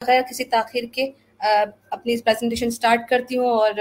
بغیر کسی تاخیر کے اپنی پریزنٹیشن سٹارٹ کرتی ہوں اور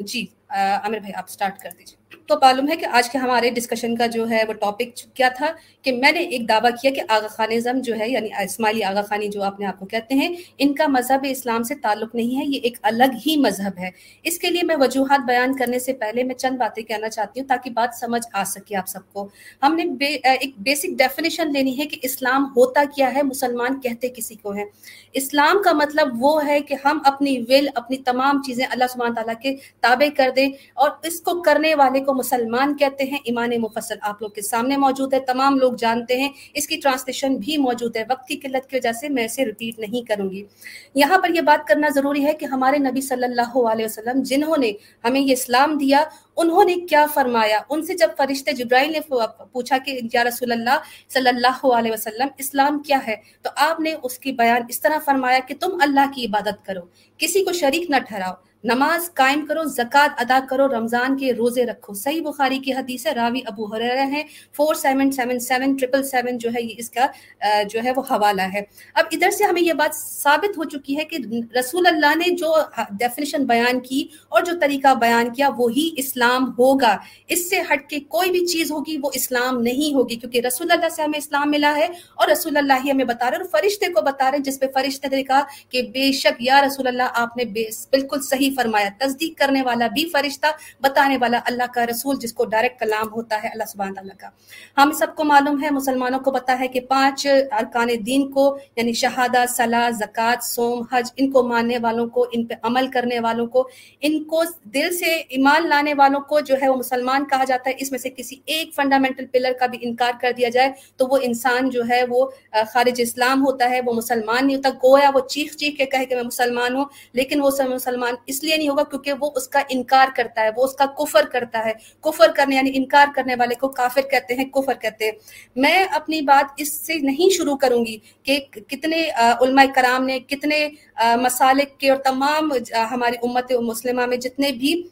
جی عامر بھائی، آپ سٹارٹ کر دیجیے تو معلوم ہے کہ آج کے ہمارے ڈسکشن کا جو ہے وہ ٹاپک کیا تھا کہ میں نے ایک دعویٰ کیا کہ آغا خانزم جو ہے یعنی اسماعیلی آغا خانی جو اپنے آپ کو کہتے ہیں، ان کا مذہب اسلام سے تعلق نہیں ہے، یہ ایک الگ ہی مذہب ہے۔ اس کے لیے میں وجوہات بیان کرنے سے پہلے میں چند باتیں کہنا چاہتی ہوں تاکہ بات سمجھ آ سکے آپ سب کو۔ ہم نے بے ایک بیسک ڈیفینیشن لینی ہے کہ اسلام ہوتا کیا ہے، مسلمان کہتے کسی کو ہے اسلام کا مطلب وہ ہے کہ ہم اپنی ول اپنی تمام چیزیں اللہ سبحانہ تعالیٰ کے تابع کر دیں اور اس کو کرنے والے کو مسلمان کہتے ہیں، ایمان مفصل آپ لوگ کے سامنے موجود ہے، تمام لوگ جانتے ہیں۔ اس کی ٹرانسلیشن بھی موجود ہے۔ وقت کی قلت کی وجہ سے میں اسے ریپیٹ نہیں کروں گی۔ یہاں پر یہ بات کرنا ضروری ہے کہ ہمارے نبی صلی اللہ علیہ وسلم جنہوں نے ہمیں یہ اسلام دیا، انہوں نے کیا فرمایا؟ ان سے جب فرشتے جبرائیل نے پوچھا کہ یا رسول اللہ صلی اللہ علیہ وسلم، اسلام کیا ہے؟ تو آپ نے اس کی بیان اس طرح فرمایا کہ تم اللہ کی عبادت کرو، کسی کو شریک نہ ٹھہراؤ۔ نماز قائم کرو، زکوٰۃ ادا کرو، رمضان کے روزے رکھو۔ صحیح بخاری کی حدیث ہے، راوی ابو حرا ہے four seven seven seven triple seven جو ہے، یہ اس کا جو ہے، وہ حوالہ ہے۔ اب ادھر سے ہمیں یہ بات ثابت ہو چکی ہے کہ رسول اللہ نے جو ڈیفینیشن بیان کی اور جو طریقہ بیان کیا، وہی اسلام ہوگا۔ اس سے ہٹ کے کوئی بھی چیز ہوگی، وہ اسلام نہیں ہوگی۔ کیونکہ رسول اللہ سے ہمیں اسلام ملا ہے اور رسول اللہ ہی ہمیں بتا رہے اور فرشتے کو بتا رہے جس پہ فرشتے نے کہا کہ بے شک یا رسول اللہ، آپ نے بالکل صحیح فرمایا، تصدیق کرنے والا بھی فرشتہ، بتانے والا اللہ کا رسول جس کو ڈائریکٹ کلام ہوتا ہے اللہ سبحانہ اللہ کا۔ ہم سب کو معلوم ہے، مسلمانوں کو پتا ہے کہ پانچ ارکان دین کو یعنی شہادہ صلاح، زکوٰۃ سوم حج، ان کو ماننے والوں کو، ان پہ عمل کرنے والوں کو، ان کو دل سے ایمان لانے والوں کو جو ہے وہ مسلمان کہا جاتا ہے۔ اس میں سے کسی ایک فنڈامنٹل پلر کا بھی انکار کر دیا جائے تو وہ انسان جو ہے وہ خارج اسلام ہوتا ہے، وہ مسلمان نہیں ہوتا۔ گویا وہ چیخ چیخ کے کہے کہ میں مسلمان ہوں، لیکن وہ مسلمان اس لیے نہیں ہوگا کیونکہ وہ اس کا انکار کرتا ہے، وہ اس کا کفر کرتا ہے۔ کفر کرنے یعنی انکار کرنے والے کو کافر کہتے ہیں، کفر کہتے ہیں۔ میں اپنی بات اس سے نہیں شروع کروں گی کہ کتنے علماء کرام نے کتنے مسالک کے اور تمام ہماری امت مسلمہ میں جتنے بھی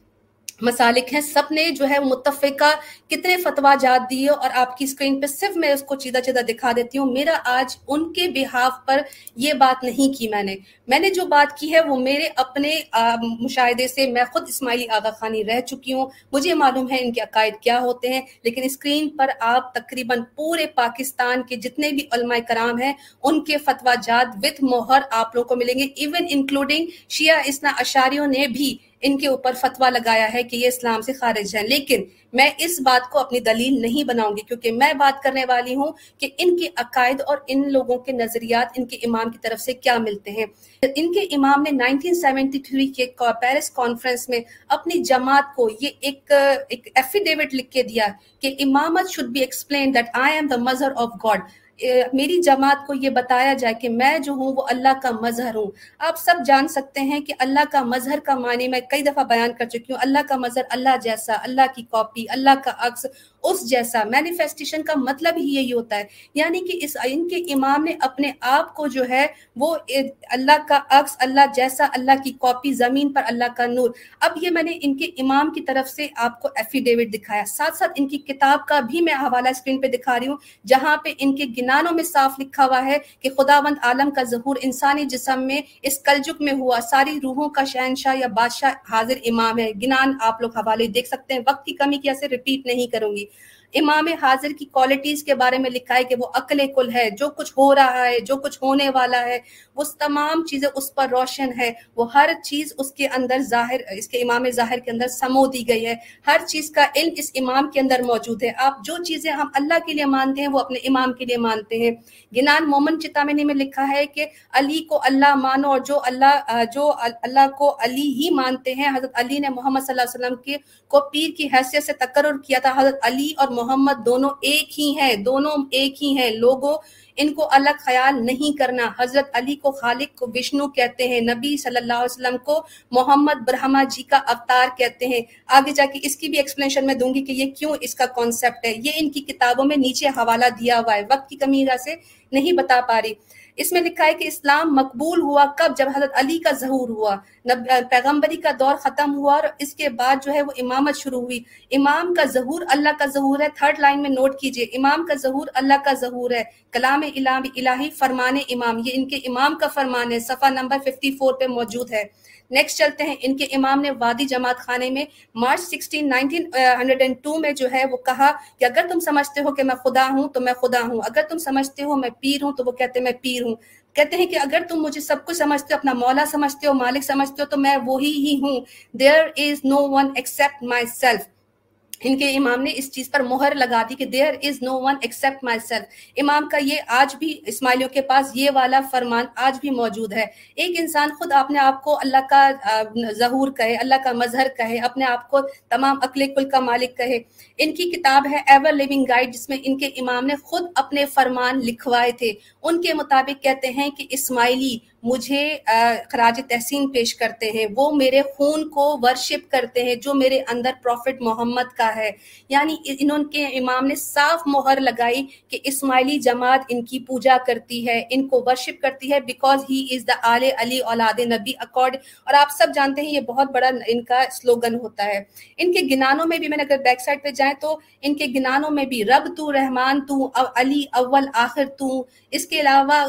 مسالک ہیں، سب نے جو ہے متفقہ کتنے فتوا جات دیے اور آپ کی اسکرین پہ صرف میں اس کو چیدہ چیدہ دکھا دیتی ہوں۔ میرا آج ان کے بحاف پر یہ بات نہیں کی میں نے۔ میں نے جو بات کی ہے وہ میرے اپنے مشاہدے سے میں خود اسماعیلی آغا خانی رہ چکی ہوں۔ مجھے معلوم ہے ان کے عقائد کیا ہوتے ہیں، لیکن اسکرین پر آپ تقریباً پورے پاکستان کے جتنے بھی علماء کرام ہیں، ان کے فتوا جات وتھ موہر آپ لوگوں کو ملیں گے۔ ایون انکلوڈنگ شیعہ اسنا اشاریوں نے بھی ان کے اوپر فتوا لگایا ہے کہ یہ اسلام سے خارج ہے لیکن میں اس بات کو اپنی دلیل نہیں بناؤں گی کیونکہ میں بات کرنے والی ہوں کہ ان کے عقائد اور ان لوگوں کے نظریات ان کے امام کی طرف سے کیا ملتے ہیں۔ ان کے امام نے 1973 کے پیرس کانفرنس میں اپنی جماعت کو یہ ایک ایک ایفیڈیوٹ لکھ کے دیا کہ امامت should be explain that I am the Mazhar of God میری جماعت کو یہ بتایا جائے کہ میں جو ہوں وہ اللہ کا مظہر ہوں۔ آپ سب جان سکتے ہیں کہ اللہ کا مظہر کا معنی میں کئی دفعہ بیان کر چکی ہوں۔ اللہ کا مظہر اللہ جیسا، اللہ کی کاپی، اللہ کا عکس اس جیسا مینیفیسٹیشن کا مطلب ہی یہی ہوتا ہے۔ یعنی کہ اس ان کے امام نے اپنے آپ کو جو ہے وہ اللہ کا عکس، اللہ جیسا، اللہ کی کاپی زمین پر اللہ کا نور۔ اب یہ میں نے ان کے امام کی طرف سے آپ کو ایفیڈیوٹ دکھایا۔ ساتھ ساتھ ان کی کتاب کا بھی میں حوالہ اسکرین پہ دکھا رہی ہوں، جہاں پہ ان کے گنانوں میں صاف لکھا ہوا ہے کہ خداوند عالم کا ظہور انسانی جسم میں اس کلجک میں ہوا۔ ساری روحوں کا شہنشاہ یا بادشاہ حاضر امام ہے۔ گنان آپ لوگ حوالے دیکھ سکتے ہیں، وقت کی کمی کی ایسے ریپیٹ نہیں کروں گی۔ امام حاضر کی کوالٹیز کے بارے میں لکھا ہے کہ وہ عقل کل ہے، جو کچھ ہو رہا ہے، جو کچھ ہونے والا ہے، وہ تمام چیزیں اس پر روشن ہے۔ وہ ہر چیز اس کے اندر ظاہر، اس کے امام ظاہر کے اندر سمو دی گئی ہے۔ ہر چیز کا علم اس امام کے اندر موجود ہے۔ آپ جو چیزیں ہم اللہ کے لیے مانتے ہیں، وہ اپنے امام کے لیے مانتے ہیں۔ گنان مومن چتامنی میں لکھا ہے کہ علی کو اللہ مانو اور جو اللہ جو اللہ کو علی ہی مانتے ہیں۔ حضرت علی نے محمد صلی اللہ علیہ وسلم کے کو پیر کی حیثیت سے تقرر کیا تھا۔ حضرت علی اور محمد دونوں ایک ہی ہیں، دونوں ایک ہی ہیں۔ لوگوں، ان کو الگ خیال نہیں کرنا۔ حضرت علی کو خالق، کو وشنو کہتے ہیں۔ نبی صلی اللہ علیہ وسلم کو محمد برہما جی کا اوتار کہتے ہیں۔ آگے جا کے اس کی بھی ایکسپلینیشن میں دوں گی کہ یہ کیوں اس کا کانسیپٹ ہے۔ یہ ان کی کتابوں میں نیچے حوالہ دیا ہوا ہے۔ وقت کی کمی سے نہیں بتا پا رہی اس میں لکھا ہے کہ اسلام مقبول ہوا کب؟ جب حضرت علی کا ظہور ہوا۔ پیغمبری کا دور ختم ہوا اور اس کے بعد جو ہے وہ امامت شروع ہوئی۔ امام کا ظہور اللہ کا ظہور ہے۔ تھرڈ لائن میں نوٹ کیجیے۔ امام کا ظہور اللہ کا ظہور ہے۔ کلام الہی فرمان امام، یہ ان کے امام کا فرمان ہے۔ صفحہ نمبر 54 پہ موجود ہے۔ نیکسٹ چلتے ہیں۔ ان کے امام نے وادی جماعت خانے میں March sixteen, nineteen hundred and two میں جو ہے وہ کہا کہ اگر تم سمجھتے ہو کہ میں خدا ہوں تو میں خدا ہوں۔ اگر تم سمجھتے ہو میں پیر ہوں تو وہ کہتے ہیں میں پیر ہوں۔ کہتے ہیں کہ اگر تم مجھے سب کچھ سمجھتے ہو، اپنا مولا سمجھتے ہو، مالک سمجھتے ہو تو میں وہی ہی ہوں۔ There is no one except myself ان کے امام نے اس چیز پر مہر لگا دی کہ there is no one except myself امام کا یہ آج بھی اسماعیلیوں کے پاس یہ والا فرمان آج بھی موجود ہے۔ ایک انسان خود اپنے آپ کو اللہ کا ظہور کہے، اللہ کا مظہر کہے، اپنے آپ کو تمام عقل کل کا مالک کہے۔ ان کی کتاب ہے ایور لیونگ گائیڈ جس میں ان کے امام نے خود اپنے فرمان لکھوائے تھے۔ ان کے مطابق کہتے ہیں کہ اسماعیلی مجھے خراج تحسین پیش کرتے ہیں۔ وہ میرے خون کو ورشپ کرتے ہیں جو میرے اندر پروفٹ محمد کا ہے۔ یعنی انہوں کے امام نے صاف مہر لگائی کہ اسماعیلی جماعت ان کی پوجا کرتی ہے، ان کو ورشپ کرتی ہے بیکاز ہی از دا آل علی اولاد نبی اکارڈ اور آپ سب جانتے ہیں یہ بہت بڑا ان کا سلوگن ہوتا ہے۔ ان کے گنانوں میں بھی میں نے اگر بیک سائڈ پہ جائیں تو ان کے گنانوں میں بھی رب تو رحمان تو علی اول آخر تو۔ اس کے علاوہ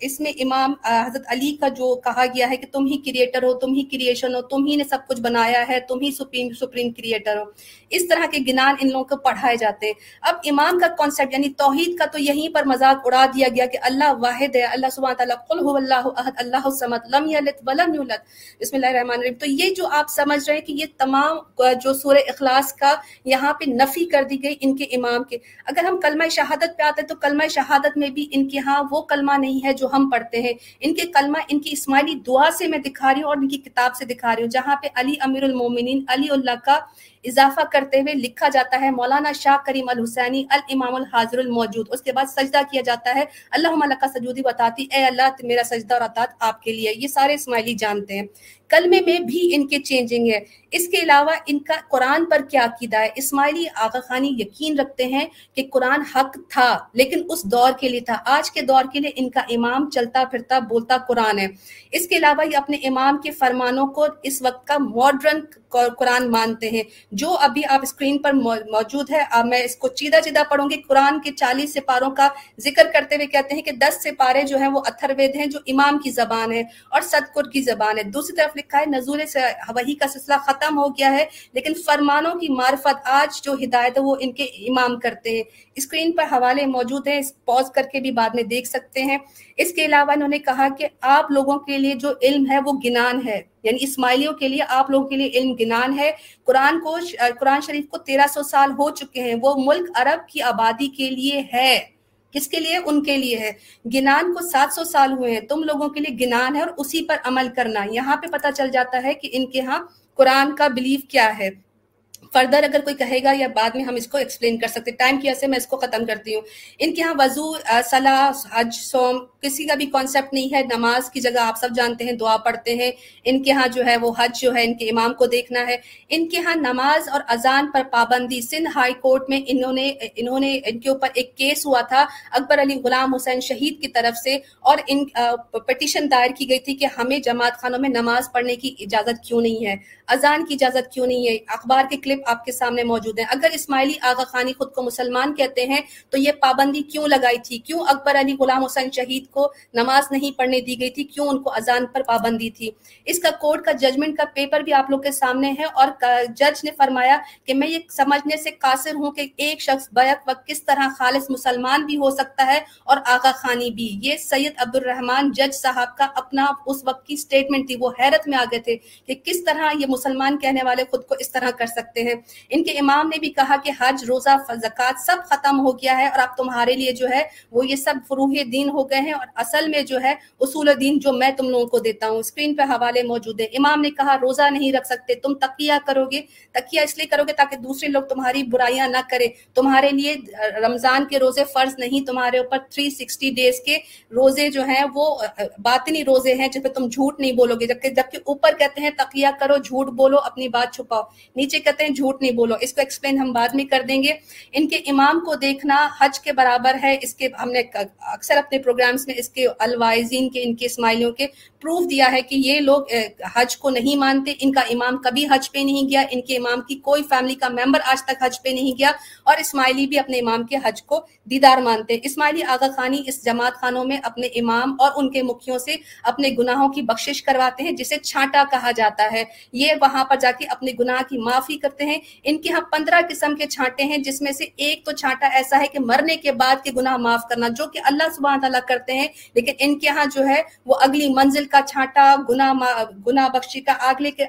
اس میں امام حضرت علی علی کا جو کہا گیا ہے کہ تم ہی کریٹر ہو، تم ہی کریشن ہو، تم ہی نے سب کچھ بنایا ہے، تم ہی سپریم سپریم کریٹر ہو۔ اس طرح کے گنان ان لوگوں کو پڑھائے جاتے اب امام کا کانسیپٹ یعنی توحید کا تو یہیں پر مذاق اڑا دیا گیا کہ اللہ واحد ہے، اللہ سبحانہ تعالیٰ قل هو اللہ احد، اللہ الصمد لم یلد ولم یولد۔ بسم اللہ الرحمن الرحیم۔ تو یہ جو آپ سمجھ رہے ہیں کہ یہ تمام جو سورہ اخلاص کا یہاں پہ نفی کر دی گئی ان کے امام کے۔ اگر ہم کلمہ شہادت پہ آتے تو کلمہ شہادت میں بھی ان کے ہاں وہ کلمہ نہیں ہے جو ہم پڑھتے ہیں۔ ان کے کلمہ ان کی اسماعیلی دعا سے میں دکھا رہی ہوں اور ان کی کتاب سے دکھا رہی ہوں، جہاں پہ علی امیر المومنین علی اللہ کا اضافہ کرتے ہوئے لکھا جاتا ہے، مولانا شاہ کریم الحسینی الامام الحاضر الموجود اس کے بعد سجدہ کیا جاتا ہے۔ اللہ علیہ کا سجودی بتاتی اے اللہ، میرا سجدہ اور اطاعت آپ کے لیے۔ یہ سارے اسماعیلی جانتے ہیں۔ کلمے میں بھی ان کے چینجنگ ہے۔ اس کے علاوہ ان کا قرآن پر کیا عقیدہ ہے؟ اسماعیلی آغا خانی یقین رکھتے ہیں کہ قرآن حق تھا، لیکن اس دور کے لیے تھا۔ آج کے دور کے لیے ان کا امام چلتا پھرتا بولتا قرآن ہے۔ اس کے علاوہ یہ اپنے امام کے فرمانوں کو اس وقت کا ماڈرن قرآن مانتے ہیں۔ جو ابھی آپ اسکرین پر موجود ہے میں اس کو چیدہ چیدہ پڑھوں گی۔ قرآن کے چالیس سپاروں کا ذکر کرتے ہوئے کہتے ہیں کہ دس سپارے جو ہیں وہ اتھر وید ہیں، جو امام کی زبان ہے اور ستکر کی زبان ہے۔ دوسری طرف لکھا ہے، نزول سے وہی کا سلسلہ ختم ہو گیا ہے، لیکن فرمانوں کی معرفت آج جو ہدایت ہے وہ ان کے امام کرتے ہیں۔ اسکرین پر حوالے موجود ہیں پوز کر کے بھی بعد میں دیکھ سکتے ہیں۔ اس کے علاوہ انہوں نے کہا کہ آپ لوگوں کے لیے جو علم ہے وہ گنان ہے یعنی اسماعیلیوں کے لیے آپ لوگوں کے لیے علم گنان ہے۔ قرآن کو قرآن شریف کو تیرہ سو سال ہو چکے ہیں، وہ ملک عرب کی آبادی کے لیے ہے۔ کس کے لیے؟ ان کے لیے ہے۔ گنان کو سات سو سال ہوئے ہیں، تم لوگوں کے لیے گنان ہے اور اسی پر عمل کرنا۔ یہاں پہ پتا چل جاتا ہے کہ ان کے ہاں قرآن کا بلیف کیا ہے۔ فردر اگر کوئی کہے گا یا بعد میں ہم اس کو ایکسپلین کر سکتے ٹائم کی وجہ سے میں اس کو ختم کرتی ہوں۔ ان کے ہاں وضو صلاح، حج سوم کسی کا بھی کانسیپٹ نہیں ہے۔ نماز کی جگہ آپ سب جانتے ہیں، دعا پڑھتے ہیں۔ ان کے ہاں جو ہے وہ حج جو ہے ان کے امام کو دیکھنا ہے۔ ان کے ہاں نماز اور اذان پر پابندی، سندھ ہائی کورٹ میں انہوں نے انہوں نے ان کے اوپر ایک کیس ہوا تھا اکبر علی غلام حسین شہید کی طرف سے۔ اور ان پٹیشن دائر کی گئی تھی کہ ہمیں جماعت خانوں میں نماز پڑھنے کی اجازت کیوں نہیں ہے؟ اذان کی اجازت کیوں نہیں ہے؟ اخبار کے کلپ آپ کے سامنے موجود ہیں۔ اگر اسماعیلی آغا خانی خود کو مسلمان کہتے ہیں، تو یہ پابندی کیوں لگائی تھی؟ کیوں اکبر علی غلام حسین شہید کو نماز نہیں پڑھنے دی گئی تھی؟ کیوں ان کو اذان پر پابندی تھی؟ اس کا کورٹ کا ججمنٹ کا پیپر بھی آپ لوگ کے سامنے ہے اور جج نے فرمایا کہ میں یہ سمجھنے سے قاصر ہوں کہ ایک شخص بیک وقت کس طرح خالص مسلمان بھی ہو سکتا ہے اور آغا خانی بھی۔ یہ سید عبد الرحمان جج صاحب کا اپنا اس وقت کی سٹیٹمنٹ تھی۔ وہ حیرت میں آگے تھے کہ کس طرح یہ مسلمان کہنے والے خود کو اس طرح کر سکتے ہیں۔ ہیں۔ ان کے امام نے بھی کہا کہ حج، روزہ، زکوٰۃ سب ختم ہو گیا ہے اور اب تمہارے لیے جو ہے وہ یہ سب فروح دین ہو گئے ہیں اور اصل میں جو ہے اصول دین جو میں تم لوگوں کو دیتا ہوں، اسکرین پہ حوالے موجود ہیں۔ امام نے کہا، روزہ نہیں رکھ سکتے، تم تقیہ کرو گے تقیہ اس لیے کرو گے تاکہ دوسرے لوگ تمہاری برائیاں نہ کرے تمہارے لیے رمضان کے روزے فرض نہیں، تمہارے اوپر 360 ڈیز کے روزے جو ہیں وہ باطنی روزے ہیں جس پہ تم جھوٹ نہیں بولو گے جبکہ جبکہ اوپر کہتے ہیں تقیہ کرو، جھوٹ بولو، اپنی بات چھپاؤ۔ نیچے کہتے ہیں جھوٹ نہیں بولو۔ اس کو ایکسپلین ہم بعد میں کر دیں گے۔ ان کے امام کو دیکھنا حج کے برابر ہے۔ اس کے ہم نے اکثر اپنے پروگرامز میں اس کے الوائزین کے، ان کے اسماعیلیوں کے پروف دیا ہے کہ یہ لوگ حج کو نہیں مانتے۔ ان کا امام کبھی حج پہ نہیں گیا۔ ان کے امام کی کوئی فیملی کا ممبر آج تک حج پہ نہیں گیا۔ اور اسماعیلی بھی اپنے امام کے حج کو دیدار مانتے ہیں۔ اسماعیلی آغا خانی اس جماعت خانوں میں اپنے امام اور ان کے مکھیوں سے اپنے گناہوں کی بخشش کرواتے ہیں، جسے چھانٹا کہا جاتا ہے۔ یہ وہاں پر جا کے اپنے گناہ کی معافی کرتے ہیں۔ ہیں ان کے ہاں پندرہ قسم کے چھانٹے ہیں، جس میں سے ایک تو چھانٹا ایسا ہے کہ مرنے کے بعد کے گناہ معاف کرنا، جو کہ اللہ سبحانہ تعالیٰ کرتے ہیں، لیکن ان کے ہاں جو ہے وہ اگلی منزل کا چھانٹا، گناہ گناہ بخشی کا آگلے کے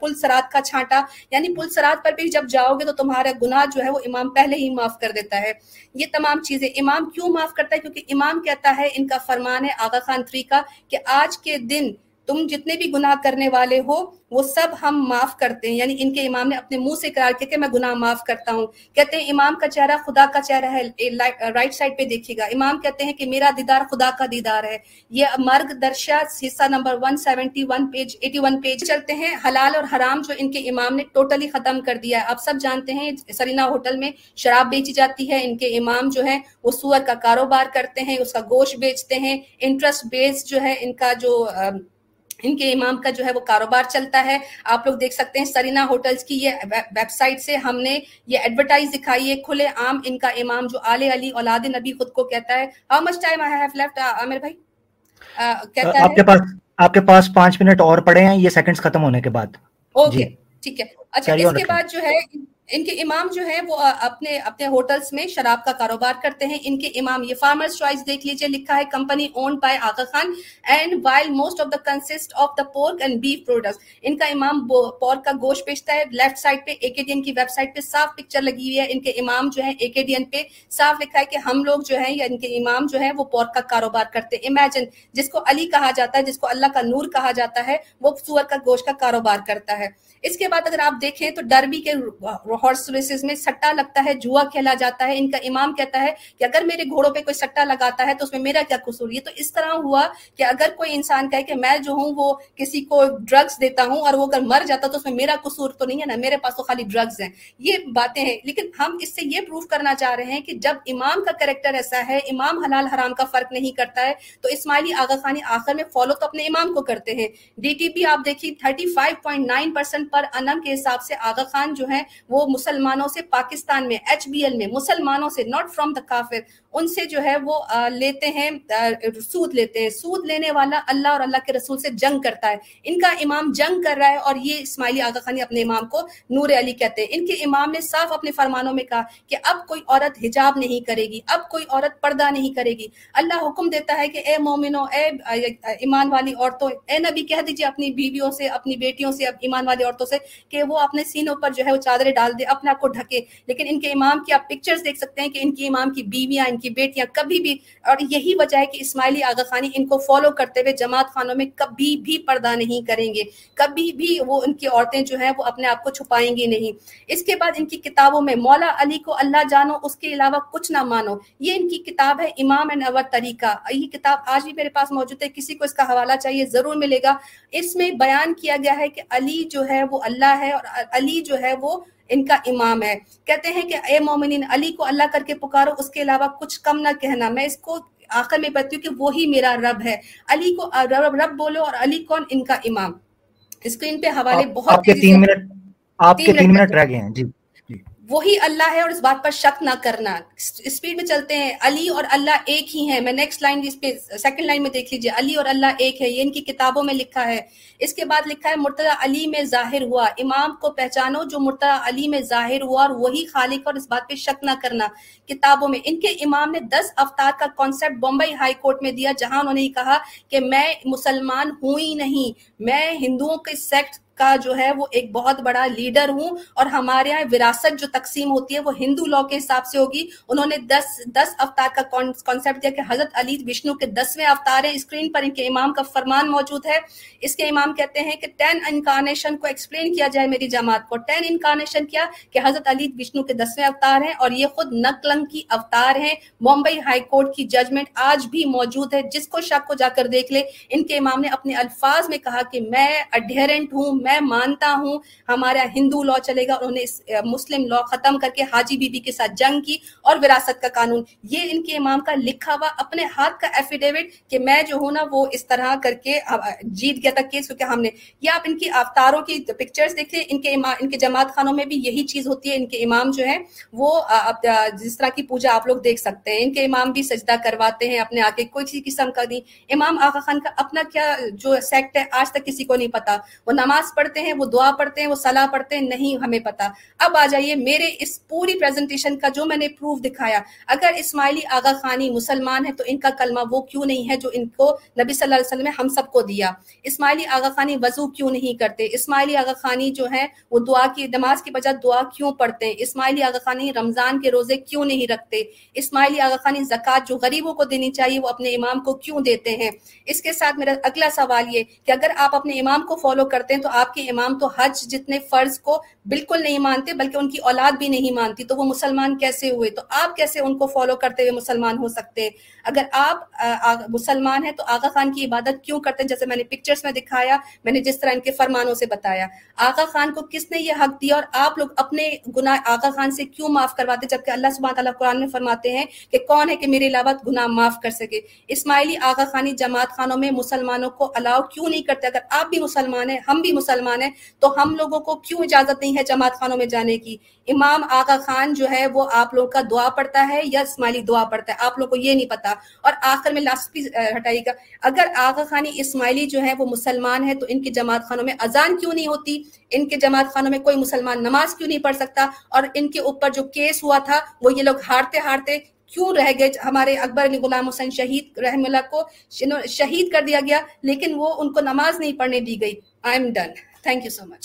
پل سرات کا چھانٹا۔ یعنی پل سرات پر بھی جب جاؤ گے تو تمہارا گناہ جو ہے وہ امام پہلے ہی معاف کر دیتا ہے۔ یہ تمام چیزیں امام کیوں معاف کرتا ہے؟ کیونکہ امام کہتا ہے، ان کا فرمان ہے آغا خان تھری کا، کہ آج کے دن تم جتنے بھی گناہ کرنے والے ہو، وہ سب ہم معاف کرتے ہیں۔ یعنی ان کے امام نے اپنے منہ سے قرار کیا کہ میں گناہ معاف کرتا ہوں۔ کہتے ہیں، امام کا چہرہ خدا کا چہرہ ہے۔ رائٹ سائڈ پہ دیکھیے گا۔ امام کہتے ہیں کہ میرا دیدار خدا کا دیدار ہے۔ یہ مرگ درشا حصہ نمبر 171 پیج 81 پیج چلتے ہیں۔ حلال اور حرام جو ان کے امام نے ٹوٹلی ختم کر دیا ہے۔ آپ سب جانتے ہیں سرینا ہوٹل میں شراب بیچی جاتی ہے۔ ان کے امام جو ہے وہ سور کا کاروبار کرتے ہیں، اس کا گوشت بیچتے ہیں۔ انٹرسٹ بیس جو ہے، ان کا جو ان کے امام کا جو ہے وہ کاروبار چلتا ہے۔ آپ لوگ دیکھ سکتے ہیں سرینا ہوٹلز کی یہ ویب سائٹ سے ہم نے یہ ایڈورٹائز دکھائی ہے کھلے عام ان کا امام جو آل علی اولاد نبی خود کو کہتا ہے۔ How much time I have left Aamir بھائی؟ کہتا آپ کے پاس آپ کے پاس پانچ منٹ اور پڑے ہیں یہ سیکنڈز ختم ہونے کے بعد۔ اوکے جی۔ ٹھیک ہے۔ اچھا اس کے بعد جو ہے ان کے امام جو ہیں وہ اپنے اپنے ہوٹلز میں شراب کا کاروبار کرتے ہیں۔ ان کے امام، یہ فارمرز چوائس دیکھ لیجیے، لکھا ہے company own by Aga Khan. And while most of the consist of the pork and beef products ان کا امام پورک کا گوشت بیچتا ہے۔ لیفٹ سائڈ پہ اے کے ڈی این کی ویب سائٹ پہ صاف پکچر لگی ہوئی ہے۔ ان کے امام جو ہیں اے کے ڈی این پہ صاف لکھا ہے کہ ہم لوگ جو ہیں یا ان کے امام جو ہیں وہ پورک کا کاروبار کرتے ہیں۔ امیجن جس کو علی کہا جاتا ہے، جس کو اللہ کا نور کہا جاتا ہے، وہ سور کا گوشت کا کاروبار کرتا ہے۔ اس کے بعد اگر آپ دیکھیں تو ڈربی کے ہارس ریسز میں سٹا لگتا ہے، جوا کھیلا جاتا ہے، ان کا امام کہتا ہے کہ اگر میرے گھوڑوں پہ کوئی سٹا لگاتا ہے تو اس میں میرا کیا قصور؟ یہ تو اس طرح ہوا کہ اگر کوئی انسان کہے کہ میں جو ہوں وہ کسی کو ڈرگس دیتا ہوں اور وہ اگر مر جاتا تو اس میں میرا قصور تو نہیں ہے نا، میرے پاس تو خالی ڈرگس ہیں۔ یہ باتیں ہیں، لیکن ہم اس سے یہ پروف کرنا چاہ رہے ہیں کہ جب امام کا کریکٹر ایسا ہے، امام حلال حرام کا فرق نہیں کرتا ہے، تو اسماعیلی آغا خانی آخر میں فالو تو اپنے امام کو کرتے ہیں۔ ڈی ٹی پی آپ دیکھیے thirty five point nine percent پر انم کے حساب سے آغا خان جو ہیں وہ مسلمانوں سے پاکستان میں ایچ بی ایل میں مسلمانوں سے ناٹ فرام دا کافر ان سے جو ہے وہ لیتے ہیں سود لیتے ہیں۔ سود لینے والا اللہ اور اللہ کے رسول سے جنگ کرتا ہے۔ ان کا امام جنگ کر رہا ہے اور یہ اسماعیلی آغا خانی اپنے امام کو نور علی کہتے ہیں۔ ان کے امام نے صاف اپنے فرمانوں میں کہا کہ اب کوئی عورت حجاب نہیں کرے گی، اب کوئی عورت پردہ نہیں کرے گی۔ اللہ حکم دیتا ہے کہ اے مومنو اے ایمان والی عورتوں، اے نبی کہہ دیجیے اپنی بیویوں سے، اپنی بیٹیوں سے ایمان والی عورتوں سے کہ وہ اپنے سینوں پر جو ہے وہ چادریں ڈال دے، اپنے آپ کو ڈھکے۔ لیکن ان کے امام کی آپ پکچرز دیکھ سکتے ہیں کہ ان کی امام کی بیویاں، ان کی بیٹیاں کبھی بھی، اور یہی وجہ ہے کہ اسماعیلی آغا خانی ان کو فالو کرتے ہوئے جماعت خانوں میں کبھی بھی پردہ نہیں کریں گے۔ کبھی بھی وہ ان کی عورتیں جو ہیں وہ اپنے آپ کو چھپائیں گی نہیں۔ اس کے بعد ان کی کتابوں میں مولا علی کو اللہ جانو، اس کے علاوہ کچھ نہ مانو۔ یہ ان کی کتاب ہے امام انور طریقہ۔ یہ کتاب آج بھی میرے پاس موجود ہے، کسی کو اس کا حوالہ چاہیے ضرور ملے گا۔ اس میں بیان کیا گیا ہے کہ علی جو ہے وہ اللہ ہے اور علی جو ہے وہ ان کا امام ہے۔ کہتے ہیں کہ اے مومنین علی کو اللہ کر کے پکارو اس کے علاوہ کچھ کم نہ کہنا۔ میں اس کو آخر میں بتتی ہوں کہ وہی میرا رب ہے۔ علی کو رب رب بولو اور علی کون؟ ان کا امام۔ اسکرین پہ حوالے بہت تین منٹ آپ کے تین منٹ رہ گئے ہیں۔ جی۔ وہی اللہ ہے اور اس بات پر شک نہ کرنا۔ اسپیڈ میں چلتے ہیں، علی اور اللہ ایک ہی ہے میں نیکسٹ لائن اس پہ سیکنڈ لائن میں دیکھ لیجیے علی اور اللہ ایک ہے، یہ ان کی کتابوں میں لکھا ہے۔ اس کے بعد لکھا ہے، مرتضی علی میں ظاہر ہوا۔ امام کو پہچانو جو مرتضی علی میں ظاہر ہوا اور وہی خالق اور اس بات پہ شک نہ کرنا۔ کتابوں میں، ان کے امام نے دس افطار کا کانسیپٹ بمبئی ہائی کورٹ میں دیا، جہاں انہوں نے کہا کہ میں مسلمان ہوں ہی نہیں، میں ہندوؤں کے سیکٹ کا جو ہے وہ ایک بہت بڑا لیڈر ہوں اور ہمارے یہاں وراثت جو تقسیم ہوتی ہے وہ ہندو لا کے حساب سے ہوگی۔ انہوں نے دس دس افطار کا کانسیپٹ دیا کہ حضرت علی وشنو کے دسویں افطار ہیں۔ اسکرین پر ان کے امام کا فرمان موجود ہے۔ اس کے امام کہتے ہیں کہ ٹین انکارنیشن کو ایکسپلین کیا جائے میری جماعت کو۔ ٹین انکارنیشن کیا کہ حضرت علی وشنو کے دسویں افطار ہیں اور یہ خود نقلنگ کی افطار ہیں۔ ممبئی ہائی کورٹ کی ججمنٹ آج بھی موجود ہے۔ جس کو شک کو جا کر دیکھ لے۔ ان کے امام نے اپنے الفاظ میں کہا کہ میں اڈیرنٹ ہوں، میں میں مانتا ہوں، ہمارا ہندو لا چلے گا انہوں نے مسلم لا ختم کر کے حاجی بی بی کے ساتھ جنگ کی اور وراثت کا قانون۔ یہ ان کے امام کا لکھا ہوا اپنے ہاتھ کا ایفیڈیوٹ کہ میں جو ہوں نا وہ اس طرح کر کے جیت گیا تھا کیس کیونکہ ہم نے، یا آپ ان کی افطاروں کی پکچرز دیکھیں، ان کے امام، ان کے جماعت خانوں میں بھی یہی چیز ہوتی ہے۔ ان کے امام جو ہے وہ جس طرح کی پوجا آپ لوگ دیکھ سکتے ہیں۔ ان کے امام بھی سجدہ کرواتے ہیں اپنے آگے، کوئی قسم کا نہیں۔ امام آغا خان کا اپنا کیا جو سیکٹ ہے، آج تک کسی کو نہیں پتا۔ وہ نماز پڑھتے ہیں، وہ دعا پڑھتے ہیں، وہ صلاح پڑھتے ہیں، نہیں ہمیں پتا۔ اب آ جائیے میرے اس پوری پریزنٹیشن کا جو میں نے پروف دکھایا۔ اگر اسماعیلی آغا خانی مسلمان ہے تو ان کا کلمہ وہ کیوں نہیں ہے جو ان کو نبی صلی اللہ علیہ وسلم نے ہم سب کو دیا؟ اسماعیلی آغا خانی وضو کیوں نہیں کرتے؟ اسماعیلی آغا خانی جو ہے وہ دعا کی، نماز کی بجائے دعا کیوں پڑھتے ہیں؟ اسماعیلی آغا خانی رمضان کے روزے کیوں نہیں رکھتے؟ اسماعیلی آغا خانی زکوٰۃ جو غریبوں کو دینی چاہیے، وہ اپنے امام کو کیوں دیتے ہیں؟ اس کے ساتھ میرا اگلا سوال یہ کہ اگر آپ اپنے امام کو فالو کرتے ہیں تو آپ کے امام تو حج جتنے فرض کو بالکل نہیں مانتے، بلکہ ان کی اولاد بھی نہیں مانتی، تو وہ مسلمان کیسے ہوئے؟ تو آپ کیسے ان کو فالو کرتے ہوئے مسلمان ہو سکتے؟ اگر آپ مسلمان ہیں تو آغا خان کی عبادت کیوں کرتے؟ ہیں جیسے میں نے پکچرز میں دکھایا، میں نے جس طرح ان کے فرمانوں سے بتایا۔ آغا خان کو کس نے یہ حق دیا اور آپ لوگ اپنے گناہ آغا خان سے کیوں معاف کرواتے؟ جبکہ اللہ سبحانہ تعالیٰ قرآن میں فرماتے ہیں کہ کون ہے کہ میرے علاوہ گناہ معاف کر سکے۔ اسماعیلی آغا خانی جماعت خانوں میں مسلمانوں کو الاؤ کیوں نہیں کرتے؟ اگر آپ بھی مسلمان ہیں، ہم بھی مسلمان ہیں، تو ہم لوگوں کو کیوں اجازت نہیں ہے جماعت خانوں میں جانے کی؟ امام آغا خان جو ہے، وہ آپ لوگوں کا دعا پڑتا ہے یا اسماعیلی دعا پڑتا ہے؟ آپ لوگوں کو یہ نہیں پتا۔ اور آخر میں لاسٹ بھی ہٹائیے گا۔ اگر آغا خانی اسماعیلی جو ہے وہ مسلمان ہے تو ان کی جماعت خانوں میں اذان کیوں نہیں ہوتی؟ ان کے جماعت خانوں میں کوئی مسلمان نماز کیوں نہیں پڑھ سکتا؟ اور ان کے اوپر جو کیس ہوا تھا، وہ یہ لوگ ہارتے ہارتے کیوں رہ گئے؟ ہمارے اکبر علی غلام حسین شہید رحم اللہ کو شہید کر دیا گیا، لیکن وہ ان کو نماز نہیں پڑھنے دی گئی۔ I am done thank you so much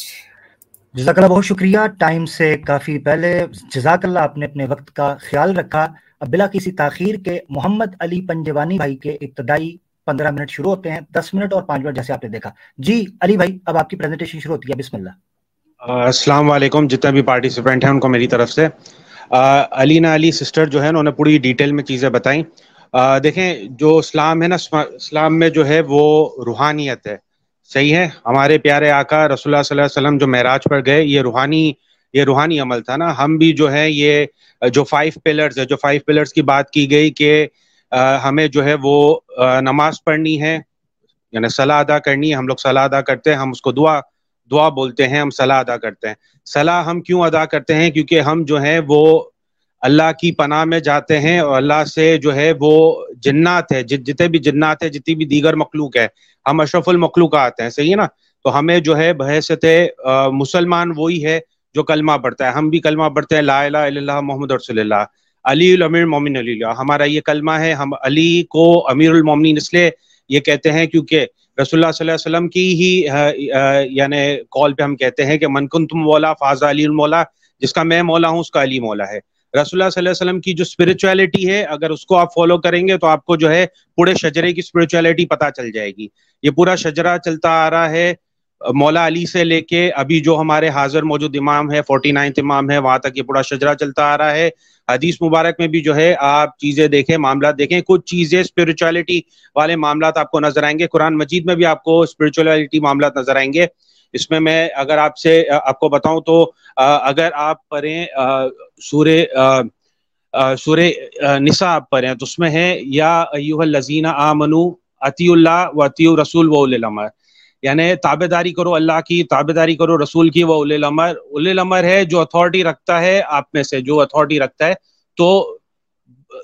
جزاک اللہ بہت شکریہ۔ ٹائم سے کافی پہلے جزاک اللہ آپ نے اپنے وقت کا خیال رکھا۔ اب بلا کسی تاخیر کے محمد علی پنجوانی بھائی کے ابتدائی پندرہ منٹ شروع ہوتے ہیں۔ دس منٹ اور پانچ منٹ جیسے آپ نے دیکھا۔ جی علی بھائی اب آپ کی پریزنٹیشن شروع ہوتی ہے۔ بسم اللہ۔ السلام علیکم۔ جتنے بھی پارٹیسپینٹ ہیں ان کو میری طرف سے۔ علینا علی سسٹر جو ہے انہوں نے پوری ڈیٹیل میں چیزیں بتائیں۔ دیکھیں جو اسلام ہے نا اسلام میں جو ہے وہ روحانیت ہے۔ صحیح ہے ہمارے پیارے آقا رسول اللہ صلی اللہ علیہ وسلم جو معراج پر گئے، یہ روحانی یہ روحانی عمل تھا نا۔ ہم بھی جو ہے یہ جو فائیو پلرز ہے، جو فائیو پلرز کی بات کی گئی کہ ہمیں جو ہے وہ نماز پڑھنی ہے یعنی صلاح ادا کرنی ہے۔ ہم لوگ صلاح ادا کرتے ہیں، ہم اس کو دعا دعا بولتے ہیں، ہم صلاح ادا کرتے ہیں۔ صلاح ہم کیوں ادا کرتے ہیں؟ کیونکہ ہم جو ہے وہ اللہ کی پناہ میں جاتے ہیں اور اللہ سے جو ہے وہ جنات ہے جتنے بھی جنات ہے جتنی بھی دیگر مخلوق ہے ہم اشرف المخلوق آتے ہیں، صحیح ہے نا؟ تو ہمیں جو ہے بحثت مسلمان وہی ہے جو کلمہ پڑھتا ہے۔ ہم بھی کلمہ پڑھتے ہیں، لا الہ الا اللہ محمد رسول اللہ۔ علی الامیر مومن علی اللہ ہمارا یہ کلمہ ہے، ہم علی کو امیر المومنین، اس لیے یہ کہتے ہیں کیونکہ رسول اللہ صلی اللہ علیہ وسلم کی ہی یعنی کال پہ ہم کہتے ہیں کہ من تم مولا فاض علی المولا، جس کا میں مولا ہوں، اس کا علی مولا ہے۔ رسول اللہ صلی اللہ علیہ وسلم کی جو اسپرچولیٹی ہے، اگر اس کو آپ فالو کریں گے تو آپ کو جو ہے پورے شجرے کی اسپرچولیٹی پتہ چل جائے گی۔ یہ پورا شجرا چلتا آ رہا ہے، مولا علی سے لے کے ابھی جو ہمارے حاضر موجود امام ہے فورٹی نائنتھ امام ہے وہاں تک یہ پورا شجرا چلتا آ رہا ہے۔ حدیث مبارک میں بھی جو ہے، آپ چیزیں دیکھیں، معاملات دیکھیں۔ کچھ چیزیں اسپرچولیٹی والے معاملات آپ کو نظر آئیں گے۔ قرآن مجید میں بھی آپ کو اسپرچولیٹی معاملات نظر آئیں گے۔ اس میں میں اگر آپ سے آپ کو بتاؤں تو اگر آپ پڑھیں سورہ سورہ نساء آپ پڑھیں تو اس میں ہے، یا ایوہ الذین آمنو اتی اللہ و اتی رسول و الامر یعنی تابے داری کرو اللہ کی تابے داری کرو رسول کی وہ اول الامر الامر ہے جو اتھارٹی رکھتا ہے آپ میں سے، جو اتھارٹی رکھتا ہے۔ تو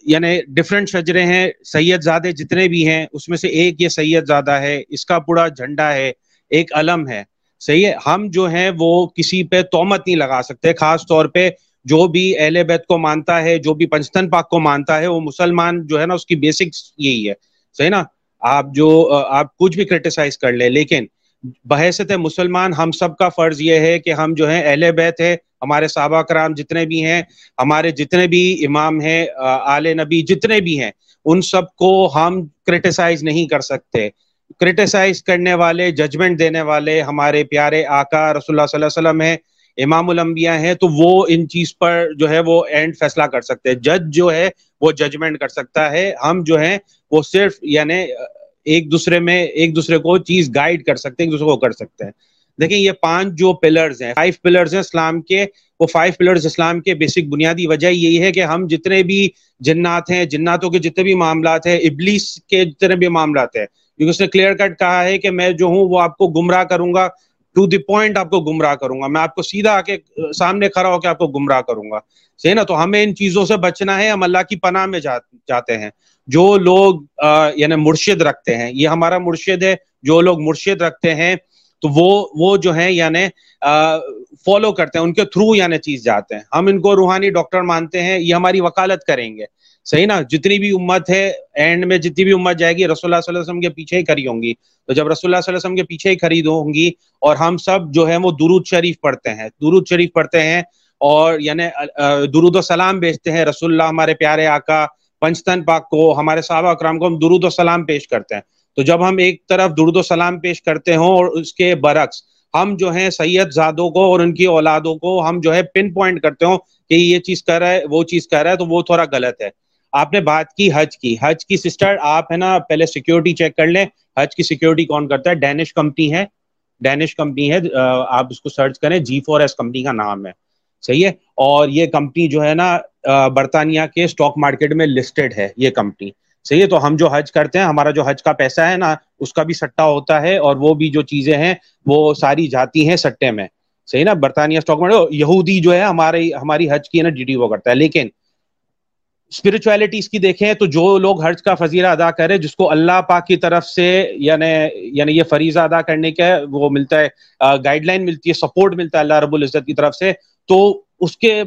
یعنی ڈفرینٹ شجرے ہیں، سید زادے جتنے بھی ہیں، اس میں سے ایک یہ سید زادہ ہے، اس کا پورا جھنڈا ہے، ایک علم ہے۔ صحیح ہے، ہم جو ہیں وہ کسی پہ تومت نہیں لگا سکتے، خاص طور پہ جو بھی اہل بیت کو مانتا ہے، جو بھی پنجتن پاک کو مانتا ہے، وہ مسلمان جو ہے نا، اس کی بیسکس یہی ہے۔ صحیح نا؟ آپ جو، آپ کچھ بھی کرٹیسائز کر لیں، لیکن بحثت مسلمان ہم سب کا فرض یہ ہے کہ ہم جو ہیں اہل بیت ہے ہمارے صحابہ کرام جتنے بھی ہیں، ہمارے جتنے بھی امام ہیں، آل نبی جتنے بھی ہیں، ان سب کو ہم کرٹیسائز نہیں کر سکتے۔ کرٹیسائز کرنے والے ججمنٹ دینے والے ہمارے پیارے آقا رسول اللہ صلی اللہ علیہ وسلم ہیں، امام الانبیاء ہیں، تو وہ ان چیز پر جو ہے وہ اینڈ فیصلہ کر سکتے ہیں۔ جج جو ہے وہ ججمنٹ کر سکتا ہے۔ ہم جو ہیں وہ صرف یعنی ایک دوسرے میں ایک دوسرے کو چیز گائیڈ کر سکتے ہیں، ایک دوسرے کو کر سکتے ہیں۔ دیکھیں یہ پانچ جو پلرز ہیں فائیو پلرز ہیں اسلام کے۔ وہ فائیو پلرز اسلام کے بیسک بنیادی وجہ یہی ہے کہ ہم جتنے بھی جنات ہیں، جناتوں کے جتنے بھی معاملات ہیں، ابلیس کے جتنے بھی معاملات ہیں کیونکہ اس نے کلیئر کٹ کہا ہے کہ میں جو ہوں وہ آپ کو گمراہ کروں گا ٹو دی پوائنٹ آپ کو گمراہ کروں گا۔ میں آپ کو سیدھا آ کے سامنے کھڑا ہو کے آپ کو گمراہ کروں گا۔ صحیح نا؟ تو ہمیں ان چیزوں سے بچنا ہے، ہم اللہ کی پناہ میں جاتے ہیں۔ جو لوگ یعنی مرشد رکھتے ہیں، یہ ہمارا مرشد ہے۔ جو لوگ مرشد رکھتے ہیں، تو وہ وہ جو ہے یعنی فالو کرتے ہیں، ان کے تھرو یعنی چیز جاتے ہیں۔ ہم ان کو روحانی ڈاکٹر مانتے ہیں، یہ ہماری وکالت کریں گے۔ صحیح نا، جتنی بھی امت ہے اینڈ میں جتنی بھی امت جائے گی، رسول اللہ صلی اللہ علیہ وسلم کے پیچھے ہی کھڑی ہوں گی۔ تو جب رسول اللہ صلی اللہ علیہ وسلم کے پیچھے ہی خرید ہوں گی اور ہم سب جو ہے وہ درود شریف پڑھتے ہیں، درود شریف پڑھتے ہیں اور یعنی درود و سلام بیچتے ہیں۔ رسول اللہ ہمارے پیارے آقا پنچتن پاک کو، ہمارے صحابہ اکرام کو ہم درود و سلام پیش کرتے ہیں۔ تو جب ہم ایک طرف درود و سلام پیش کرتے ہوں اور اس کے برعکس ہم جو ہیں سید زادوں کو اور ان کی اولادوں کو ہم جو ہے پن پوائنٹ کرتے ہوں کہ یہ چیز کر رہا ہے، وہ چیز کر رہا ہے، تو وہ تھوڑا غلط ہے۔ آپ نے بات کی، حج کی۔ حج کی سسٹر، آپ ہے نا، پہلے سیکیورٹی چیک کر لیں۔ حج کی سیکیورٹی کون کرتا ہے؟ ڈینش کمپنی ہے۔ ڈینش کمپنی ہے۔ آپ اس کو سرچ کریں۔ جی فور ایس کمپنی کا نام ہے۔ صحیح ہے؟ اور یہ کمپنی جو ہے نا برطانیہ کے اسٹاک مارکیٹ میں لسٹڈ ہے یہ کمپنی صحیح ہے؟ تو ہم جو حج کرتے ہیں، ہمارا جو حج کا پیسہ ہے نا، اس کا بھی سٹا ہوتا ہے اور وہ بھی جو چیزیں ہیں، وہ ساری جاتی ہیں سٹے میں۔ صحیح نا؟ برطانیہ اسٹاک مارکیٹ یہودی جو ہے ہماری ہماری حج کی نا، ڈی ڈی وہ کرتا ہے۔ لیکن اسپرچویلٹی اس کی دیکھیں تو جو لوگ حج کا فضیرہ ادا کرے جس کو اللہ پاک کی طرف سے یعنی یعنی یہ فریضہ ادا کرنے کا وہ ملتا ہے گائیڈ لائن ملتی ہے سپورٹ ملتا ہے اللہ رب العزت کی طرف سے، تو اس کے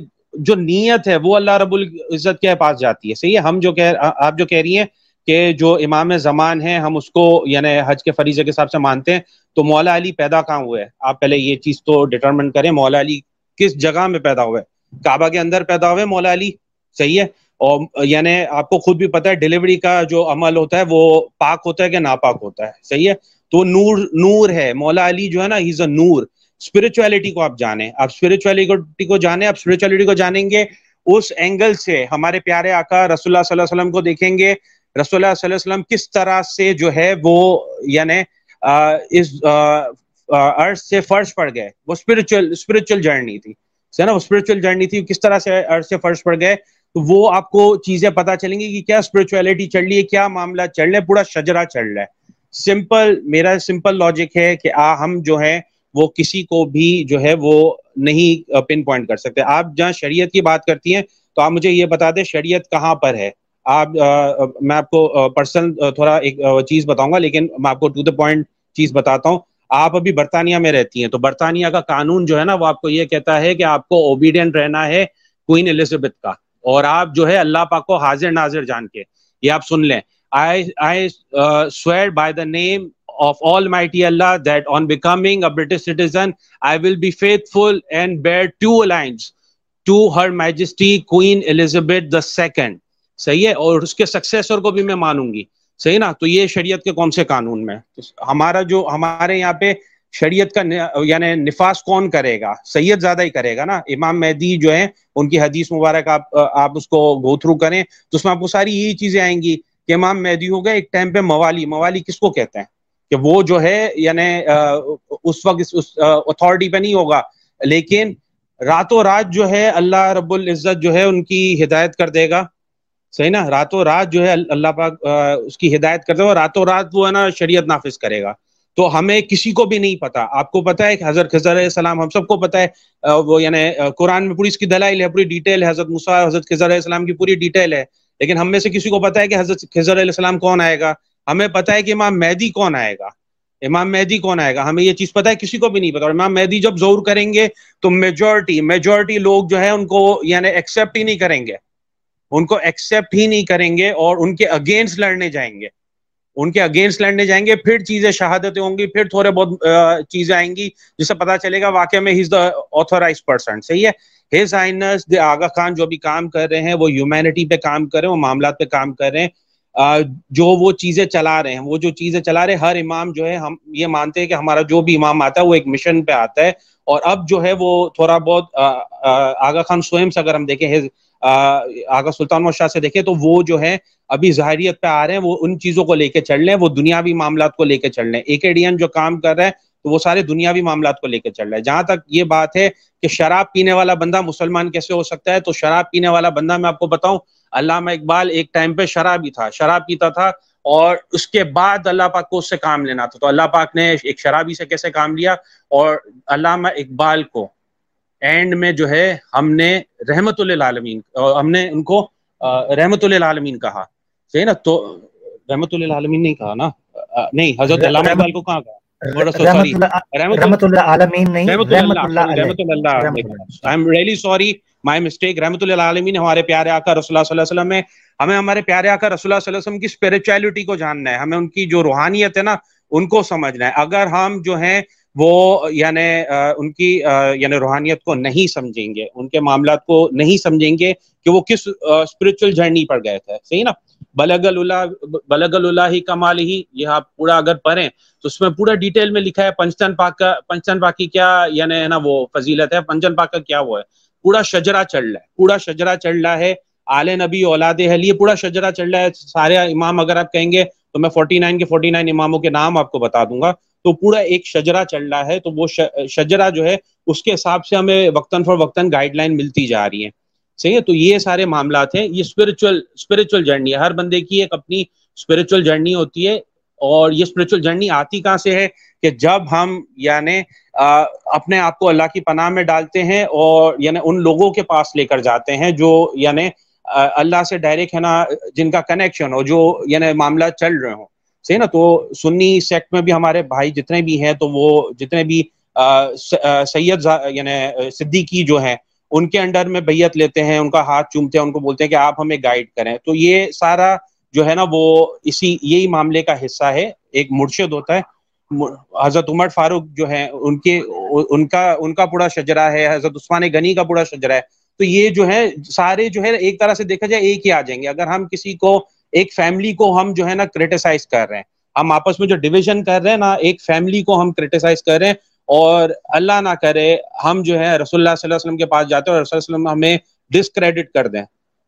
جو نیت ہے وہ اللہ رب العزت کے پاس جاتی ہے۔ صحیح ہے؟ ہم جو کہہ آپ جو کہہ رہی ہیں کہ جو امام زمان ہیں، ہم اس کو یعنی حج کے فریضے کے حساب سے مانتے ہیں، تو مولا علی پیدا کہاں ہوئے ہے آپ پہلے یہ چیز تو ڈٹرمن کریں، مولا علی کس جگہ میں پیدا ہوئے کعبہ کے اندر پیدا ہوئے مولا علی؟ صحیح ہے؟ اور یعنی آپ کو خود بھی پتا ہے ڈلیوری کا جو عمل ہوتا ہے، وہ پاک ہوتا ہے کہ ناپاک ہوتا ہے؟ صحیح ہے؟ تو نور نور ہے۔ مولا علی جو ہے نا ہیز اے نور اسپرچویلٹی کو آپ جانیں۔ آپ اسپرچویلٹی کو جانیں، آپ اسپرچویلٹی کو جانیں گے۔ اس اینگل سے ہمارے پیارے آقا رسول اللہ صلی اللہ علیہ وسلم کو دیکھیں گے۔ رسول اللہ صلی اللہ علیہ وسلم کس طرح سے جو ہے وہ یعنی اس ارض سے فرش پڑ گئے۔ وہ اسپرچل اسپرچل جرنی تھی۔ نا؟ وہ اسپرچل جرنی تھی۔ کس طرح سے ارض سے فرش پڑ گئے؟ تو وہ آپ کو چیزیں پتا چلیں گی کہ کیا اسپرچویلٹی چل رہی ہے، کیا معاملہ چل رہا ہے، پورا شجرا چل رہا ہے۔ سمپل میرا سمپل لاجک ہے کہ آ، ہم جو ہیں، وہ کسی کو بھی جو ہے، وہ نہیں پن پوائنٹ کر سکتے۔ آپ جہاں شریعت کی بات کرتی ہیں، تو آپ مجھے یہ بتا دیں شریعت کہاں پر ہے۔ آپ میں آپ کو پرسنل تھوڑا ایک چیز بتاؤں گا، لیکن میں آپ کو ٹو دا پوائنٹ چیز بتاتا ہوں۔ آپ ابھی برطانیہ میں رہتی ہیں، تو برطانیہ کا قانون جو ہے نا، وہ آپ کو یہ کہتا ہے کہ آپ کو اوبیڈینٹ رہنا ہے کوئن الزبتھ کا۔ اور آپ جو ہے اللہ پاک کو حاضر ناظر جان کے یہ آپ سن لیں۔ I swear by the name of Almighty Allah that on becoming a British citizen, I will be faithful and bear two alliance to Her Majesty Queen Elizabeth II. صحیح ہے؟ اور اس کے سکسیسر کو بھی میں مانوں گی۔ صحیح نا؟ تو یہ شریعت کے کون سے قانون میں؟ ہمارا جو ہمارے یہاں پہ شریعت کا یعنی نفاذ کون کرے گا؟ سید زیادہ ہی کرے گا نا؟ امام مہدی جو ہے ان کی حدیث مبارک آپ آپ اس کو گو تھرو کریں، تو اس میں آپ کو ساری یہی چیزیں آئیں گی کہ امام مہدی ہو گئے، ایک ٹائم پہ موالی موالی کس کو کہتے ہیں؟ کہ وہ جو ہے یعنی اس وقت اتھارٹی پہ نہیں ہوگا۔ لیکن راتوں رات جو ہے، اللہ رب العزت جو ہے، ان کی ہدایت کر دے گا۔ صحیح نا؟ راتوں رات جو ہے، اللہ پاک اس کی ہدایت کر دے گا راتوں رات وہ ہے نا، شریعت نافذ کرے گا۔ تو ہمیں کسی کو بھی نہیں پتا۔ آپ کو پتا ہے کہ حضرت خضر علیہ السلام، ہم سب کو پتا ہے وہ یعنی قرآن میں پوری اس کی دلائل ہے، پوری ڈیٹیل ہے، حضرت مسا حضرت خضر علیہ السلام کی پوری ڈیٹیل ہے۔ لیکن ہم میں سے کسی کو پتا ہے کہ حضرت خضر علیہ السلام کون آئے گا؟ ہمیں پتا ہے کہ امام مہدی کون آئے گا۔ امام مہدی کون آئے گا؟ ہمیں یہ چیز پتا ہے، کسی کو بھی نہیں پتا۔ اور امام مہدی جب زور کریں گے تو میجورٹی میجورٹی لوگ جو ہے ان کو یعنی ایکسیپٹ ہی نہیں کریں گے۔ ان کو ایکسیپٹ ہی نہیں کریں گے اور ان کے اگینسٹ لڑنے جائیں گے۔ ان کے اگینسٹ لڑنے جائیں گے، پھر چیزیں شہادتیں ہوں گی، پھر تھوڑے بہت چیزیں آئیں گی، جس سے پتا چلے گا واقعہ میں ہز دا آتھورائز پرسن صحیح ہے؟ ہز آئنس دے آگا خان جو بھی کام کر رہے ہیں، وہ ہیومینٹی پہ کام کر رہے ہیں، وہ معاملات پہ کام کر رہے ہیں۔ جو وہ چیزیں چلا رہے ہیں، وہ جو چیزیں چلا رہے ہیں، ہر امام جو ہے، ہم یہ مانتے ہیں کہ ہمارا جو بھی امام آتا ہے، وہ ایک مشن پہ آتا ہے۔ اور اب جو ہے، وہ تھوڑا بہت آگا خان سوئم سے اگر ہم دیکھیں آگا سلطان شاہ سے دیکھیں تو وہ جو ہے ابھی ظاہریت پہ آ رہے ہیں، وہ ان چیزوں کو لے کے چل رہے ہیں، وہ دنیاوی معاملات کو لے کے چل رہے ہیں۔ ایک ایڈین جو کام کر رہے ہیں تو وہ سارے دنیاوی معاملات کو لے کے چل رہا ہے جہاں تک یہ بات ہے کہ شراب پینے والا بندہ مسلمان کیسے ہو سکتا ہے، تو شراب پینے والا بندہ میں آپ کو بتاؤں، علامہ اقبال ایک ٹائم پہ شراب ہی تھا، شراب پیتا تھا اور اس کے بعد اللہ پاک کو اس سے کام لینا تھا۔ تو اللہ پاک نے ایک شرابی سے کیسے کام لیا اور علامہ اقبال کو اینڈ میں جو ہے ہم نے رحمت اللہ عالمین ہم نے ان کو رحمت اللہ عالمین کہا۔ صحیح نا؟ تو رحمت اللہ عالمین نہیں کہا نا؟ نہیں حضرت علامہ اقبال کو کہاں کہا رحمت اللہ عالمین نہیں رحمت اللہ عالمین ہمارے پیارے آقا رسول اللہ صلی اللہ علیہ وسلم میں ہمیں ہمارے پیارے آقا رسول اللہ صلی اللہ علیہ وسلم کی اسپرچولیٹی کو جاننا ہے۔ ہمیں ان کی جو روحانیت ہے نا ان کو سمجھنا ہے۔ اگر ہم جو ہیں وہ یعنی ان کی یعنی روحانیت کو نہیں سمجھیں گے، ان کے معاملات کو نہیں سمجھیں گے کہ وہ کس اسپرچل جرنی پر گئے تھے۔ صحیح نا؟ بلغ اللہ بلغ اللہ ہی کمال ہی، یہ آپ پورا اگر پڑھیں تو اس میں پورا ڈیٹیل میں لکھا ہے پنچتن پاک کا، پنچتن پاک کی کیا یعنی ہے نا وہ فضیلت ہے پنچن پاک کا کیا وہ ہے؟ پورا شجرا چل رہا ہے، پورا شجرا چل رہا ہے۔ آل نبی، اولاد ہے یہ پورا شجرا چل رہا ہے۔ سارے امام اگر آپ کہیں گے تو میں 49 کے 49 اماموں کے نام آپ کو بتا دوں گا۔ تو پورا ایک شجرا چل رہا ہے، تو وہ شجرا جو ہے، اس کے حساب سے ہمیں وقتاً فور وقتاً گائیڈ لائن ملتی جا رہی ہے صحیح ہے؟ تو یہ سارے معاملات ہیں۔ یہ اسپرچل اسپرچل جرنی ہے۔ ہر بندے کی ایک اپنی اسپرچل جرنی ہوتی ہے۔ اور یہ اسپرچل جرنی آتی کہاں سے ہے؟ کہ جب ہم یعنی اپنے آپ کو اللہ کی پناہ میں ڈالتے ہیں اور یعنی ان لوگوں کے پاس لے کر جاتے ہیں جو یعنی اللہ سے ڈائریکٹ ہے نا، جن کا کنیکشن ہو، جو یعنی معاملہ چل رہے ہوں۔ صحیح نا؟ تو سنی سیکٹ میں بھی ہمارے بھائی جتنے بھی ہیں، تو وہ جتنے بھی سید یعنی صدیقی جو ہیں، ان کے انڈر میں بیعت لیتے ہیں، ان کا ہاتھ چومتے ہیں، ان کو بولتے ہیں کہ آپ ہمیں گائیڈ کریں۔ تو یہ سارا جو ہے نا، وہ اسی، یہی معاملے کا حصہ ہے۔ ایک مرشد ہوتا ہے۔ حضرت عمر فاروق جو ہے ان کے، ان کا ان کا پورا شجرا ہے۔ حضرت عثمان غنی کا پورا شجرا ہے۔ تو یہ جو ہے سارے جو ہے، ایک طرح سے دیکھا جائے، ایک ہی آ جائیں گے۔ اگر ہم کسی کو ایک فیملی کو ہم جو ہے نا کریٹیسائز کر رہے ہیں۔ ہم آپس میں جو ڈویژن کر رہے ہیں نا ایک فیملی کو ہم کریٹیسائز کر رہے ہیں۔ اور اللہ نہ کرے ہم جو ہے رسول اللہ صلی اللہ علیہ وسلم کے پاس جاتے ہیں اور رسول اللہ علیہ وسلم ہمیں ڈسکریڈٹ کر دیں۔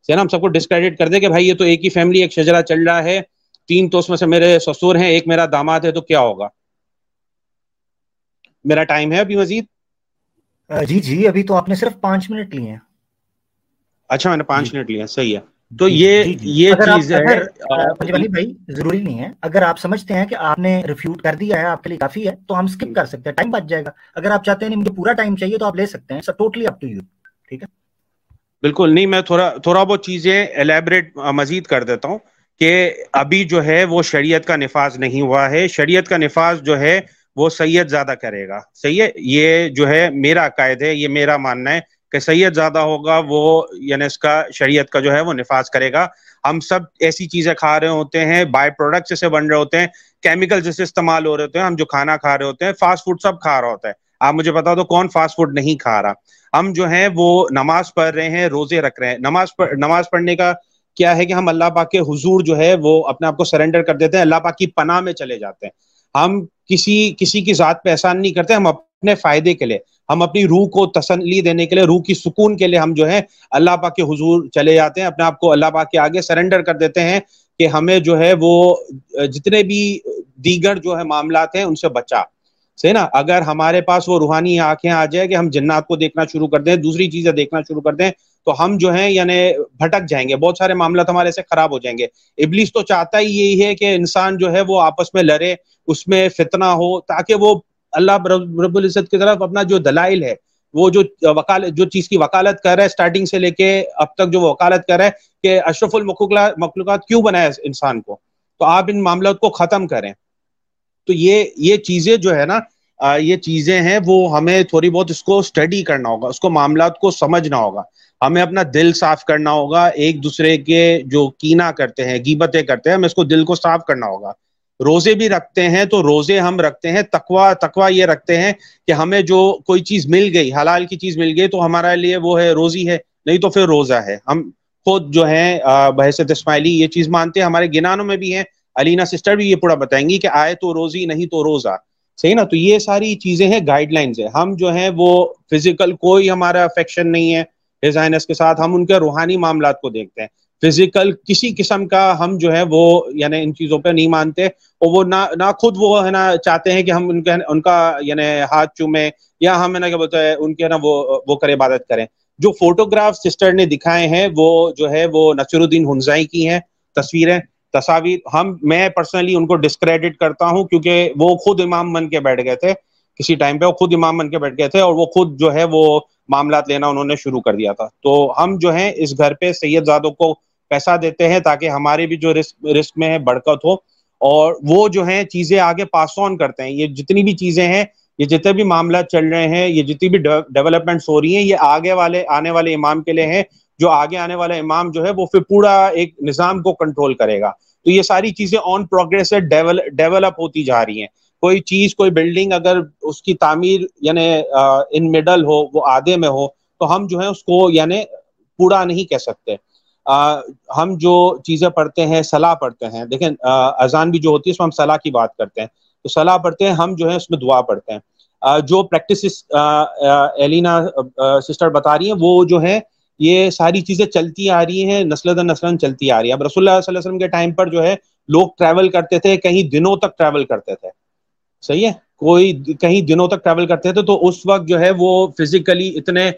نا ہم سب کو ڈسکریڈٹ کر دیں کہ بھائی یہ تو ایک ہی فیملی ایک شجرا چل رہا ہے۔ تین تو اس میں سے میرے سسور ہیں ایک میرا داماد ہے تو کیا ہوگا؟ میرا ٹائم ہے ابھی مزید؟ جی جی ابھی تو آپ نے صرف پانچ منٹ لیے ہیں۔ اچھا میں نے پانچ جی۔ منٹ لیا صحیح ہے۔ تو جی، یہ جی، یہ چیز ہے بھائی ضروری نہیں ہے۔ اگر آپ سمجھتے ہیں کہ آپ نے ریفیوٹ کر دیا ہے آپ کے لیے کافی ہے تو ہم سکپ کر سکتے ہیں ٹائم بچ جائے گا۔ اگر آپ چاہتے ہیں مجھے پورا ٹائم چاہیے تو آپ لے سکتے ہیں۔ ٹوٹلی اپ ٹو یو ٹھیک ہے؟ بالکل نہیں میں تھوڑا تھوڑا بہت چیزیں الیبریٹ مزید کر دیتا ہوں کہ ابھی جو ہے وہ شریعت کا نفاذ نہیں ہوا ہے۔ شریعت کا نفاذ جو ہے وہ سید زیادہ کرے گا۔ صحیح ہے؟ یہ جو ہے میرا قائد ہے یہ میرا ماننا ہے۔ کہ سید زیادہ ہوگا، وہ یعنی اس کا شریعت کا جو ہے وہ نفاذ کرے گا۔ ہم سب ایسی چیزیں کھا رہے ہوتے ہیں، بائی پروڈکٹ جیسے بن رہے ہوتے ہیں، کیمیکل جیسے استعمال ہو رہے ہوتے ہیں، ہم جو کھانا کھا رہے ہوتے ہیں، فاسٹ فوڈ سب کھا رہا ہوتا ہے۔ آپ مجھے بتا دو کون فاسٹ فوڈ نہیں کھا رہا۔ ہم جو ہیں وہ نماز پڑھ رہے ہیں، روزے رکھ رہے ہیں۔ نماز نماز پڑھنے کا کیا ہے کہ ہم اللہ پاک کے حضور جو ہے وہ اپنے آپ کو سرینڈر کر دیتے ہیں، اللہ پاک کی پناہ میں چلے جاتے ہیں۔ ہم کسی کسی کی ذات پہ احسان نہیں کرتے، ہم اپنے فائدے کے لیے، ہم اپنی روح کو تسلی دینے کے لیے، روح کی سکون کے لیے ہم جو ہے اللہ پاک کے حضور چلے جاتے ہیں، اپنے آپ کو اللہ پاک کے آگے سرنڈر کر دیتے ہیں کہ ہمیں جو ہے وہ جتنے بھی دیگر جو ہے معاملات ہیں، ان سے بچا۔ صحیح نا؟ اگر ہمارے پاس وہ روحانی آنکھیں آ جائے کہ ہم جنات کو دیکھنا شروع کر دیں، دوسری چیزیں دیکھنا شروع کر دیں، تو ہم جو ہیں یعنی بھٹک جائیں گے۔ بہت سارے معاملات ہمارے سے خراب ہو جائیں گے۔ ابلیس تو چاہتا ہی یہی ہے کہ انسان جو ہے وہ آپس میں لڑے، اس میں فتنہ ہو، تاکہ وہ اللہ رب العزت کی طرف اپنا جو دلائل ہے، وہ جو وکالت جو چیز کی وکالت کر رہا ہے اسٹارٹنگ سے لے کے اب تک جو وہ وکالت کر رہا ہے کہ اشرف المخلوقات کیوں بنایا انسان کو؟ تو آپ ان معاملات کو ختم کریں۔ تو یہ یہ چیزیں جو ہے نا یہ چیزیں ہیں، وہ ہمیں تھوڑی بہت اس کو اسٹڈی کرنا ہوگا، اس کو معاملات کو سمجھنا ہوگا۔ ہمیں اپنا دل صاف کرنا ہوگا، ایک دوسرے کے جو کینا کرتے ہیں گیبتیں کرتے ہیں، ہمیں اس کو دل کو صاف کرنا ہوگا۔ روزے بھی رکھتے ہیں تو روزے ہم رکھتے ہیں تقوا تقوا یہ رکھتے ہیں کہ ہمیں جو کوئی چیز مل گئی، حلال کی چیز مل گئی تو ہمارے لیے وہ ہے، روزی ہے، نہیں تو پھر روزہ ہے۔ ہم خود جو ہے بحثت اسماعیلی یہ چیز مانتے ہیں، ہمارے گنانوں میں بھی ہیں۔ علینا سسٹر بھی یہ پورا بتائیں گی کہ آئے تو روزی، نہیں تو روزہ۔ صحیح نا؟ تو یہ ساری چیزیں ہیں گائیڈ لائنز ہیں۔ ہم جو ہیں وہ فزیکل کوئی ہمارا افیکشن نہیں ہے۔ ڈیزائنرس کے ساتھ ہم ان کے روحانی معاملات کو دیکھتے ہیں۔ فزیکل کسی قسم کا ہم جو ہے وہ یعنی ان چیزوں پہ نہیں مانتے اور وہ نہ نہ خود وہ ہے نا چاہتے ہیں کہ ہم ان کے ان کا یعنی ہاتھ چومیں یا ہم ہے نا کیا بولتے ہیں ان کے نا وہ وہ کرے عبادت کریں۔ جو فوٹوگراف سسٹر نے دکھائے ہیں وہ جو ہے وہ نصر الدین ہنزائی کی ہیں، تصویریں، تصاویر۔ ہم میں پرسنلی ان کو ڈسکریڈٹ کرتا ہوں کیونکہ وہ خود امام بن کے بیٹھ گئے تھے کسی ٹائم پہ، وہ خود امام بن کے بیٹھ گئے تھے اور وہ خود جو ہے وہ معاملات لینا انہوں نے شروع کر دیا تھا۔ تو ہم جو ہیں اس گھر پہ سید زادوں کو پیسہ دیتے ہیں تاکہ ہمارے بھی جو رسک رسک میں ہے، برکت ہو۔ اور وہ جو ہیں، چیزیں آگے پاس آن کرتے ہیں۔ یہ جتنی بھی چیزیں ہیں، یہ جتنے بھی معاملات چل رہے ہیں، یہ جتنی بھی ڈیولپمنٹس ہو رہی ہیں، یہ آگے والے آنے والے امام کے لیے ہیں۔ جو آگے آنے والا امام جو ہے، وہ پھر پورا ایک نظام کو کنٹرول کرے گا۔ تو یہ ساری چیزیں آن پروگرس ڈیولپ ہوتی جا رہی ہیں۔ کوئی چیز، کوئی بلڈنگ اگر اس کی تعمیر یعنی ان مڈل ہو، وہ آدھے میں ہو، تو ہم جو ہے اس کو یعنی پورا نہیں کہہ سکتے۔ ہم جو چیزیں پڑھتے ہیں، صلاح پڑھتے ہیں۔ دیکھیں اذان بھی جو ہوتی ہے، اس میں ہم صلاح کی بات کرتے ہیں۔ تو صلاح پڑھتے ہیں، ہم جو ہے اس میں دعا پڑھتے ہیں۔ جو پریکٹس ایلینا سسٹر بتا رہی ہیں، وہ جو ہے یہ ساری چیزیں چلتی آ رہی ہیں نسل در نسل چلتی آ رہی ہے اب رسول اللہ صلی اللہ علیہ وسلم کے ٹائم پر جو ہے، لوگ ٹریول کرتے تھے، کہیں دنوں تک ٹریول کرتے تھے۔ صحیح ہے؟ کوئی کہیں دنوں تک ٹریول کرتے تھے، تو اس وقت جو ہے، وہ فزیکلی اتنے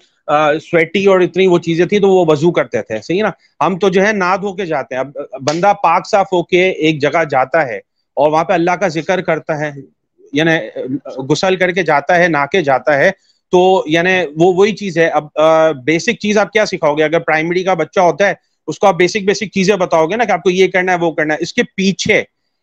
سویٹی اور اتنی وہ چیزیں تھیں تو وہ وضو کرتے تھے۔ صحیح نا؟ ہم تو جو ہے ناد ہو کے جاتے ہیں۔ اب بندہ پاک صاف ہو کے ایک جگہ جاتا ہے اور وہاں پہ اللہ کا ذکر کرتا ہے یعنی غسل کر کے جاتا ہے نہ کے جاتا ہے، تو یعنی وہ وہی چیز ہے۔ اب بیسک چیز آپ کیا سکھاؤ گے؟ اگر پرائمری کا بچہ ہوتا ہے، اس کو آپ بیسک بیسک چیزیں بتاؤ گے نا کہ آپ کو یہ کرنا ہے، وہ کرنا ہے۔ اس کے پیچھے،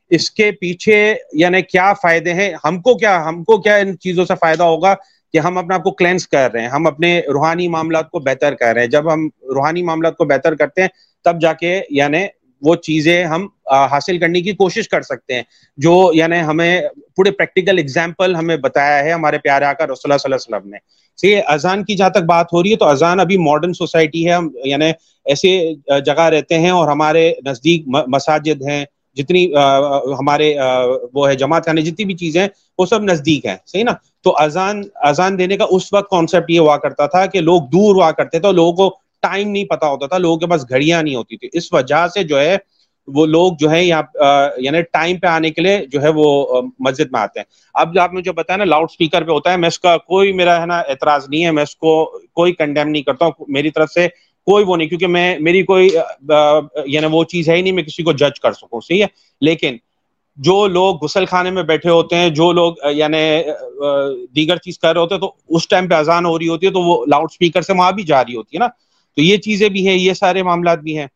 اس کے پیچھے یعنی کیا فائدے ہیں؟ ہم کو کیا، ہم کو کیا ان چیزوں سے فائدہ ہوگا؟ کہ ہم اپنے آپ کو کلینس کر رہے ہیں، ہم اپنے روحانی معاملات کو بہتر کر رہے ہیں۔ جب ہم روحانی معاملات کو بہتر کرتے ہیں، تب جا کے یعنی وہ چیزیں ہم حاصل کرنے کی کوشش کر سکتے ہیں۔ جو یعنی ہمیں پورے پریکٹیکل اگزامپل ہمیں بتایا ہے ہمارے پیارے آکر رسول اللہ صلی اللہ علیہ وسلم نے۔ سی اذان کی جہاں تک بات ہو رہی ہے، تو اذان ابھی ماڈرن سوسائٹی ہے۔ ہم یعنی ایسے جگہ رہتے ہیں اور ہمارے نزدیک مساجد ہیں۔ جتنی ہمارے وہ ہے جماعت خانے، جتنی بھی چیزیں وہ سب نزدیک ہیں، صحیح نا؟ تو اذان اذان دینے کا اس وقت کانسیپٹ یہ ہوا کرتا تھا کہ لوگ دور ہوا کرتے تھے لوگوں کو ٹائم نہیں پتا ہوتا تھا، لوگوں کے پاس گھڑیاں نہیں ہوتی تھی اس وجہ سے جو ہے، وہ لوگ جو ہے یہاں یعنی ٹائم پہ آنے کے لیے جو ہے، وہ مسجد میں آتے ہیں۔ اب جو آپ نے جو بتایا نا لاؤڈ اسپیکر پہ ہوتا ہے، میں اس کا کوئی میرا ہے نا اعتراض نہیں ہے، میں اس کو کوئی کنڈیم نہیں کرتا ہوں، میری طرف سے کوئی وہ نہیں، کیونکہ میں، میری کوئی یعنی وہ چیز ہے ہی نہیں، میں کسی کو جج کر سکوں، صحیح ہے؟ لیکن جو لوگ غسل خانے میں بیٹھے ہوتے ہیں، جو لوگ یعنی دیگر چیز کر رہے ہوتے ہیں، تو اس ٹائم پہ اذان ہو رہی ہوتی ہے، تو وہ لاؤڈ اسپیکر سے وہاں بھی جا رہی ہوتی ہے نا؟ تو یہ چیزیں بھی ہیں، یہ سارے معاملات بھی ہیں۔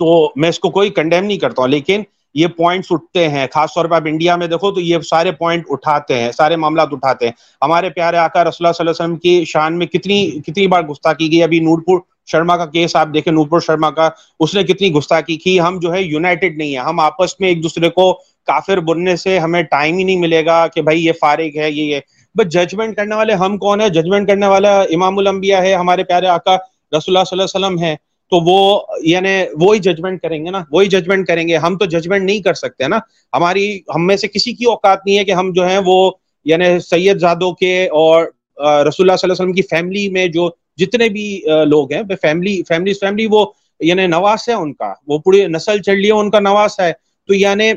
تو میں اس کو کوئی کنڈیم نہیں کرتا ہوں، لیکن یہ پوائنٹس اٹھتے ہیں، خاص طور پہ آپ انڈیا میں دیکھو، تو یہ سارے پوائنٹ اٹھاتے ہیں، سارے معاملات اٹھاتے ہیں۔ ہمارے پیارے آقا رسول اللہ صلی اللہ علیہ وسلم کی شان میں کتنی کتنی بار گستاخی گئی ابھی نورپور شرما کا کیس آپ دیکھیں، نورپور شرما کا، اس نے کتنی گستاخی کی۔ ہم جو ہے یونائٹڈ نہیں ہے ہم آپس میں ایک دوسرے کو کافر بننے سے ہمیں ٹائم ہی نہیں ملے گا کہ بھائی یہ فارغ ہے، یہ بس ججمنٹ کرنے والے ہم کون ہے ججمنٹ کرنے والا امام الانبیاء ہے، ہمارے پیارے آقا رسول اللہ صلی اللہ علیہ وسلم ہے تو وہ یعنی وہی ججمنٹ کریں گے نا، وہی ججمنٹ کریں گے۔ ہم تو ججمنٹ نہیں کر سکتے نا۔ ہماری، ہم میں سے کسی کی اوقات نہیں ہے کہ ہم جو ہیں وہ یعنی سید زادوں کے اور رسول اللہ صلی اللہ علیہ وسلم کی فیملی میں جو جتنے بھی لوگ ہیں فیملی فیملی فیملی وہ یعنی نواس ہے ان کا، وہ پوری نسل چڑھ لی ان کا نواس ہے۔ تو یعنی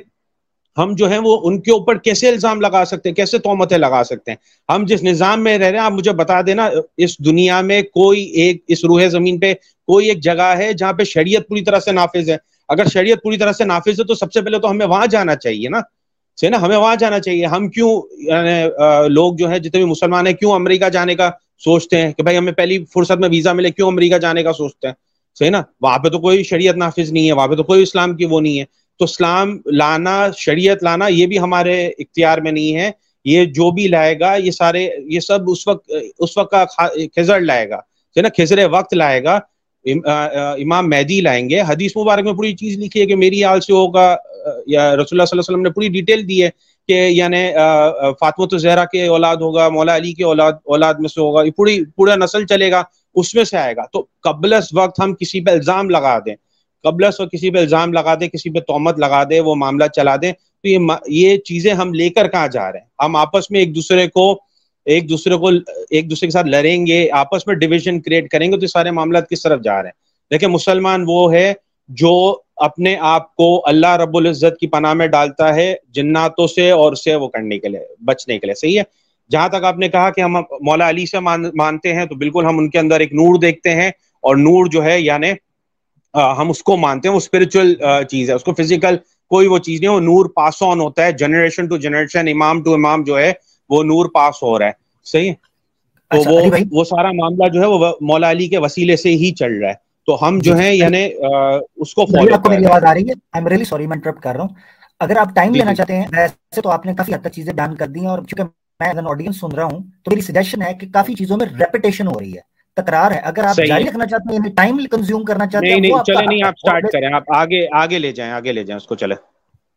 ہم جو ہیں، وہ ان کے اوپر کیسے الزام لگا سکتے ہیں؟ کیسے تومتیں لگا سکتے ہیں؟ ہم جس نظام میں رہ رہے ہیں، آپ مجھے بتا دینا، اس دنیا میں کوئی ایک، اس روح زمین پہ کوئی ایک جگہ ہے جہاں پہ شریعت پوری طرح سے نافذ ہے۔ اگر شریعت پوری طرح سے نافذ ہے، تو سب سے پہلے تو ہمیں وہاں جانا چاہیے نا۔ سے نا؟ ہمیں وہاں جانا چاہیے۔ ہم کیوں یعنی لوگ جو ہے جتنے بھی مسلمان ہیں، کیوں امریکہ جانے کا سوچتے ہیں کہ بھائی ہمیں پہلی فرصت میں ویزا ملے، کیوں امریکہ جانے کا سوچتے ہیں؟ صحیح نا؟ وہاں پہ تو کوئی شریعت نافذ نہیں ہے، وہاں پہ تو کوئی اسلام کی وہ نہیں ہے۔ تو اسلام لانا، شریعت لانا یہ بھی ہمارے اختیار میں نہیں ہے۔ یہ جو بھی لائے گا، یہ سارے، یہ سب اس وقت اس وقت کا خزر لائے گا۔ نا؟ خزر وقت لائے گا۔ امام مہدی لائیں گے۔ حدیث مبارک میں پوری چیز لکھی ہے کہ میری آل سے ہوگا یا رسول اللہ صلی اللہ علیہ وسلم نے پوری ڈیٹیل دی ہے۔ کہ یعنی فاطمت زہرا کے اولاد ہوگا، مولا علی کے اولاد اولاد میں سے ہوگا، یہ پوری، پورا نسل چلے گا، اس میں سے آئے گا۔ تو قبل اس وقت ہم کسی پہ الزام لگا دیں، قبل اس وقت کسی پہ الزام لگا دیں، کسی پہ تومت لگا دے وہ معاملہ چلا دیں، تو یہ یہ چیزیں ہم لے کر کہاں جا رہے ہیں؟ ہم آپس میں ایک دوسرے کو، ایک دوسرے کو، ایک دوسرے کے ساتھ لڑیں گے، آپس میں ڈویژن کریٹ کریں گے، تو سارے معاملات کس طرف جا رہے ہیں؟ دیکھیں، مسلمان وہ ہے جو اپنے آپ کو اللہ رب العزت کی پناہ میں ڈالتا ہے جناتوں سے اور سے وہ کرنے کے لیے بچنے کے لیے صحیح ہے؟ جہاں تک آپ نے کہا کہ ہم مولا علی سے مانتے ہیں تو بالکل ہم ان کے اندر ایک نور دیکھتے ہیں اور نور جو ہے یعنی ہم اس کو مانتے ہیں وہ اسپرچل چیز ہے۔ اس کو فزیکل کوئی وہ چیز نہیں وہ نور پاس آن ہوتا ہے۔ جنریشن ٹو جنریشن امام ٹو امام جو ہے وہ نور پاس ہو رہا ہے۔ صحیح؟ تو اچھا، وہ وہ سارا معاملہ جو ہے وہ مولا علی کے وسیلے سے ہی چل رہا ہے۔ تو ہم جو جی، ہیں یعنی اس کو فالو آپ کو میری آواز آ رہی ہے۔ آئی ایم ریلی سوری میں انٹرپٹ کر رہا ہوں۔ اگر آپ ٹائم جی، لینا جی۔ چاہتے ہیں ویسے تو آپ نے کافی حد تک چیزیں بیان کر دی ہیں اور چونکہ میں ایز این آڈینس سن رہا ہوں تو میری سجیشن ہے کہ کافی چیزوں میں ریپیٹیشن ہو رہی ہے تکرار ہے۔ اگر آپ جاری رکھنا چاہتے ہیں ٹائم یعنی کنزیوم کرنا چاہتے ہیں نہیں چلے نہیں آپ سٹارٹ کریں۔ آپ آگے آگے لے جائیں آگے لے جائیں اس کو چلے۔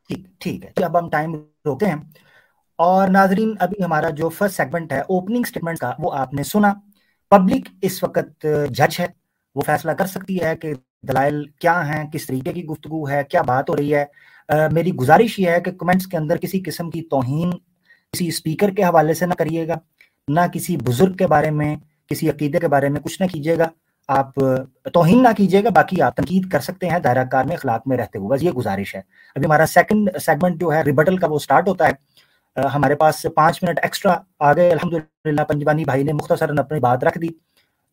ٹھیک ٹھیک ہے۔ اب ہم ٹائم روکتے ہیں۔ اور ناظرین ابھی ہمارا جو فرسٹ سیگمنٹ ہے اوپننگ سٹیٹمنٹ کا وہ آپ نے سنا۔ پبلک اس وقت جج ہے۔ وہ فیصلہ کر سکتی ہے کہ دلائل کیا ہیں، کس طریقے کی گفتگو ہے، کیا بات ہو رہی ہے۔ میری گزارش یہ ہے کہ کمنٹس کے اندر کسی قسم کی توہین کسی اسپیکر کے حوالے سے نہ کریے گا، نہ کسی بزرگ کے بارے میں، کسی عقیدے کے بارے میں کچھ نہ کیجیے گا۔ آپ توہین نہ کیجیے گا، باقی آپ تنقید کر سکتے ہیں دائرہ کار میں، اخلاق میں رہتے ہوئے۔ بس یہ گزارش ہے۔ ابھی ہمارا سیکنڈ سیگمنٹ جو ہے ریبٹل کا وہ سٹارٹ ہوتا ہے۔ ہمارے پاس پانچ منٹ ایکسٹرا آگے الحمد للہ پنجوانی بھائی نے مختصر اپنی بات رکھ دی۔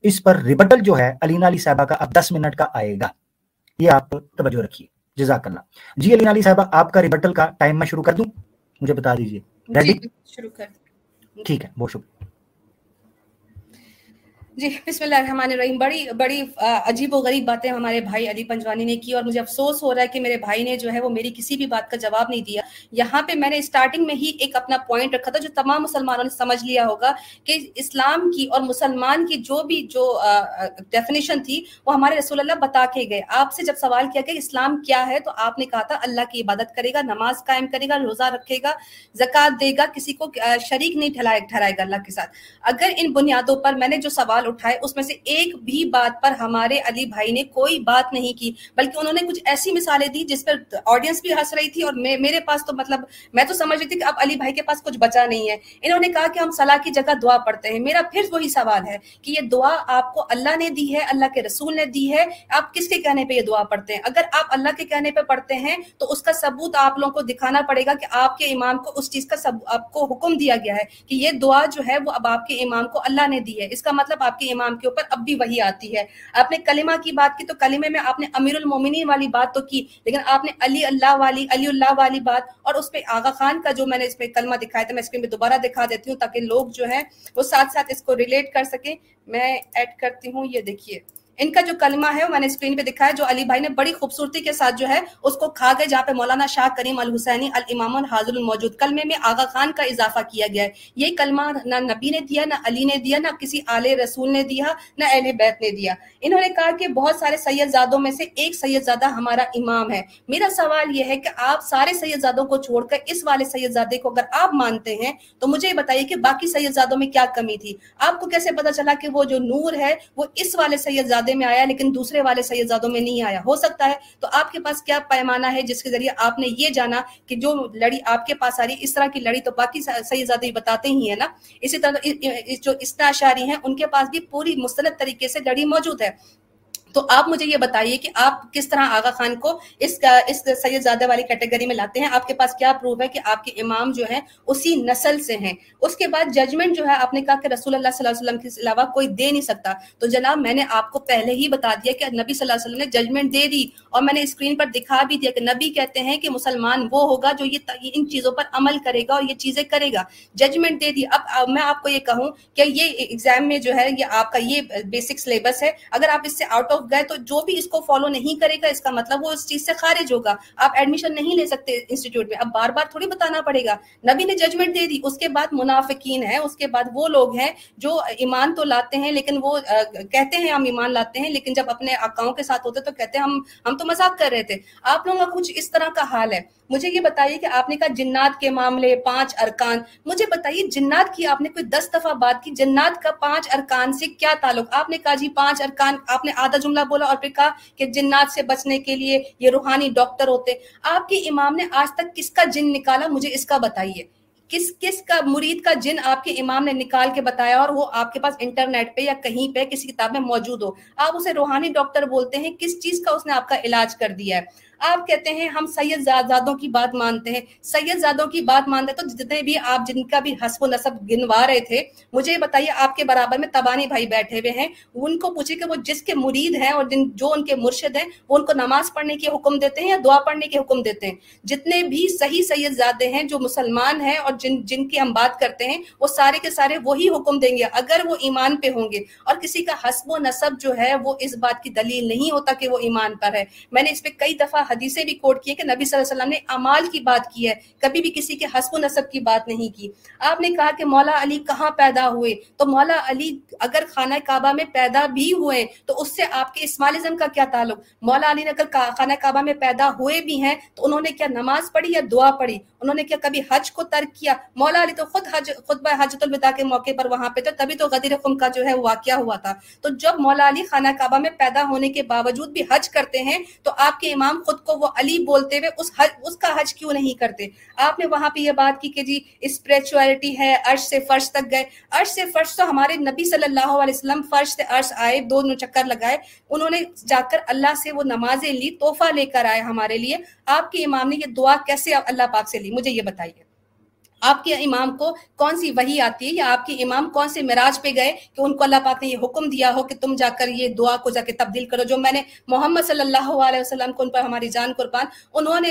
اس پر ریبٹل جو ہے علینا علی صاحبہ کا اب دس منٹ کا آئے گا۔ یہ آپ توجہ رکھیے۔ جزاک اللہ۔ جی علینا علی صاحبہ آپ کا ریبٹل کا ٹائم میں شروع کر دوں؟ مجھے بتا دیجیے ریڈی جی، ٹھیک ہے بہت شکریہ۔ جی بسم اللہ الرحمن الرحیم۔ بڑی بڑی عجیب و غریب باتیں ہمارے بھائی علی پنجوانی نے کی اور مجھے افسوس ہو رہا ہے کہ میرے بھائی نے جو ہے وہ میری کسی بھی بات کا جواب نہیں دیا۔ یہاں پہ میں نے اسٹارٹنگ میں ہی ایک اپنا پوائنٹ رکھا تھا جو تمام مسلمانوں نے سمجھ لیا ہوگا کہ اسلام کی اور مسلمان کی جو بھی جو ڈیفینیشن تھی، وہ ہمارے رسول اللہ بتا کے گئے۔ آپ سے جب سوال کیا کہ اسلام کیا ہے، تو آپ نے کہا تھا، اللہ کی عبادت کرے گا، نماز قائم کرے گا، روزہ رکھے گا زکوٰۃ دے گا، کسی کو شریک نہیں ٹھہرائے گا اللہ کے ساتھ۔ اگر ان بنیادوں پر میں نے جو سوال اٹھائے، اس میں سے ایک بھی بات پر ہمارے علی بھائی نے کوئی بات نہیں کی۔ بلکہ انہوں نے کچھ ایسی مثالیں دی جس پر آڈینس بھی ہنس رہی تھی اور میرے پاس تو مطلب میں تو سمجھ رہی تھی کہ اب علی بھائی کے پاس کچھ بچا نہیں ہے۔ انہوں نے کہا کہ ہم صلاح کی جگہ دعا پڑھتے ہیں۔ میرا پھر وہی سوال ہے کہ یہ دعا آپ کو اللہ نے دی ہے، اللہ کے رسول نے دی ہے، آپ کس کے کہنے پہ یہ دعا پڑھتے ہیں؟ اگر آپ اللہ کے کہنے پہ پڑھتے ہیں تو اس کا ثبوت آپ لوگوں کو دکھانا پڑے گا کہ آپ کے امام کو اس چیز کا آپ کو حکم دیا گیا ہے کہ یہ دعا جو ہے وہ اب آپ کے امام کو اللہ نے دی ہے۔ اس کا مطلب آپ آپ کے امام کے اوپر اب بھی وہی آتی ہے۔ آپ نے کلمہ کی بات کی تو کلمے میں آپ نے امیر المومنین والی بات تو کی، لیکن آپ نے علی اللہ والی، علی اللہ والی بات اور اس پہ آغا خان کا جو میں نے اس پہ کلمہ دکھایا تھا، میں اسکرین پہ دوبارہ دکھا دیتی ہوں تاکہ لوگ جو ہیں وہ ساتھ ساتھ اس کو ریلیٹ کر سکیں۔ میں ایڈ کرتی ہوں، یہ دیکھیے۔ ان کا جو کلمہ ہے وہ میں نے اسکرین پہ دکھایا، جو علی بھائی نے بڑی خوبصورتی کے ساتھ جو ہے، اس کو کھا گئے، جہاں پہ مولانا شاہ کریم الحسینی الامام الحاضر الموجود۔ کلمے میں آغا خان کا اضافہ کیا گیا ہے۔ یہ کلمہ نہ نبی نے دیا، نہ علی نے دیا، نہ کسی آل رسول نے دیا، نہ اہل بیت نے دیا۔ انہوں نے کہا کہ بہت سارے سید زادوں میں سے ایک سید زادہ ہمارا امام ہے۔ میرا سوال یہ ہے کہ آپ سارے سید زادوں کو چھوڑ کر اس والے سید زادے کو اگر آپ مانتے ہیں، تو مجھے یہ بتائیے کہ باقی سید زادوں میں کیا کمی تھی؟ آپ کو کیسے پتا چلا کہ وہ جو نور ہے، وہ اس والے سید زادے میں آیا لیکن دوسرے والے سیدزادوں میں نہیں آیا۔ ہو سکتا ہے تو آپ کے پاس کیا پیمانہ ہے جس کے ذریعے آپ نے یہ جانا کہ جو لڑی آپ کے پاس آ رہی اس طرح کی لڑی تو باقی سیدزادے بتاتے ہی ہیں نا؟ اسی طرح جو اسنا اشاری ہیں، ان کے پاس بھی پوری مستند طریقے سے لڑی موجود ہے۔ تو آپ مجھے یہ بتائیے کہ آپ کس طرح آغا خان کو اس اس سید زادہ والی کیٹیگری میں لاتے ہیں؟ آپ کے پاس کیا پروف ہے کہ آپ کے امام جو ہیں اسی نسل سے ہیں؟ اس کے بعد ججمنٹ جو ہے، آپ نے کہا کہ رسول اللہ صلی اللہ علیہ وسلم کے علاوہ کوئی دے نہیں سکتا۔ تو جناب، میں نے آپ کو پہلے ہی بتا دیا کہ نبی صلی اللہ علیہ وسلم نے ججمنٹ دے دی اور میں نے اسکرین پر دکھا بھی دیا کہ نبی کہتے ہیں کہ مسلمان وہ ہوگا جو یہ ان چیزوں پر عمل کرے گا اور یہ چیزیں کرے گا۔ ججمنٹ دے دی۔ اب میں آپ کو یہ کہوں کہ یہ ایگزام میں جو ہے، یہ آپ کا یہ بیسک سلیبس ہے۔ اگر آپ اس سے آؤٹ آف گئے تو جو بھی اس کو فالو نہیں کرے گا، اس کا مطلب وہ اس چیز سے خارج ہوگا۔ آپ ایڈمیشن نہیں لے سکتے انسٹیٹیوٹ میں۔ اب بار بار تھوڑی بتانا پڑے گا۔ نبی نے ججمنٹ دے دی۔ اس کے بعد منافقین ہیں۔ اس کے بعد وہ لوگ ہیں جو ایمان تو لاتے ہیں، لیکن وہ کہتے ہیں ہم ایمان لاتے ہیں، لیکن جب اپنے آکاؤں کے ساتھ ہوتے تو کہتے ہیں ہم ہم تو مذاق کر رہے تھے۔ آپ لوگوں کا کچھ اس طرح کا حال ہے۔ مجھے یہ بتائیے کہ آپ نے کہا جنات کے معاملے، پانچ ارکان۔ مجھے بتائیے جنات کی آپ نے کوئی دس دفعہ بات کی؟ جنات کا پانچ ارکان سے کیا تعلق؟ آپ نے کہا جی پانچ ارکان، آپ نے آدھا جملہ بولا اور پھر کہا کہ جنات سے بچنے کے لیے یہ روحانی ڈاکٹر ہوتے۔ آپ کے امام نے آج تک کس کا جن نکالا؟ مجھے اس کا بتائیے۔ کس کس کا مرید کا جن آپ کے امام نے نکال کے بتایا اور وہ آپ کے پاس انٹرنیٹ پہ یا کہیں پہ کسی کتاب میں موجود ہو؟ آپ اسے روحانی ڈاکٹر بولتے ہیں، کس چیز کا اس نے آپ کا علاج کر دیا ہے؟ آپ کہتے ہیں ہم سید زادوں کی بات مانتے ہیں۔ سید زادوں کی بات مانتے تو جتنے بھی آپ جن کا بھی حسب و نصب گنوا رہے تھے، مجھے بتائیے آپ کے برابر میں تبانی بھائی بیٹھے ہوئے ہیں۔ ان کو پوچھے کہ وہ جس کے مرید ہیں اور جن جو ان کے مرشد ہیں، وہ ان کو نماز پڑھنے کے حکم دیتے ہیں یا دعا پڑھنے کے حکم دیتے ہیں؟ جتنے بھی صحیح سید زادے ہیں جو مسلمان ہیں اور جن جن کی ہم بات کرتے ہیں، وہ سارے کے سارے وہی حکم دیں گے۔ اگر وہ ایمان پہ ہوں گے اور کسی کا حسب و نصب جو ہے، وہ اس بات کی دلیل نہیں ہوتا کہ وہ ایمان پر ہے۔ میں نے اس پہ کئی دفعہ حدیثیں بھی کوٹ کی کہ نبی صلی اللہ علیہ وسلم نے امال کی بات کی ہے، کبھی بھی کسی کے حسب و نصب کی بات نہیں کی۔ آپ نے کہا کہ مولا علی کہاں پیدا ہوئے؟ تو مولا علی اگر خانہ کعبہ میں پیدا بھی ہوئے، تو اس سے آپ کے اسمالزم کا کیا تعلق؟ مولا علی نے اگر خانہ کعبہ میں پیدا ہوئے بھی ہیں، تو انہوں نے کیا نماز پڑھی یا دعا پڑھی؟ انہوں نے کیا کبھی حج کو ترک کیا؟ مولا علی تو خود حج خطبہ حجت الوداع کے موقع پر وہاں پہ تھے، تبھی تو غدیر خم کا جو ہے واقعہ ہوا تھا۔ تو جب مولا علی خانہ کعبہ میں پیدا ہونے کے باوجود بھی حج کرتے ہیں، تو آپ کے امام خود کو وہ علی بولتے ہوئے اس حج اس کا حج کیوں نہیں کرتے؟ آپ نے وہاں پہ یہ بات کی کہ جی اسپریچولیٹی ہے، عرش سے فرش تک گئے۔ عرش سے فرش تو ہمارے نبی صلی اللہ علیہ وسلم فرش سے عرش آئے، دو چکر لگائے۔ انہوں نے جا کر اللہ سے وہ نمازیں لی، تحفہ لے کر آئے ہمارے لیے۔ آپ کے امام نے یہ دعا کیسے اللہ پاک سے لی؟ مجھے یہ بتائیے۔ آپ کے امام کو کون سی وہی آتی ہے یا آپ کے امام کون سے مراج پہ گئے کہ ان کو اللہ پاک نے یہ حکم دیا ہو کہ تم جا کر یہ دعا کو جا کے تبدیل کرو؟ جو میں نے محمد صلی اللہ علیہ وسلم کو ان پر ہماری جان قربان، انہوں نے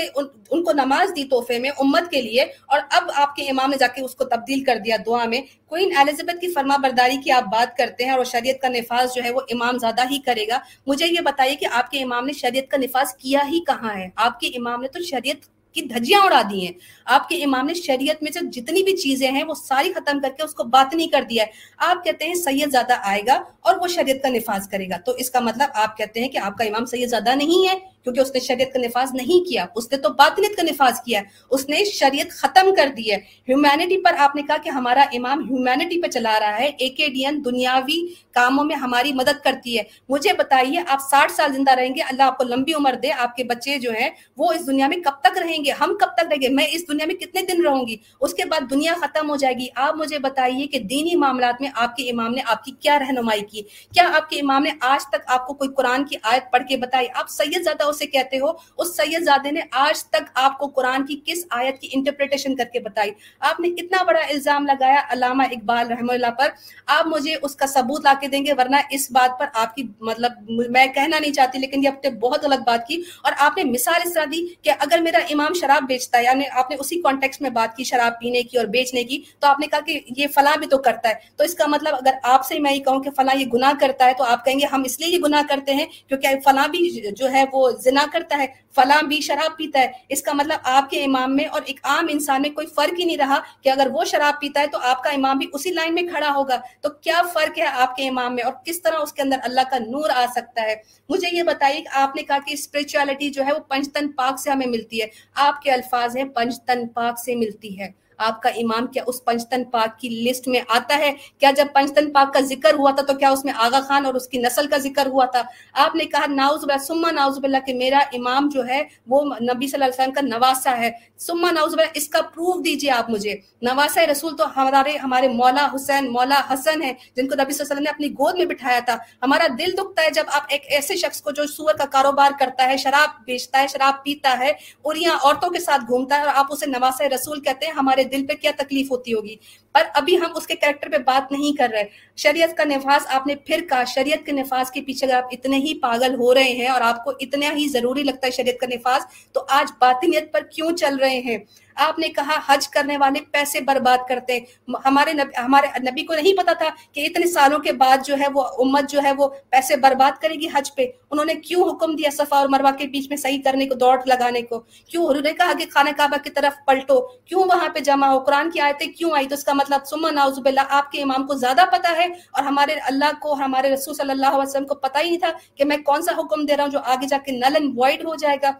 ان کو نماز دی تحفے میں امت کے لیے اور اب آپ کے امام نے جا کے اس کو تبدیل کر دیا دعا میں۔ کوئن ایلزبتھ کی فرما برداری کی آپ بات کرتے ہیں اور شریعت کا نفاذ جو ہے وہ امام زیادہ ہی کرے گا۔ مجھے یہ بتائیے کہ آپ کے امام نے شریعت کا نفاذ کیا ہی کہاں ہے؟ آپ کے امام نے تو شریعت کی دھجیاں اڑا دی ہیں۔ آپ کے امام نے شریعت میں سے جتنی بھی چیزیں ہیں وہ ساری ختم کر کے اس کو بات نہیں کر دیا ہے۔ آپ کہتے ہیں سید زیادہ آئے گا اور وہ شریعت کا نفاذ کرے گا۔ تو اس کا مطلب آپ کہتے ہیں کہ آپ کا امام سید زیادہ نہیں ہے کیونکہ اس نے شریعت کا نفاذ نہیں کیا۔ اس نے تو باطنیت کا نفاذ کیا اس نے شریعت ختم کر دی ہے۔ ہیومینٹی پر آپ نے کہا کہ ہمارا امام ہیومینٹی پہ چلا رہا ہے۔ اے کے ڈی این دنیاوی کاموں میں ہماری مدد کرتی ہے۔ مجھے بتائیے، آپ ساٹھ سال زندہ رہیں گے، اللہ آپ کو لمبی عمر دے۔ آپ کے بچے جو ہیں وہ اس دنیا میں کب تک رہیں رہیں گے۔ ہم کب تک رہیں گے؟ میں اس دنیا میں کتنے دن رہوں گی؟ اس کے بعد دنیا ختم ہو جائے گی۔ آپ مجھے بتائیے کہ دینی معاملات میں آپ کے امام نے آپ کی کیا رہنمائی کی؟ کیا آپ کے امام نے آج تک آپ کو کوئی قرآن کی آیت پڑھ کے بتائی؟ آپ سید زیادہ اسے کہتے ہو، اس سید زادے نے آج تک آپ کو قرآن کی کس آیت کی انٹرپریٹیشن کر کے بتائی؟ آپ نے کتنا بڑا الزام لگایا علامہ اقبال رحم اللہ پر۔ آپ مجھے اس کا ثبوت لا کے دیں گے، ورنہ اس بات پر آپ کی مطلب میں کہنا نہیں چاہتی، لیکن یہ آپ نے بہت غلط بات کی۔ اور آپ نے مثال اس طرح دی کہ اگر میرا امام شراب بیچتا ہے یعنی آپ نے اسی کانٹیکس میں بات کی شراب پینے کی اور بیچنے کی، تو آپ نے کہا کہ یہ فلاں بھی تو کرتا ہے۔ تو اس کا مطلب اگر آپ سے میں یہ کہوں کہ فلاں یہ گناہ کرتا ہے، تو آپ کہیں گے ہم اس لیے یہ گناہ کرتے ہیں کیونکہ فلاں بھی جو ہے وہ زنا کرتا ہے۔ فلاں بھی شراب پیتا ہے۔ اس کا مطلب آپ کے امام میں اور ایک عام انسان میں کوئی فرق ہی نہیں رہا کہ اگر وہ شراب پیتا ہے تو آپ کا امام بھی اسی لائن میں کھڑا ہوگا۔ تو کیا فرق ہے آپ کے امام میں اور کس طرح اس کے اندر اللہ کا نور آ سکتا ہے؟ مجھے یہ بتائیے کہ آپ نے کہا کہ اسپرچولیٹی جو ہے وہ پنچتن پاک سے ہمیں ملتی ہے۔ آپ کے الفاظ ہیں پنچتن پاک سے ملتی ہے۔ آپ کا امام کیا اس پنچتن پاک کی لسٹ میں آتا ہے؟ کیا جب پنچتن پاک کا ذکر ہوا تھا تو کیا اس میں آغا خان اور اس کی نسل کا ذکر ہوا تھا؟ آپ نے کہا ناؤز بلّہ سما ناؤز بلّہ کہ میرا امام جو ہے وہ نبی صلی اللہ علیہ وسلم کا نواسا ہے۔ سما ناؤز بلّہ اس کا پروف دیجیے آپ مجھے۔ نواسا رسول تو ہمارے ہمارے مولا حسین، مولا حسن ہے جن کو نبی صلی اللہ علیہ وسلم نے اپنی گود میں بٹھایا تھا۔ ہمارا دل دکھتا ہے جب آپ ایک ایسے شخص کو جو سور کا کاروبار کرتا ہے، شراب بیچتا ہے، شراب پیتا ہے، اور یہاں عورتوں کے ساتھ گھومتا ہے اور آپ اسے نواسا رسول کہتے ہیں، ہمارے دل پہ کیا تکلیف ہوتی ہوگی؟ پر ابھی ہم اس کے کریکٹر پہ بات نہیں کر رہے۔ شریعت کا نفاذ آپ نے پھر کہا، شریعت کے نفاذ کے پیچھے اگر آپ اتنے ہی پاگل ہو رہے ہیں اور آپ کو اتنا ہی ضروری لگتا ہے شریعت کا نفاذ، تو آج باطنیت پر کیوں چل رہے ہیں؟ آپ نے کہا، حج کرنے والے پیسے برباد کرتے ہمارے نبی ہمارے نبی کو نہیں پتا تھا کہ اتنے سالوں کے بعد جو ہے وہ امت جو ہے وہ پیسے برباد کرے گی حج پہ۔ انہوں نے کیوں حکم دیا صفا اور مروا کے بیچ میں صحیح کرنے کو، دوڑ لگانے کو؟ کیوں انہوں نے کہا کہ خانہ کعبہ کی طرف پلٹو؟ کیوں وہاں پہ جمع ہو؟ قرآن کی آیتیں کیوں آئی تو اس کا مطلب سما ناؤز اللہ آپ کے امام کو زیادہ پتا ہے اور ہمارے اللہ کو، ہمارے رسول صلی اللہ علیہ وسلم کو پتا ہی نہیں تھا کہ میں کون سا حکم دے رہا ہوں جو آگے جا کے نل اینڈ وائڈ ہو جائے گا۔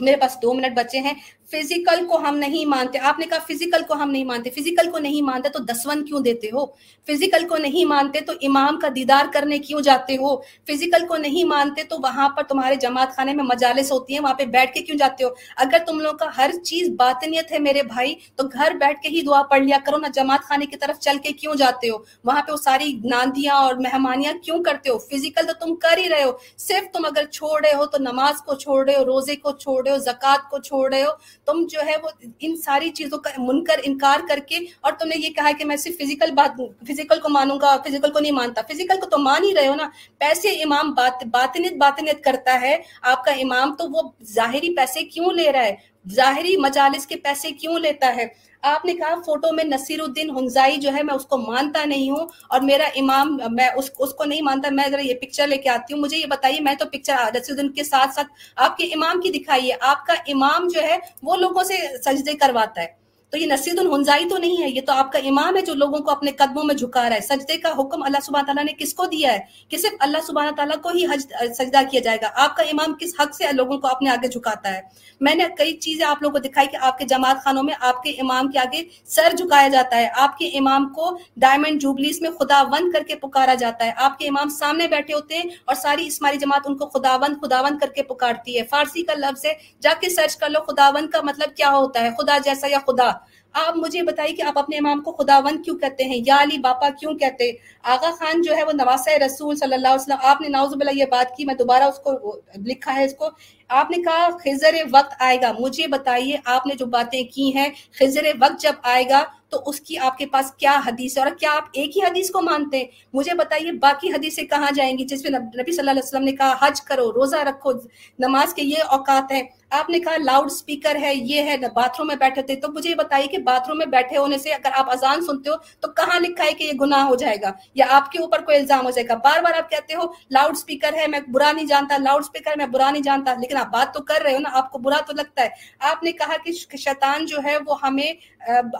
میرے پاس دو منٹ بچے ہیں۔ فزیکل کو ہم نہیں مانتے۔ آپ نے کہا فزیکل کو ہم نہیں مانتے۔ فزیکل کو نہیں مانتے تو دسون کیوں دیتے ہو؟ فزیکل کو نہیں مانتے تو امام کا دیدار کرنے کیوں جاتے ہو؟ فزیکل کو نہیں مانتے تو وہاں پر تمہارے جماعت خانے میں مجالس ہوتی ہیں، وہاں پہ بیٹھ کے کیوں جاتے ہو؟ اگر تم لوگ کا ہر چیز باطنیت ہے میرے بھائی، تو گھر بیٹھ کے ہی دعا پڑھ لیا کرو، نہ جماعت خانے کی طرف چل کے کیوں جاتے ہو؟ وہاں پہ وہ ساری ناندیاں اور مہمانیاں کیوں کرتے ہو؟ فزیکل تو تم کر ہی رہے ہو۔ صرف تم اگر چھوڑ رہے ہو تو نماز کو چھوڑ رہے ہو، روزے کو چھوڑ رہے ہو، زکوٰۃ کو چھوڑ رہے ہو تم جو ہے وہ ان ساری چیزوں کا منکر، انکار کر کے، اور تم نے یہ کہا کہ میں صرف فزیکل بات فزیکل کو مانوں گا فزیکل کو نہیں مانتا۔ فزیکل کو تو مان ہی رہے ہو نا۔ پیسے امام بات، باطنیت باطنیت کرتا ہے۔ آپ کا امام تو وہ ظاہری پیسے کیوں لے رہا ہے؟ ظاہری مجالس کے پیسے کیوں لیتا ہے؟ آپ نے کہا فوٹو میں نصیر الدین ہنزائی جو ہے میں اس کو مانتا نہیں ہوں اور میرا امام میں اس, اس کو نہیں مانتا میں ذرا یہ پکچر لے کے آتی ہوں۔ مجھے یہ بتائیے میں تو پکچر نصیر الدین کے ساتھ ساتھ آپ کے امام کی دکھائیے۔ آپ کا امام جو ہے وہ لوگوں سے سجدے کرواتا ہے۔ تو یہ نصیر الحنزائی تو نہیں ہے، یہ تو آپ کا امام ہے جو لوگوں کو اپنے قدموں میں جھکا رہا ہے۔ سجدے کا حکم اللہ سبحانہ تعالیٰ نے کس کو دیا ہے؟ کہ صرف اللہ سبحانہ تعالیٰ کو ہی حج، سجدہ کیا جائے گا۔ آپ کا امام کس حق سے لوگوں کو اپنے آگے جھکاتا ہے؟ میں نے کئی چیزیں آپ لوگوں کو دکھائی کہ آپ کے جماعت خانوں میں آپ کے امام کے آگے سر جھکایا جاتا ہے۔ آپ کے امام کو ڈائمنڈ جوبلیز میں خدا وند کر کے پکارا جاتا ہے۔ آپ کے امام سامنے بیٹھے ہوتے ہیں اور ساری اسماعیلی جماعت ان کو خدا وند خدا وند کر کے پکارتی ہے۔ فارسی کا لفظ ہے، جا کے سرچ کر لو خدا وند کا مطلب کیا ہوتا ہے؟ خدا جیسا یا خدا؟ آپ مجھے بتائیے کہ آپ اپنے امام کو خداوند کیوں کہتے ہیں؟ یا علی باپا کیوں کہتے آغا خان جو ہے وہ نواز رسول صلی اللہ علیہ وسلم، آپ نے ناؤز باللہ یہ بات کی، میں دوبارہ اس کو لکھا ہے اس کو۔ آپ نے کہا خزر وقت آئے گا۔ مجھے بتائیے، آپ نے جو باتیں کی ہیں خزر وقت جب آئے گا تو اس کی آپ کے پاس کیا حدیث ہے اور کیا آپ ایک ہی حدیث کو مانتے ہیں؟ مجھے بتائیے باقی حدیثیں کہاں جائیں گی جس میں نبی صلی اللہ علیہ وسلم نے کہا، حج کرو، روزہ رکھو، نماز کے یہ اوقات ہیں۔ آپ نے کہا لاؤڈ سپیکر ہے، یہ ہے باتھ روم میں بیٹھے تھے۔ تو مجھے بتائیے کہ باتھ روم میں بیٹھے ہونے سے اگر آپ اذان سنتے ہو تو کہاں لکھا ہے کہ یہ گناہ ہو جائے گا؟ یا آپ کے اوپر کوئی الزام ہو جائے گا؟ بار بار آپ کہتے ہو لاؤڈ سپیکر ہے، میں برا نہیں جانتا، لاؤڈ سپیکر میں برا نہیں جانتا، لیکن آپ بات تو کر رہے ہو نا آپ کو برا تو لگتا ہے۔ آپ نے کہا کہ شیطان جو ہے وہ ہمیں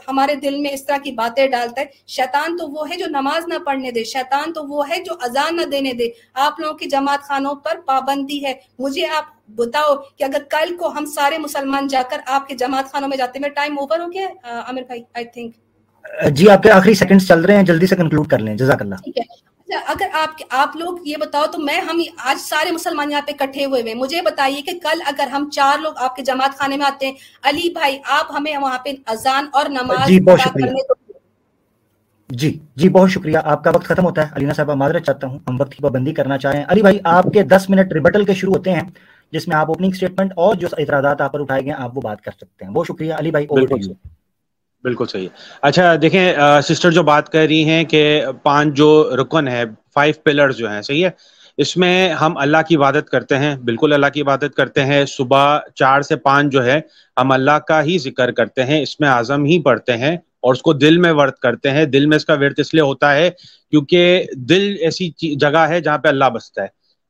ہمارے دل میں اس طرح کی باتیں ڈالتا ہے۔ شیطان تو وہ ہے جو نماز نہ پڑھنے دے شیطان تو وہ ہے جو اذان نہ دینے دے۔ آپ لوگوں کی جماعت خانوں پر پابندی ہے۔ مجھے آپ بتاؤ کہ اگر کل کو ہم سارے مسلمان جا کر آپ کے جماعت خانوں میں جاتے ہیں ٹائم اوور ہو گیا؟ عامر بھائی آئی تھنک جی آپ کے آخری سیکنڈز چل رہے ہیں جلدی سے کنکلوڈ کر لیں۔ جزاک اللہ۔ ٹھیک ہے۔ اگر آپ آپ لوگ یہ بتاؤ تو میں ہم آج سارے مسلمان یہاں پہ کٹھے ہوئے ہوئے مجھے بتائیے کہ کل اگر ہم چار لوگ آپ کے جماعت خانے میں آتے ہیں علی بھائی آپ ہمیں وہاں پہ اذان اور نماز جی بہت شکریہ۔ جی جی بہت شکریہ۔ آپ کا وقت ختم ہوتا ہے۔ علینا صاحب معذرت چاہتا ہوں۔ ہم وقت کی پابندی کرنا چاہیں۔ علی بھائی آپ کے دس منٹ ریبٹل کے شروع ہوتے ہیں جس میں آپ اوپننگ اسٹیٹمنٹ اور جو اعتراضات آپ پر اٹھائے گئے آپ وہ بات کر سکتے ہیں۔ بہت شکریہ۔ علی بھائی بالکل صحیح۔ اچھا دیکھیں سسٹر جو بات کر رہی ہیں کہ پانچ جو رکن ہے فائیو پلر جو ہیں، صحیح ہے؟ اس میں ہم اللہ کی عبادت کرتے ہیں، بالکل اللہ کی عبادت کرتے ہیں۔ صبح چار سے پانچ جو ہے، ہم اللہ کا ہی ذکر کرتے ہیں، اس میں اعظم ہی پڑھتے ہیں اور اس کو دل میں ورت کرتے ہیں۔ دل میں اس کا ورت اس لیے ہوتا ہے کیونکہ دل ایسی جگہ ہے جہاں پہ اللہ بستا ہے۔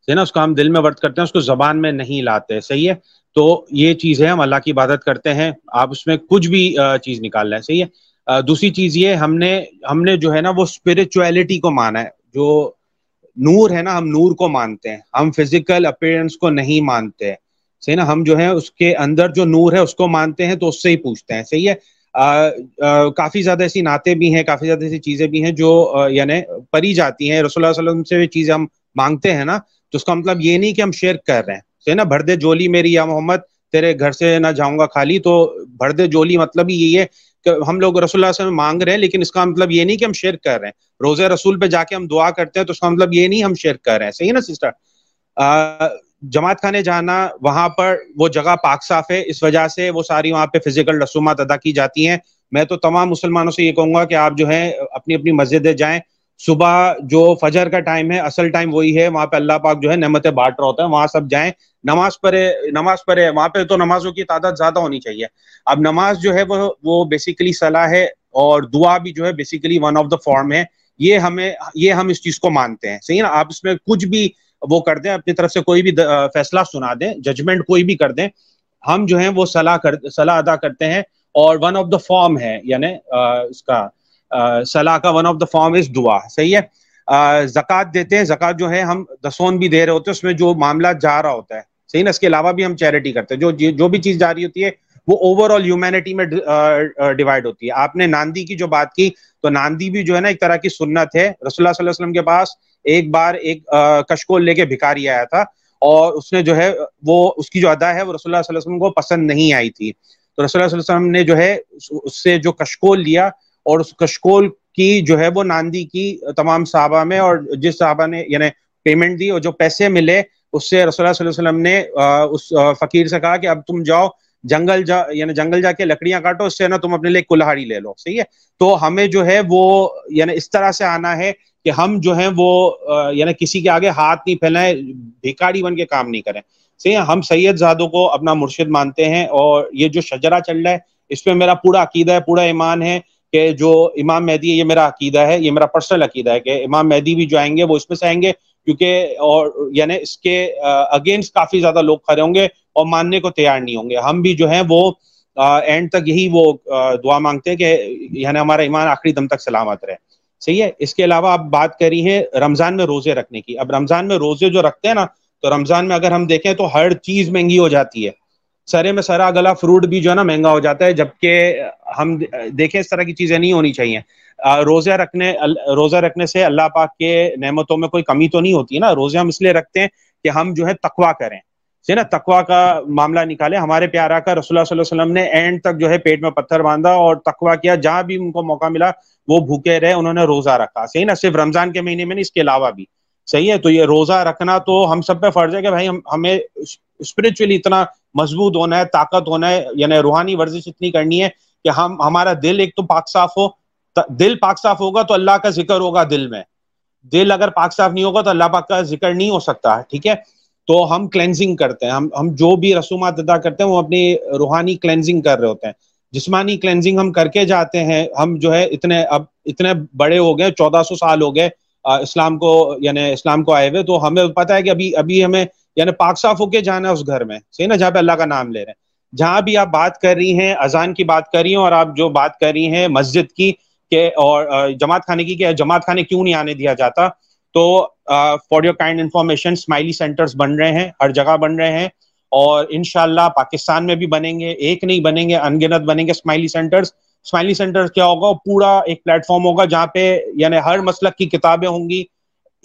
نا؟ اس کو ہم دل میں ورت کرتے ہیں، اس کو زبان میں نہیں لاتے، صحیح ہے؟ تو یہ چیز ہے، ہم اللہ کی عبادت کرتے ہیں، آپ اس میں کچھ بھی چیز نکال لیں، صحیح ہے؟ دوسری چیز یہ، ہم نے ہم نے جو ہے نا، وہ اسپرچویلٹی کو مانا ہے۔ جو نور ہے نا، ہم نور کو مانتے ہیں۔ ہم فزیکل اپیرنس کو نہیں مانتے۔ صحیح نا؟ ہم جو ہے اس کے اندر جو نور ہے، اس کو مانتے ہیں تو اس سے ہی پوچھتے ہیں، صحیح ہے؟ کافی زیادہ ایسی نعتیں بھی ہیں، کافی زیادہ ایسی چیزیں بھی ہیں جو یعنی پری جاتی ہیں۔ رسول اللہ علیہ وسلم سے چیزیں ہم مانگتے ہیں نا، تو اس کا مطلب یہ نہیں کہ ہم شیئر کر رہے ہیں۔ نا بھر دے جولی میری یا محمد، تیرے گھر سے نہ جاؤں گا خالی، تو بھر دے جولی مطلب ہی یہی ہے کہ ہم لوگ رسول اللہ سے مانگ رہے ہیں، لیکن اس کا مطلب یہ نہیں کہ ہم شیئر کر رہے ہیں۔ روزہ رسول پہ جا کے ہم دعا کرتے ہیں، تو اس کا مطلب یہ نہیں ہم شیئر کر رہے ہیں۔ صحیح نا سسٹر جماعت خانے جانا، وہاں پر وہ جگہ پاک صاف ہے، اس وجہ سے وہ ساری وہاں پہ فزیکل رسومات ادا کی جاتی ہیں۔ میں تو تمام مسلمانوں سے یہ کہوں گا کہ آپ جو ہے اپنی اپنی مسجدیں جائیں صبح جو فجر کا ٹائم ہے، اصل ٹائم وہی ہے، وہاں پہ اللہ پاک جو ہے نعمتیں بانٹ رہا ہوتا ہے۔ وہاں سب جائیں، نماز پڑھے نماز پڑھے، وہاں پہ تو نمازوں کی تعداد زیادہ ہونی چاہیے۔ اب نماز جو ہے وہ وہ بیسیکلی صلاح ہے اور دعا بھی جو ہے basically one of the form ہے۔ یہ ہمیں، یہ ہم اس چیز کو مانتے ہیں۔ صحیح نا؟ آپ اس میں کچھ بھی وہ کر دیں، اپنی طرف سے کوئی بھی فیصلہ سنا دیں ججمنٹ کوئی بھی کر دیں، ہم جو ہیں وہ صلاح کر، صلاح ادا کرتے ہیں اور ون آف دا فارم ہے یعنی اس کا صلاح کا one of the form is دعا صحیح ہے؟ زکوٰۃ دیتے ہیں، زکوٰۃ جو ہے ہم دسون بھی دے رہے ہوتے ہیں، اس میں جو معاملہ جا رہا ہوتا ہے، صحیح نا؟ اس کے علاوہ بھی ہم چیریٹی کرتے ہیں، جو جی، جو بھی چیز جاری ہوتی ہے، وہ اوور آل ہیومینٹی میں ڈیوائڈ ہوتی ہے۔ آپ نے ناندی کی جو بات کی، تو ناندی بھی جو ہے نا ایک طرح کی سنت ہے۔ رسول اللہ صلی اللہ علیہ وسلم کے پاس ایک بار ایک کشکول لے کے بھکاری آیا تھا، اور اس نے جو ہے وہ، اس کی جو ادا ہے، وہ رسول اللہ صلی اللہ علیہ وسلم کو پسند نہیں آئی تھی۔ تو رسول اللہ صلی اللہ علیہ وسلم نے جو ہے اس سے جو کشکول لیا اور اس کشکول کی جو ہے وہ ناندی کی تمام صحابہ میں اور جس صحابہ نے یعنی پیمنٹ دی اور جو پیسے ملے، اس سے رسول اللہ صلی اللہ علیہ وسلم نے اس فقیر سے کہا کہ اب تم جاؤ، جنگل جا یعنی جنگل جا کے لکڑیاں کاٹو، اس سے نا تم اپنے لیے کلہاڑی لے لو، صحیح ہے؟ تو ہمیں جو ہے وہ یعنی اس طرح سے آنا ہے کہ ہم جو ہیں وہ یعنی کسی کے آگے ہاتھ نہیں پھیلائیں، بھیکاری بن کے کام نہیں کریں، صحیح ہے؟ ہم سید زادوں کو اپنا مرشد مانتے ہیں اور یہ جو شجرا چل رہا ہے، اس پہ میرا پورا عقیدہ ہے، پورا ایمان ہے کہ جو امام مہدی ہے، یہ میرا عقیدہ ہے، یہ میرا پرسنل عقیدہ ہے کہ امام مہدی بھی جو آئیں گے، وہ اس میں سے آئیں گے، کیونکہ اور یعنی اس کے اگینسٹ کافی زیادہ لوگ کھڑے ہوں گے اور ماننے کو تیار نہیں ہوں گے۔ ہم بھی جو ہیں وہ اینڈ تک یہی وہ دعا مانگتے ہیں کہ یعنی ہمارا ایمان آخری دم تک سلامت رہے۔ صحیح ہے؟ اس کے علاوہ آپ بات کری ہیں رمضان میں روزے رکھنے کی۔ اب رمضان میں روزے جو رکھتے ہیں نا، تو رمضان میں اگر ہم دیکھیں تو ہر چیز مہنگی ہو جاتی ہے۔ سرے میں سرا گلا فروٹ بھی جو ہے نا مہنگا ہو جاتا ہے، جبکہ ہم دیکھیں اس طرح کی چیزیں نہیں ہونی چاہیے۔ روزہ رکھنے روزہ رکھنے سے اللہ پاک کے نعمتوں میں کوئی کمی تو نہیں ہوتی ہے نا؟ روزے ہم اس لیے رکھتے ہیں کہ ہم جو ہے تقوا کریں۔ جی نا تقوا کا معاملہ نکالے ہمارے پیارا کا رسول اللہ صلی اللہ علیہ وسلم نے اینڈ تک جو ہے پیٹ میں پتھر باندھا اور تقوا کیا۔ جہاں بھی ان کو موقع ملا، وہ بھوکے رہے، انہوں نے روزہ رکھا۔ صحیح نا، صرف رمضان کے مہینے میں نہیں، اس کے علاوہ بھی۔ صحیح ہے، تو یہ روزہ رکھنا تو ہم سب پہ فرض ہے کہ بھائی ہمیں اسپرچولی اتنا مضبوط ہونا ہے، طاقت ہونا ہے یعنی روحانی ورزش اتنی کرنی ہے کہ ہم، ہمارا دل ایک تو پاک صاف ہو دل پاک صاف ہوگا تو اللہ کا ذکر ہوگا دل میں۔ دل اگر پاک صاف نہیں ہوگا تو اللہ پاک کا ذکر نہیں ہو سکتا، ٹھیک ہے؟ تو ہم کلینزنگ کرتے ہیں۔ ہم ہم جو بھی رسومات ادا کرتے ہیں وہ اپنی روحانی کلینزنگ کر رہے ہوتے ہیں۔ جسمانی کلینزنگ ہم کر کے جاتے ہیں۔ ہم جو ہے اتنے اب، اتنے بڑے ہو گئے، چودہ سو سال ہو گئے اسلام کو یعنی اسلام کو آئے ہوئے، تو ہمیں پتا ہے کہ ابھی ابھی ہمیں یعنی پاک صاف ہو کے جانا ہے اس گھر میں۔ صحیح نا؟ جہاں پہ اللہ کا نام لے رہے ہیں۔ جہاں بھی آپ بات کر رہی ہیں، اذان کی بات کر رہی ہیں اور آپ جو بات کر رہی ہیں مسجد کی کہ اور جماعت خانے کی کہ جماعت خانے کیوں نہیں آنے دیا جاتا؟ تو for your kind information Ismaili centres بن رہے ہیں، ہر جگہ بن رہے ہیں۔ اور انشاءاللہ پاکستان میں بھی بنیں گے، ایک نہیں بنیں گے، انگنت بنیں گے اسمائلی سینٹرز اسمائلی سینٹر کیا ہوگا؟ پورا ایک پلیٹ فارم ہوگا جہاں پہ یعنی ہر مسلک کی کتابیں ہوں گی۔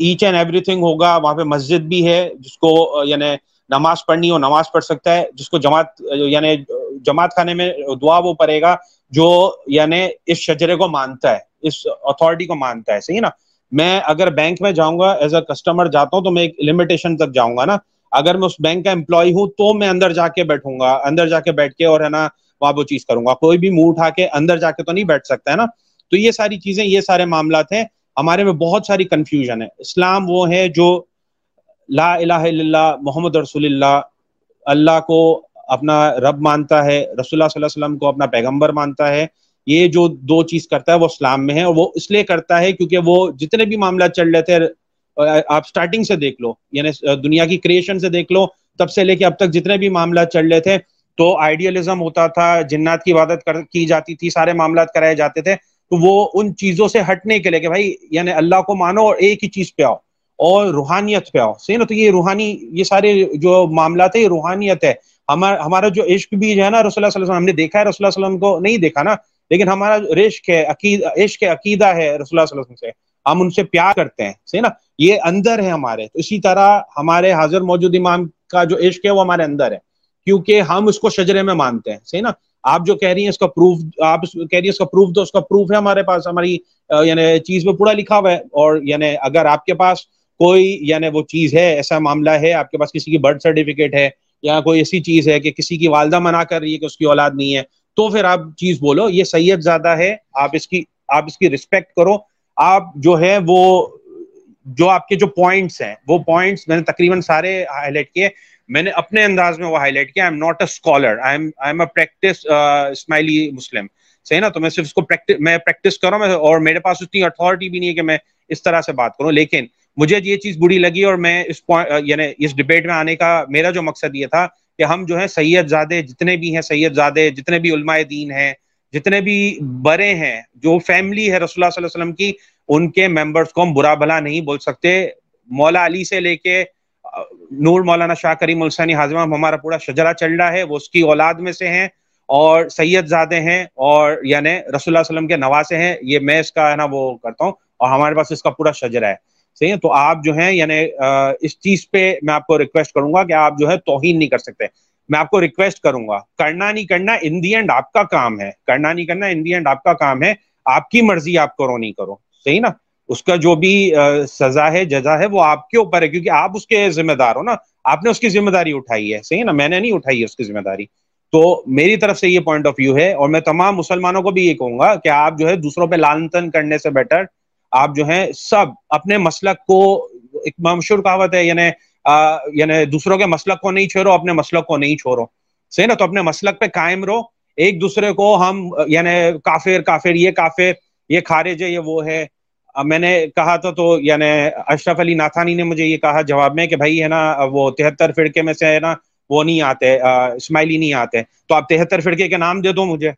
ایچ اینڈ ایوری تھنگ ہوگا، وہاں پہ مسجد بھی ہے، جس کو یعنی نماز پڑھنی ہو، نماز پڑھ سکتا ہے، جس کو جماعت یعنی جماعت خانے میں دعا وہ پڑے گا، جو یعنی اس شجرے کو مانتا ہے، اس اتھارٹی کو مانتا ہے، صحیح نا؟ میں اگر بینک میں جاؤں گا ایز اے کسٹمر جاتا ہوں تو میں ایک لمیٹیشن تک جاؤں گا نا۔ اگر میں اس بینک کا امپلائی ہوں تو میں اندر جا کے بیٹھوں گا، اندر جا کے بیٹھ کے اور ہے نا، وہاں وہ چیز کروں گا۔ کوئی بھی منہ اٹھا کے اندر جا کے تو نہیں بیٹھ سکتا ہے نا؟ تو یہ ساری چیزیں، یہ سارے معاملات ہیں۔ ہمارے میں بہت ساری کنفیوژن ہے۔ اسلام وہ ہے جو لا الہ الا اللہ، محمد رسول اللہ اللہ کو اپنا رب مانتا ہے، رسول اللہ صلی اللہ علیہ وسلم کو اپنا پیغمبر مانتا ہے۔ یہ جو دو چیز کرتا ہے وہ اسلام میں ہے اور وہ اس لیے کرتا ہے کیونکہ وہ جتنے بھی معاملات چل رہے تھے، آپ سٹارٹنگ سے دیکھ لو یعنی دنیا کی کریشن سے دیکھ لو، تب سے لے کے اب تک جتنے بھی معاملات چل رہے تھے، تو آئیڈیالزم ہوتا تھا، جنات کی عبادت کی جاتی تھی، سارے معاملات کرائے جاتے تھے۔ تو وہ ان چیزوں سے ہٹنے کے لیے کہ بھائی یعنی اللہ کو مانو اور ایک ہی چیز پہ آؤ اور روحانیت پہ آؤ۔ صحیح نا؟ تو یہ روحانی، یہ سارے جو معاملات ہیں، یہ روحانیت ہے۔ ہمارا ہمارا جو عشق بھی جو ہے نا رسول اللہ صلی اللہ علیہ وسلم، ہم نے دیکھا ہے رسول اللہ علیہ وسلم کو؟ نہیں دیکھا نا؟ لیکن ہمارا عشق ہے عقید عشق عقیدہ ہے رسول اللہ صلی اللہ علیہ وسلم سے، ہم ان سے پیار کرتے ہیں۔ صحیح نا؟ یہ اندر ہے ہمارے۔ تو اسی طرح ہمارے حاضر موجود امام کا جو عشق ہے، وہ ہمارے اندر ہے۔ کیونکہ ہم اس کو شجرے میں مانتے ہیں۔ صحیح نا؟ آپ جو کہہ رہی ہیں اس کا پروف آپ کہہ رہی ہیں اس کا پروف تو اس کا پروف ہے ہمارے پاس، ہماری یعنی چیز میں پورا لکھا ہوا ہے۔ اور یعنی اگر آپ کے پاس کوئی یعنی وہ چیز ہے، ایسا معاملہ ہے، آپ کے پاس کسی کی برتھ سرٹیفکیٹ ہے، یا کوئی ایسی چیز ہے کہ کسی کی والدہ منع کر رہی ہے کہ اس کی اولاد نہیں ہے، تو پھر آپ چیز بولو، یہ سید زیادہ ہے، آپ اس کی، آپ اس کی رسپیکٹ کرو۔ آپ جو ہے وہ، جو آپ کے جو پوائنٹس ہیں، وہ پوائنٹس میں نے تقریباً سارے ہائی لائٹ کیے۔ میں نے اپنے انداز میں وہ ہائی لائٹ کیا. I am not a scholar I am I am a practice Ismaili مسلم صحیح نا؟ تو میں صرف اس کو میں پریکٹس کروں میں اور میرے پاس اتنی اتھارٹی بھی نہیں ہے کہ میں اس طرح سے بات کروں. لیکن مجھے یہ چیز بری لگی اور میں اس uh, یعنی اس ڈبیٹ میں آنے کا میرا جو مقصد یہ تھا کہ ہم جو ہے سید زادے جتنے بھی ہیں سید زادے جتنے بھی علماء دین ہیں، جتنے بھی بڑے ہیں، جو فیملی ہے رسول اللہ صلی اللہ علیہ وسلم کی، ان کے ممبرس کو ہم برا بھلا نہیں بول سکتے. مولا علی سے لے کے نور مولانا شاہ کریم السانی حاضمہ ہمارا پورا شجرا چل رہا ہے، وہ اس کی اولاد میں سے ہیں اور سید زادے ہیں اور یعنی رسول اللہ وسلم کے نواسے ہیں، یہ میں اس کا ہے نا وہ کرتا ہوں اور ہمارے پاس اس کا پورا شجرہ ہے۔ صحیح ہے؟ تو آپ جو ہیں یعنی اس چیز پہ میں آپ کو ریکویسٹ کروں گا کہ آپ جو ہے توہین نہیں کر سکتے۔ میں آپ کو ریکویسٹ کروں گا، کرنا نہیں کرنا ان دی اینڈ آپ کا کام ہے۔ کرنا نہیں کرنا ان دی اینڈ آپ کا کام ہے۔ آپ کی مرضی آپ کرو نہیں کرو۔ صحیح نا؟ اس کا جو بھی سزا ہے، جزا ہے، وہ آپ کے اوپر ہے، کیونکہ آپ اس کے ذمہ دار ہو نا۔ آپ نے اس کی ذمہ داری اٹھائی ہے، صحیح نا؟ میں نے نہیں اٹھائی ہے اس کی ذمہ داری۔ تو میری طرف سے یہ پوائنٹ آف ویو ہے اور میں تمام مسلمانوں کو بھی یہ کہوں گا کہ آپ جو ہے دوسروں پہ لانتن کرنے سے بیٹر آپ جو ہیں سب اپنے مسلک کو، ایک مشہور کہاوت ہے یعنی یعنی دوسروں کے مسلک کو نہیں چھوڑو، اپنے مسلک کو نہیں چھوڑو۔ صحیح نا؟ تو اپنے مسلک پہ قائم رہو۔ ایک دوسرے کو ہم یعنی کافر کافر، یہ کافر، یہ خارج ہے، یہ وہ ہے۔ میں نے کہا تھا تو یعنی اشرف علی ناتھانی نے مجھے یہ کہا جواب میں کہ بھائی ہے نا وہ تہتر فرقے میں سے ہے نا وہ نہیں آتے اسماعیلی نہیں آتے۔ تو آپ تہتر فرقے کے نام دے دو مجھے۔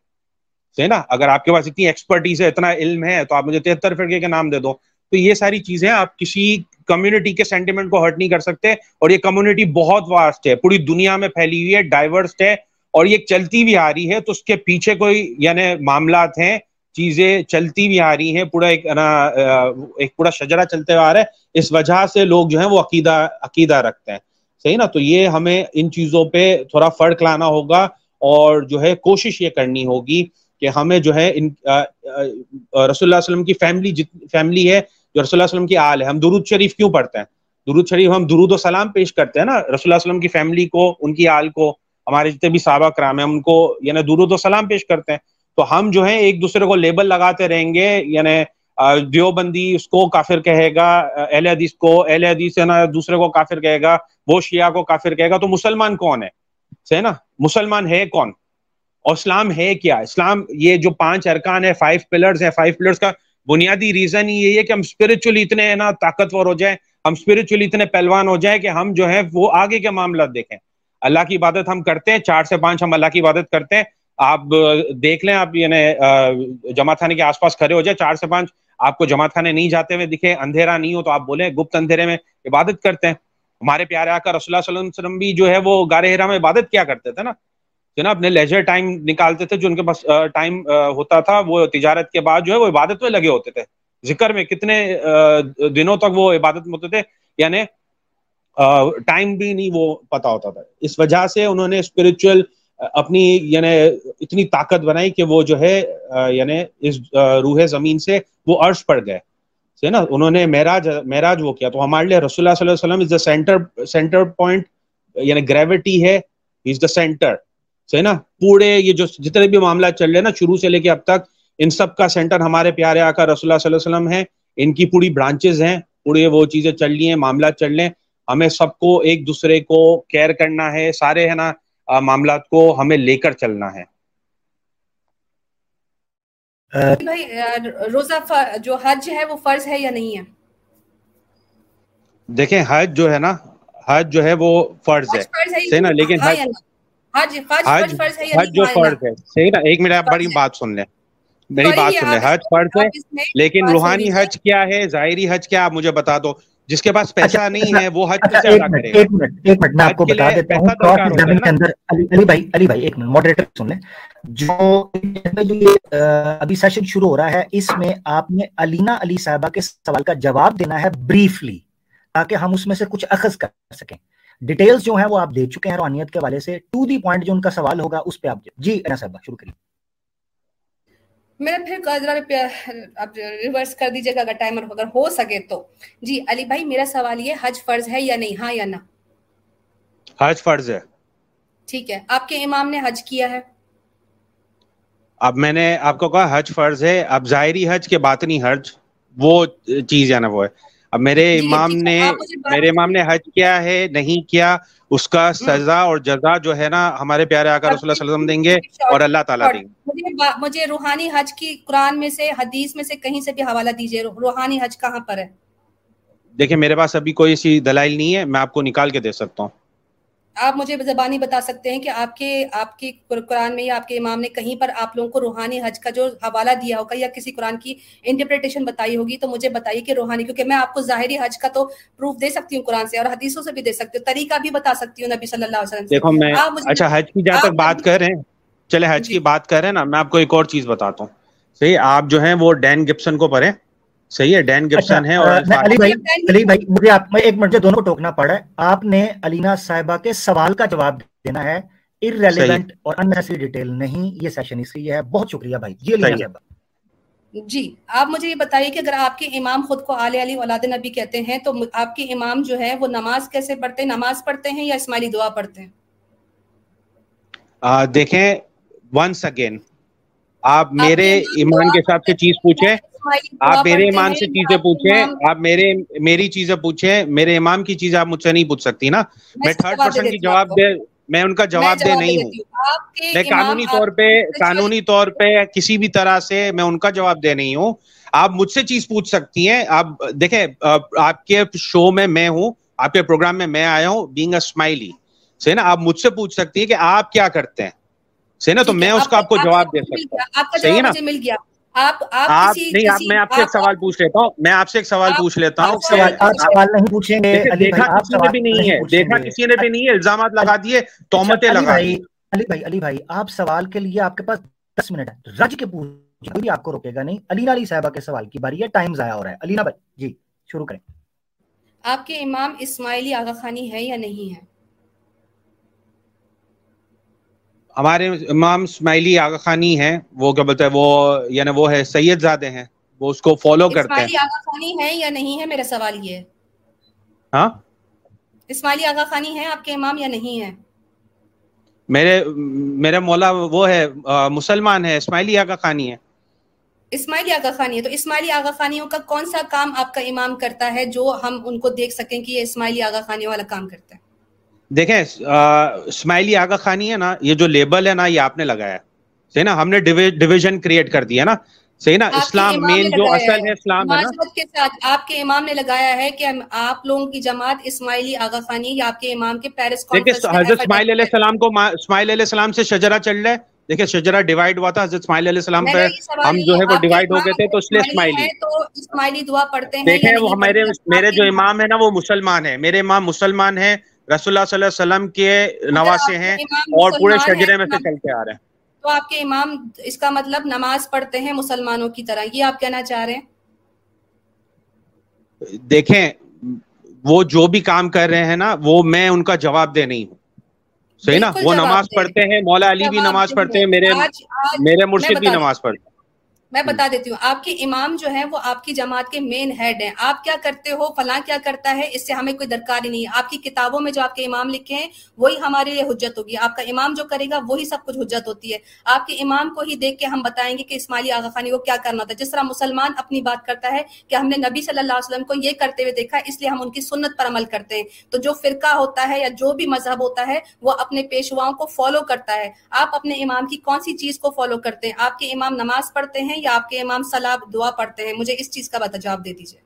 صحیح نا؟ اگر آپ کے پاس اتنی ایکسپرٹیز ہے، اتنا علم ہے، تو آپ مجھے تہتر فرقے کے نام دے دو۔ تو یہ ساری چیزیں آپ کسی کمیونٹی کے سینٹیمنٹ کو ہرٹ نہیں کر سکتے اور یہ کمیونٹی بہت واسٹ ہے۔ پوری دنیا میں پھیلی ہوئی ہے ڈائیورسڈ ہے اور یہ چلتی بھی آ رہی ہے۔ تو اس کے پیچھے کوئی یعنی معاملات ہیں چیزیں چلتی بھی آ رہی ہیں، پورا ایک ایک پورا شجرا چلتے ہوئے آ رہا ہے۔ اس وجہ سے لوگ جو ہیں وہ عقیدہ عقیدہ رکھتے ہیں۔ صحیح نا؟ تو یہ ہمیں ان چیزوں پہ تھوڑا فرق لانا ہوگا اور جو ہے کوشش یہ کرنی ہوگی کہ ہمیں جو ہے ان رسول اللہ وسلم کی فیملی فیملی ہے، جو رسول اللہ وسلم کی آل ہے۔ ہم درود شریف کیوں پڑھتے ہیں؟ درود شریف ہم درود و سلام پیش کرتے ہیں نا رسول اللہ وسلم کی فیملی کو، ان کی آل کو، ہمارے جتنے بھی صحابہ کرام ہیں، ان کو یعنی درود و سلام پیش کرتے ہیں۔ تو ہم جو ہیں ایک دوسرے کو لیبل لگاتے رہیں گے یعنی دیوبندی اس کو کافر کہے گا اہل حدیث کو، اہل حدیث ہے نا، دوسرے کو کافر کہے گا، وہ شیعہ کو کافر کہے گا، تو مسلمان کون ہے؟ صحیح نا؟ مسلمان ہے کون؟ اور اسلام ہے کیا؟ اسلام یہ جو پانچ ارکان ہے فائیو پلرز ہیں فائیو پلرز کا بنیادی ریزن ہی یہی ہے کہ ہم اسپرچلی اتنے نا، طاقتور ہو جائیں، ہم اسپرچلی اتنے پہلوان ہو جائیں کہ ہم جو ہے وہ آگے کے معاملات دیکھیں۔ اللہ کی عبادت ہم کرتے ہیں، چار سے پانچ ہم اللہ کی عبادت کرتے ہیں آپ دیکھ لیں، آپ یعنی جماعت خانے کے آس پاس کھڑے ہو جائیں، چار سے پانچ، آپ کو جماعت خانے نہیں جاتے ہوئے دکھے، اندھیرا نہیں ہو تو آپ بولیں، گپت اندھیرے میں عبادت کرتے ہیں۔ ہمارے پیارے آقا رسول اللہ صلی اللہ علیہ وسلم بھی جو ہے وہ گارے ہرا میں عبادت کیا کرتے تھے نا۔ جو نا اپنے لیجر ٹائم نکالتے تھے، جو ان کے پاس ٹائم ہوتا تھا، وہ تجارت کے بعد جو ہے وہ عبادت میں لگے ہوتے تھے۔ ذکر میں کتنے دنوں تک وہ عبادت میں ہوتے تھے۔ یعنی ٹائم بھی نہیں وہ پتا ہوتا تھا۔ اس وجہ سے انہوں نے اسپرچل اپنی یعنی اتنی طاقت بنائی کہ وہ جو ہے یعنی اس روح زمین سے وہ عرش پڑ گئے۔ نا؟ انہوں نے معراج معراج وہ کیا۔ تو ہمارے لیے رسول اللہ صلی اللہ علیہ وسلم is the centre centre point یعنی گریوٹی ہے۔ از دا سینٹر صحیح نا؟ پورے یہ جو جتنے بھی معاملات چل رہے ہیں نا، شروع سے لے کے اب تک، ان سب کا سینٹر ہمارے پیارے آقا رسول اللہ صلی اللہ علیہ وسلم ہے ان کی پوری برانچز ہیں۔ پورے وہ چیزیں چل رہی ہیں، معاملات چل رہے ہیں۔ ہمیں سب کو ایک دوسرے کو کیئر کرنا ہے۔ سارے ہے نا معاملات کو ہمیں لے کر چلنا ہے۔ روزہ جو حج ہے وہ فرض ہے یا نہیں ہے؟ دیکھیں حج جو ہے نا حج جو ہے وہ فرض ہے۔ صحیح نا؟ لیکن حج حج جو فرض ہے۔ صحیح نا؟ ایک منٹ آپ بڑی بات سن لیں۔ میری بات سن لیں۔ حج فرض ہے لیکن روحانی حج کیا ہے؟ ظاہری حج کیا؟ آپ مجھے بتا دو۔ جس کے پاس پیسہ نہیں ہے وہ حج کیسے ادا کرے ایک منٹ ایک منٹ میں آپ کو بتا دیتا ہوں کراس ایگزامن کے اندر علی بھائی علی بھائی ایک منٹ ماڈریٹر سن لیں۔ جو ابھی سیشن شروع ہو رہا ہے اس میں آپ نے علینا علی صاحبہ کے سوال کا جواب دینا ہے بریفلی تاکہ ہم اس میں سے کچھ اخذ کر سکیں۔ ڈیٹیلز جو ہیں وہ آپ دے چکے ہیں روحانیت کے حوالے سے۔ ٹو دی پوائنٹ جو ان کا سوال ہوگا اس پہ آپ جی صاحبہ شروع کریے۔ میرا پھر ذرا ریورس کر دیجیے گا اگر ٹائمر اگر ہو سکے تو۔ جی علی بھائی میرا سوال یہ حج فرض ہے یا نہیں؟ ہاں یا نہ؟ حج فرض ہے۔ ٹھیک ہے۔ آپ کے امام نے حج کیا ہے؟ اب میں نے آپ کو کہا حج فرض ہے۔ اب ظاہری حج کے باطنی حج وہ چیز ہے نا وہ ہے۔ اب میرے جی، امام نے میرے امام نے حج کیا ہے نہیں کیا اس کا سزا اور جزا جو ہے نا ہمارے پیارے آقا رسول اللہ صلی اللہ علیہ وسلم دیں گے اور اللہ تعالیٰ دیں گے۔ مجھے روحانی حج کی قرآن میں سے حدیث میں سے کہیں سے بھی حوالہ دیجیے۔ روحانی حج کہاں پر ہے؟ دیکھیں میرے پاس ابھی کوئی ایسی دلائل نہیں ہے میں آپ کو نکال کے دے سکتا ہوں۔ آپ مجھے زبانی بتا سکتے ہیں کہ آپ کے آپ کی قرآن میں یا آپ کے امام نے کہیں پر آپ لوگوں کو روحانی حج کا جو حوالہ دیا ہوگا یا کسی قرآن کی انٹرپریٹیشن بتائی ہوگی تو مجھے بتائیے کہ روحانی کیونکہ میں آپ کو ظاہری حج کا تو پروف دے سکتی ہوں قرآن سے اور حدیثوں سے بھی دے سکتی ہوں طریقہ بھی بتا سکتی ہوں نبی صلی اللہ علیہ وسلم دیکھو میں اچھا حج کی جہاں تک بات کر رہے ہیں چلے حج کی بات کر رہے ہیں نا میں آپ کو ایک اور چیز بتاتا ہوں۔ صحیح آپ جو ہیں وہ ڈین گپسن کو پڑھیں۔ صحیح ہے ڈین گپسن ہے اور علی بھائی علی بھائی مجھے آپ میں ایک منٹ دونوں کو ٹوکنا پڑا ہے۔ آپ نے علینا صاحبہ کے سوال کا جواب دینا ہے۔ ارریلیونٹ اور ڈیٹیل نہیں یہ سیشن اس لیے ہے۔ بہت شکریہ بھائی۔ جی علینا صاحبہ جی آپ مجھے یہ بتائیے کہ اگر آپ کے امام خود کو آل علی اولاد نبی کہتے ہیں تو آپ کے امام جو ہے وہ نماز کیسے پڑھتے ہیں؟ نماز پڑھتے ہیں یا اسماعیلی دعا پڑھتے ہیں؟ دیکھیں ونس اگین آپ میرے ایمان کے حساب سے چیز پوچھیں۔ آپ میرے ایمان سے چیزیں پوچھیں آپ میرے میری چیزیں پوچھیں میرے امام کی چیزیں آپ مجھ سے نہیں پوچھ سکتی نا۔ میں تھرڈ پرسن کی جواب دے میں ان کا جواب دے نہیں ہوں۔ میں قانونی طور پہ قانونی طور پہ کسی بھی طرح سے میں ان کا جواب دے نہیں ہوں۔ آپ مجھ سے چیز پوچھ سکتی ہیں۔ آپ دیکھیں آپ کے شو میں میں ہوں آپ کے پروگرام میں میں آیا ہوں بینگ اے اسمائلی سے نا؟ آپ مجھ سے پوچھ سکتی ہیں کہ آپ کیا کرتے ہیں۔ سے نا؟ تو میں اس کا آپ کو جواب دے سکتا ہوں۔ صحیح نا؟ مل گیا۔ آپ آپ نہیں آپ میں آپ سے ایک سوال پوچھ لیتا ہوں۔ میں آپ سے ایک سوال پوچھ لیتا ہوں۔ سوال نہیں پوچھیں گے دیکھا کسی نے بھی نہیں ہے۔ دیکھا کسی نے بھی نہیں ہے۔ الزامات لگا دیے تومتیں لگا علی بھائی علی بھائی آپ سوال کے لیے آپ کے پاس دس منٹ ہے۔ رج کے پوچھ۔ کوئی آپ کو روکے گا نہیں۔ علینا علی صاحبہ کے سوال کی باری ہے ٹائم ضائع ہو رہا ہے۔ علینا بھائی جی شروع کریں۔ آپ کے امام اسماعیلی آغا خانی ہے یا نہیں ہے؟ ہمارے امام اسماعیلی آغا خانی ہیں وہ کیا بولتے ہیں وہ یعنی وہ ہے سید زادے ہیں وہ اس کو فالو کرتے ہیں۔ اسماعیلی آغا خانی ہے یا نہیں ہے میرا سوال یہ ہاں؟ اسماعیلی آغا خانی ہے آپ کے امام یا نہیں ہے میرے میرے مولا وہ ہے مسلمان ہے اسماعیلی آغا خانی ہے اسماعیلی آغا خانی ہے تو اسماعیلی آغا خانیوں کا کون سا کام آپ کا امام کرتا ہے جو ہم ان کو دیکھ سکیں کہ یہ اسماعیلی آغا خانی والا کام کرتا ہے؟ دیکھیں اسماعیلی آگا خانی ہے نا یہ جو لیبل ہے نا یہ آپ نے لگایا صحیح نا؟ ہم نے ڈویژن کریٹ کر دیا نا؟ صحیح نا؟ اسلام مین جو اصل ہے اسلام ہے نا؟ کے ساتھ آپ کے امام نے لگایا ہے کہ آپ لوگوں کی جماعت اسماعیلی آغا خانی یا آپ کے امام کے پیرس دیکھیں حضرت اسماعیل علیہ السلام کو اسماعیل علیہ السلام سے شجرہ چل رہے دیکھیں شجرہ ڈیوائیڈ ہوا تھا حضرت اسماعیل علیہ السلام پہ ہم جو ہے وہ ڈیوائیڈ ہو گئے تھے تو اس لیے اسماعیلی تو اسماعیلی دعا پڑھتے ہیں دیکھیں وہ ہمارے میرے جو امام ہے نا وہ مسلمان ہے میرے امام مسلمان ہیں رسول اللہ صلی اللہ علیہ وسلم کے نواسے ہیں اور پورے شجرے میں سے چلتے آ رہے ہیں۔ تو آپ کے امام اس کا مطلب نماز پڑھتے ہیں مسلمانوں کی طرح یہ آپ کہنا چاہ رہے ہیں؟ دیکھیں وہ جو بھی کام کر رہے ہیں نا وہ میں ان کا جواب دے نہیں ہوں۔ صحیح نا؟ وہ نماز پڑھتے ہیں مولا علی بھی نماز پڑھتے ہیں میرے میرے مرشد بھی نماز پڑھتے ہیں۔ میں بتا دیتی ہوں آپ کے امام جو ہیں وہ آپ کی جماعت کے مین ہیڈ ہیں۔ آپ کیا کرتے ہو؟ فلاں کیا کرتا ہے؟ اس سے ہمیں کوئی درکار ہی نہیں ہے۔ آپ کی کتابوں میں جو آپ کے امام لکھے ہیں وہی ہمارے لیے حجت ہوگی۔ آپ کا امام جو کرے گا وہی سب کچھ حجت ہوتی ہے۔ آپ کے امام کو ہی دیکھ کے ہم بتائیں گے کہ اسماعیلی آغا خانی کو کیا کرنا ہے جس طرح مسلمان اپنی بات کرتا ہے کہ ہم نے نبی صلی اللہ علیہ وسلم کو یہ کرتے ہوئے دیکھا اس لیے ہم ان کی سنت پر عمل کرتے ہیں۔ تو جو فرقہ ہوتا ہے یا جو بھی مذہب ہوتا ہے وہ اپنے پیشواؤں کو فالو کرتا ہے۔ آپ اپنے امام کی کون سی چیز کو فالو کرتے ہیں؟ آپ کے امام نماز پڑھتے ہیں یا آپ کے امام دعا پڑھتے ہیں مجھے اس چیز کا جواب دے دیجیے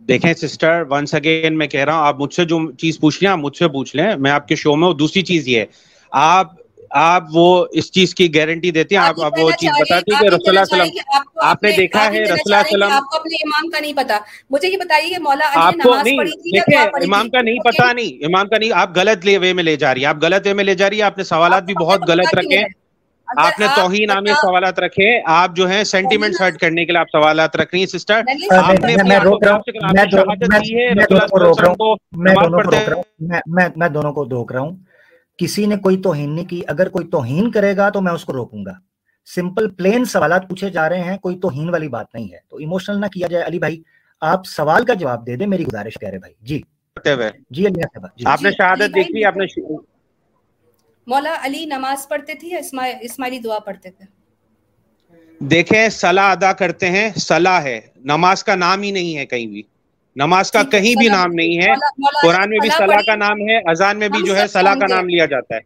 دیکھیں سسٹر ونس اگین میں کہہ رہا ہوں آپ مجھ سے جو چیز پوچھ لیں آپ مجھ سے پوچھ لیں۔ میں آپ کے شو میں دوسری چیز یہ ہے آپ آپ وہ اس چیز کی گارنٹی دیتے ہیں آپ آپ وہ چیز بتاتی ہیں کہ رسول اللہ وسلم آپ نے دیکھا ہے رسول اللہ وسلم؟ آپ کو اپنے امام کا نہیں پتا۔ مجھے یہ بتائیے کہ مولا آپ کو نہیں دیکھیں امام کا نہیں پتا نہیں امام کا نہیں آپ غلط وے میں لے جا رہی ہیں آپ غلط وے میں لے جا رہی ہیں آپ نے سوالات بھی بہت غلط رکھے آپ نے توہین آمی سوالات رکھے آپ جو ہیں سینٹیمنٹ ہرٹ کرنے کے لیے آپ سوالات رکھ رہی ہیں سسٹر آپ نے میں دونوں کو روک رہا ہوں کسی نے کوئی توہین نہیں کی اگر کوئی توہین کرے گا تو میں اس کو روکوں گا۔ سمپل پلین سوالات پوچھے جا رہے ہیں کوئی توہین والی بات نہیں ہے۔ تو ایموشنل نہ کیا جائے علی بھائی آپ سوال کا جواب دے دیں میری گزارش کہہ رہے بھائی۔ جی۔ جی علی آپ نے شہادت دیکھی آپ نے مولا علی نماز پڑھتے تھے یا اسماعیلی دعا پڑھتے تھے؟ دیکھیں، صلاح ادا کرتے ہیں، صلاح ہے۔ نماز کا نام ہی نہیں ہے کہیں بھی۔ نماز کا کہیں بھی نام نہیں ہے قرآن میں بھی صلاح کا نام ہے اذان میں بھی جو ہے صلاح کا نام لیا جاتا ہے۔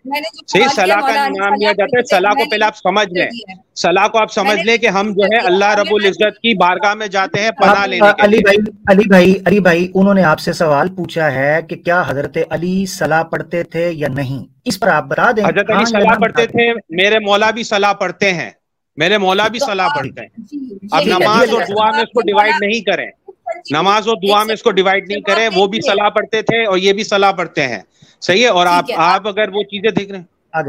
صحیح صلاح کا نام لیا جاتا ہے صلاح کو پہلے آپ سمجھ لیں۔ صلاح کو آپ سمجھ لیں کہ ہم جو ہے اللہ رب العزت کی بارگاہ میں جاتے ہیں پناہ لینے کے علی بھائی علی بھائی علی بھائی انہوں نے آپ سے سوال پوچھا ہے کہ کیا حضرت علی صلاح پڑھتے تھے یا نہیں؟ اس پر آپ بتا دیں حضرت علی صلاح پڑھتے تھے میرے مولا بھی صلاح پڑھتے ہیں۔ میرے مولا بھی صلاح پڑھتے ہیں۔ اب نماز اور دعا میں اس کو ڈیوائیڈ نہیں کریں۔ نماز و دعا میں اس کو ڈیوائیڈ نہیں کرے وہ بھی صلاح پڑھتے تھے اور یہ بھی صلاح پڑھتے ہیں۔ صحیح ہے؟ اور آپ آپ اگر وہ چیزیں دیکھ رہے ہیں۔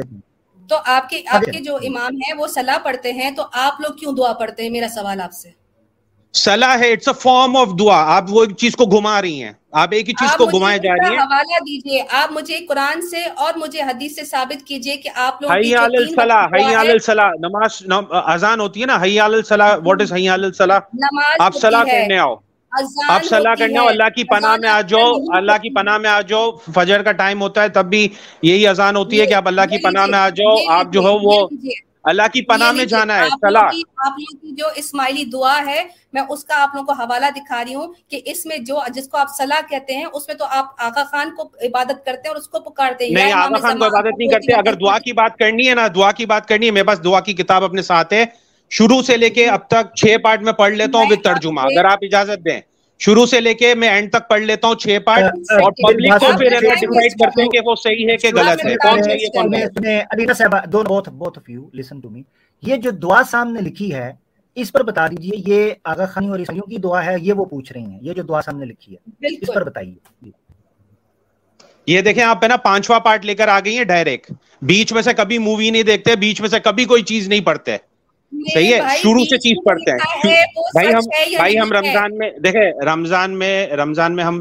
تو آپ کے آپ کے جو امام ہیں وہ صلاح پڑھتے ہیں تو آپ لوگ کیوں دعا پڑھتے ہیں؟ میرا سوال آپ سے۔ صلاح ہے اٹس اے فارم آف دعا۔ آپ وہ ایک چیز کو گھما رہی ہیں۔ آپ ایک ہی چیز کو گھمائے جا رہی ہیں۔ حوالہ دیجیے۔ آپ مجھے قرآن سے اور مجھے حدیث سے ثابت کیجیے کہ آپ لوگ حی علی الصلاح حی علی الصلاح۔ نماز اذان ہوتی ہے نا حی علی الصلاح واٹ از حی علی الصلاح؟ آپ صلاح کرنے آؤ۔ آپ صلاح کرنے آؤ اللہ کی پناہ میں آ جاؤ اللہ کی پناہ میں آ جاؤ فجر کا ٹائم ہوتا ہے تب بھی یہی اذان ہوتی ہے کہ آپ اللہ کی پناہ میں آ جاؤ آپ جو ہو وہ اللہ کی پناہ میں جانا ہے صلاح۔ آپ لوگ کی جو اسماعیلی دعا ہے میں اس کا آپ لوگوں کو حوالہ دکھا رہی ہوں کہ اس میں جو جس کو آپ صلاح کہتے ہیں اس میں تو آپ آقا خان کو عبادت کرتے ہیں اور اس کو پکارتے ہیں نہیں آقا خان کو عبادت نہیں کرتے اگر دعا کی بات کرنی ہے نا دعا کی بات کرنی ہے میرے پاس دعا کی کتاب اپنے ساتھ ہے۔ شروع سے لے کے اب تک چھ پارٹ میں پڑھ لیتا ہوں وتھ ترجمہ اگر آپ اجازت دیں۔ شروع سے لے کے میں اینڈ تک پڑھ لیتا ہوں چھ پارٹ۔ اور پبلک کو پھر ڈیسائیڈ کرتے ہیں کہ وہ صحیح ہے کہ غلط ہے کون صحیح ہے کون غلط صاحب دونوں بہت if you listen to me یہ جو دعا سامنے لکھی ہے اس پر بتا دیجیے یہ آغا خانی اور عیسائیوں کی دعا ہے یہ وہ پوچھ رہی ہیں یہ جو دعا سامنے لکھی ہے اس پر بتائیے۔ یہ دیکھیں آپ ہے نا پانچواں پارٹ لے کر آ گئی ہیں ڈائریکٹ۔ بیچ میں سے کبھی مووی نہیں دیکھتے بیچ میں سے کبھی کوئی چیز نہیں پڑھتے۔ صحیح ہے شروع سے چیز پڑھتے ہیں۔ بھائی ہم بھائی ہم رمضان میں دیکھیں رمضان میں رمضان میں ہم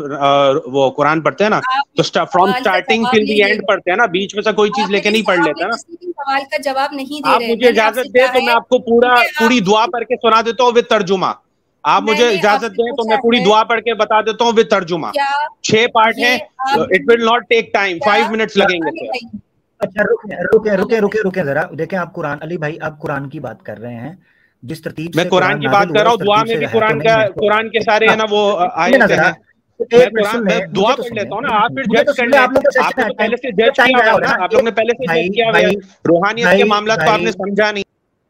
وہ قرآن پڑھتے ہیں نا تو from starting till the end پڑھتے ہیں نا بیچ میں سے کوئی چیز لے کے نہیں پڑھ لیتے نا۔ سوال کا جواب نہیں آپ مجھے اجازت دیں تو میں آپ کو پورا پوری دعا پڑھ کے سنا دیتا ہوں وتھ ترجمہ۔ آپ مجھے اجازت دیں تو میں پوری دعا پڑھ کے بتا دیتا ہوں وتھ ترجمہ۔ چھ پارٹ ہیں it will not take time five minutes لگیں گے اچھا ذرا۔ دیکھیں آپ قرآن علی بھائی آپ قرآن کی بات کر رہے ہیں۔ جس ترتیب میں قرآن کی بات کر رہا ہوں دعا میں بھی قرآن کا قرآن کے سارے ہے نا وہ آئے میں دعا پڑھ لیتا ہوں نا آپ پھر جج کر لیں۔ آپ نے پہلے سے جج کیا ہوا نا؟ آپ لوگ نے پہلے سے جج کیا ہوا روحانیت کے معاملات کو آپ نے سمجھا نہیں۔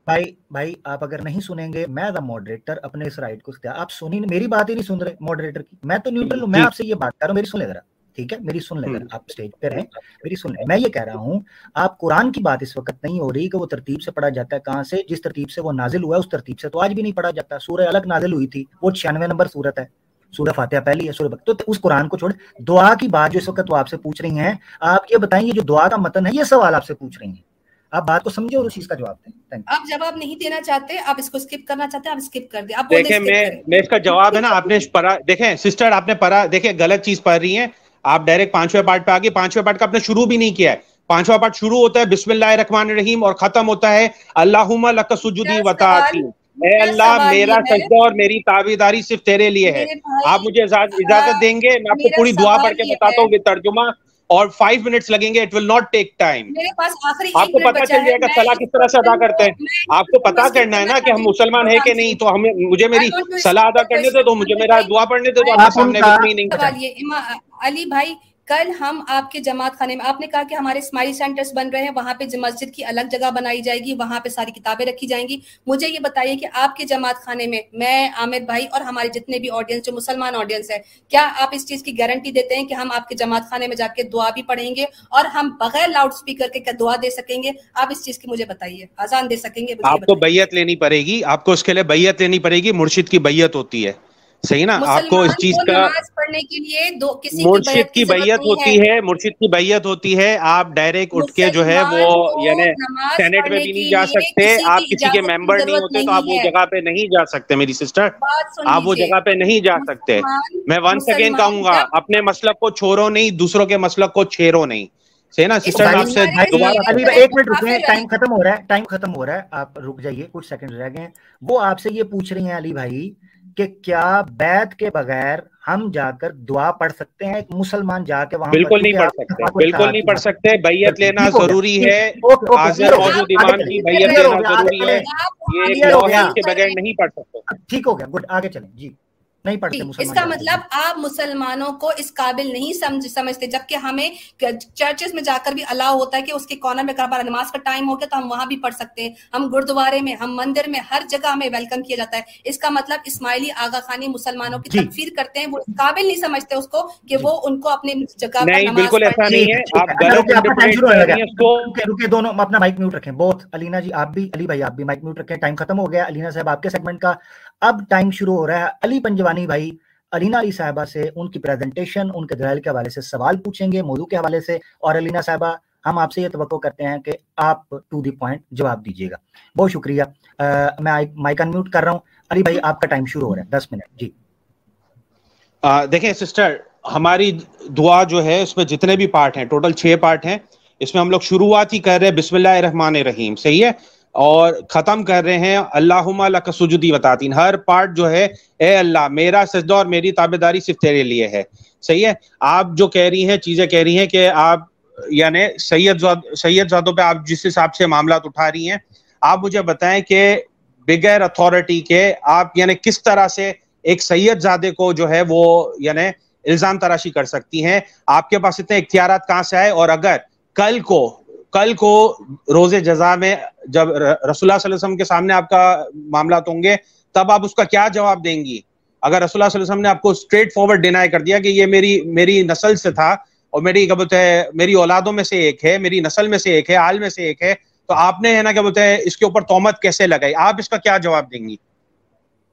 بھائی بھائی آپ اگر نہیں سنیں گے میں دا ماڈریٹر اپنے اس رائٹ کو آپ سنی میری بات ہی نہیں سن رہے ماڈریٹر کی۔ میں تو نیوٹرل ہوں میں آپ سے یہ بات کر رہا ہوں میری سن لے ذرا۔ ٹھیک ہے؟ میری سن لیں آپ اسٹیج پہ رہیں۔ میری سن لیں میں یہ کہہ رہا ہوں آپ قرآن کی بات اس وقت نہیں ہو رہی کہ وہ ترتیب سے پڑھا جاتا ہے کہاں سے؟ جس ترتیب سے وہ نازل ہوا ہے اس ترتیب سے تو آج بھی نہیں پڑھا جاتا۔ سورہ الگ نازل ہوئی تھی وہ چھیانوے نمبر صورت ہے۔ سورہ فاتحہ پہلی ہے سورہ تو اس قرآن کو چھوڑ۔ دعا کی بات جو اس وقت وہ آپ سے پوچھ رہی ہیں آپ یہ بتائیں یہ جو دعا کا متن ہے یہ سوال آپ سے پوچھ رہی ہیں۔ آپ بات کو سمجھے اور اس چیز کا جواب دیں۔ آپ جواب نہیں دینا چاہتے آپ اس کو اسکپ کرنا چاہتے ہیں آپ اسکپ کر دیں۔ آپ دیکھیں میں میں اس کا جواب ہے نا آپ نے پڑھا دیکھیں سسٹر آپ نے پڑھا دیکھیں غلط چیز پڑھ رہی ہیں۔ آپ ڈائریکٹ پانچویں پارٹ پہ آگے پانچویں پارٹ کا آپ نے شروع بھی نہیں کیا ہے۔ پانچواں پارٹ شروع ہوتا ہے بسم اللہ الرحمن الرحیم اور ختم ہوتا ہے اللہم لک سجدی وطاعتی اے اللہ میرا سجدہ اور میری تابیداری صرف تیرے لیے ہے۔ آپ مجھے اجازت دیں گے میں آپ کو پوری دعا پڑھ کے بتاتا ہوں ترجمہ اور فائیو منٹس لگیں گے it will not take time آپ کو پتا چل جائے گا صلاح کس طرح سے ادا کرتے ہیں۔ آپ کو پتا کرنا ہے نا کہ ہم مسلمان ہیں کہ نہیں تو ہمیں مجھے میری صلاح ادا کرنے دے تو مجھے میرا دعا پڑھنے دے تو آپ سامنے نہیں علی بھائی کل ہم آپ کے جماعت خانے میں آپ نے کہا کہ ہمارے اسماعیلی سینٹرز بن رہے ہیں وہاں پہ مسجد کی الگ جگہ بنائی جائے گی وہاں پہ ساری کتابیں رکھی جائیں گی۔ مجھے یہ بتائیے کہ آپ کے جماعت خانے میں میں عامر بھائی اور ہمارے جتنے بھی آڈینس جو مسلمان آڈینس ہے کیا آپ اس چیز کی گارنٹی دیتے ہیں کہ ہم آپ کے جماعت خانے میں جا کے دعا بھی پڑھیں گے اور ہم بغیر لاؤڈ اسپیکر کے دعا دے سکیں گے؟ آپ اس چیز کی مجھے بتائیے آزان دے سکیں گے آپ کو بیعت لینی پڑے گی آپ کو اس کے لیے بیعت لینی پڑے گی مرشد کی بیعت ہوتی ہے۔ صحیح نا آپ کو اس چیز کا مرشد کی بیعت ہوتی ہے مرشد کی بیعت ہوتی ہے آپ ڈائریکٹ اٹھ کے جو ہے وہ یعنی سینٹ میں بھی نہیں جا سکتے آپ کسی کے ممبر نہیں ہوتے تو آپ وہ جگہ پہ نہیں جا سکتے میری سسٹر آپ وہ جگہ پہ نہیں جا سکتے۔ میں ونس اگین کہوں گا اپنے مسلک کو چھوڑو نہیں دوسروں کے مسلک کو چھیرو نہیں۔ صحیح نا سسٹر آپ سے ایک منٹ رکیں ٹائم ختم ہو رہا ہے ٹائم ختم ہو رہا ہے۔ آپ رک جائیے کچھ سیکنڈ رہ گئے وہ آپ سے یہ پوچھ رہی ہیں علی بھائی کہ کیا بیت کے بغیر ہم جا کر دعا پڑھ سکتے ہیں؟ ایک مسلمان جا کے وہاں بالکل نہیں پڑھ سکتے بالکل نہیں پڑھ سکتے۔ بیعت لینا ضروری ہے۔ حاضر موجود امام کی بیعت لینا ضروری ہے۔ یہ کے بغیر نہیں پڑھ سکتے۔ ٹھیک ہو گیا۔ گڈ آگے چلیں۔ جی۔ نہیں پڑھتے اس کا مطلب آپ مسلمانوں کو اس قابل نہیں سمجھ سمجھتے جبکہ ہمیں چرچز میں جا کر بھی الاؤ ہوتا ہے کہ اس کے کارنر میں کہا نماز کا ٹائم ہو گیا تو ہم وہاں بھی پڑھ سکتے ہیں۔ ہم گردوارے میں ہم مندر میں ہر جگہ ہمیں ویلکم کیا جاتا ہے۔ اس کا مطلب اسماعیلی آغا خانی مسلمانوں کی جی۔ تکفیر کرتے ہیں وہ قابل نہیں سمجھتے اس کو کہ وہ ان کو اپنے جگہ پر بالکل ایسا نہیں ہے۔ رکے دونوں اپنا مائک میوٹ رکھیں۔ بہت علینا جی آپ بھی علی بھائی آپ بھی مائک میوٹ رکھیں۔ ٹائم ختم ہو گیا علینا صاحب آپ کے سیگمنٹ کا اب ٹائم شروع ہو رہا ہے۔ علی پنجوانی بھائی، علینا علی صاحبہ سے ان کی پریزنٹیشن ان کے دلائل کے حوالے سے سوال پوچھیں گے، موضوع کے حوالے سے۔ اور علینا صاحبہ، ہم آپ سے یہ توقع کرتے ہیں کہ آپ ٹو دی پوائنٹ جواب دیجیے گا۔ بہت شکریہ۔ میں مائک انمیوٹ کر رہا ہوں۔ علی بھائی، آپ کا ٹائم شروع ہو رہا ہے۔ دس منٹ۔ جی۔ دیکھیں سسٹر ہماری دعا جو ہے، اس میں جتنے بھی پارٹ ہیں ٹوٹل چھ پارٹ ہیں۔ اس میں ہم لوگ شروعات ہی کر رہے ہیں۔ بسم اللہ الرحمن الرحیم۔ صحیح ہے؟ اور ختم کر رہے ہیں۔ اللہ سجدی وطاطین ہر پارٹ جو ہے، اے اللہ، میرا سجدہ اور میری تابے داری صرف تیرے لیے ہے۔ صحیح ہے؟ آپ جو کہہ رہی ہیں، چیزیں کہہ رہی ہیں کہ آپ یعنی سید سید زادوں پہ آپ جس حساب سے معاملات اٹھا رہی ہیں، آپ مجھے بتائیں کہ بغیر اتھارٹی کے آپ یعنی کس طرح سے ایک سید زادے کو جو ہے وہ یعنی الزام تراشی کر سکتی ہیں۔ آپ کے پاس اتنے اختیارات کہاں سے آئے؟ اور اگر کل کو کل کو روز جزا میں جب رسول اللہ صلی اللہ علیہ وسلم کے سامنے آپ کا معاملات ہوں گے، تب آپ اس کا کیا جواب دیں گی؟ اگر رسول اللہ صلی اللہ علیہ وسلم نے آپ کو اسٹریٹ فارورڈ ڈینائی کر دیا کہ یہ میری میری نسل سے تھا اور میری کیا بولتے ہیں، میری اولادوں میں سے ایک ہے، میری نسل میں سے ایک ہے، آل میں سے ایک ہے، تو آپ نے ہے نا کیا بولتے ہیں، اس کے اوپر تومت کیسے لگائی؟ آپ اس کا کیا جواب دیں گی؟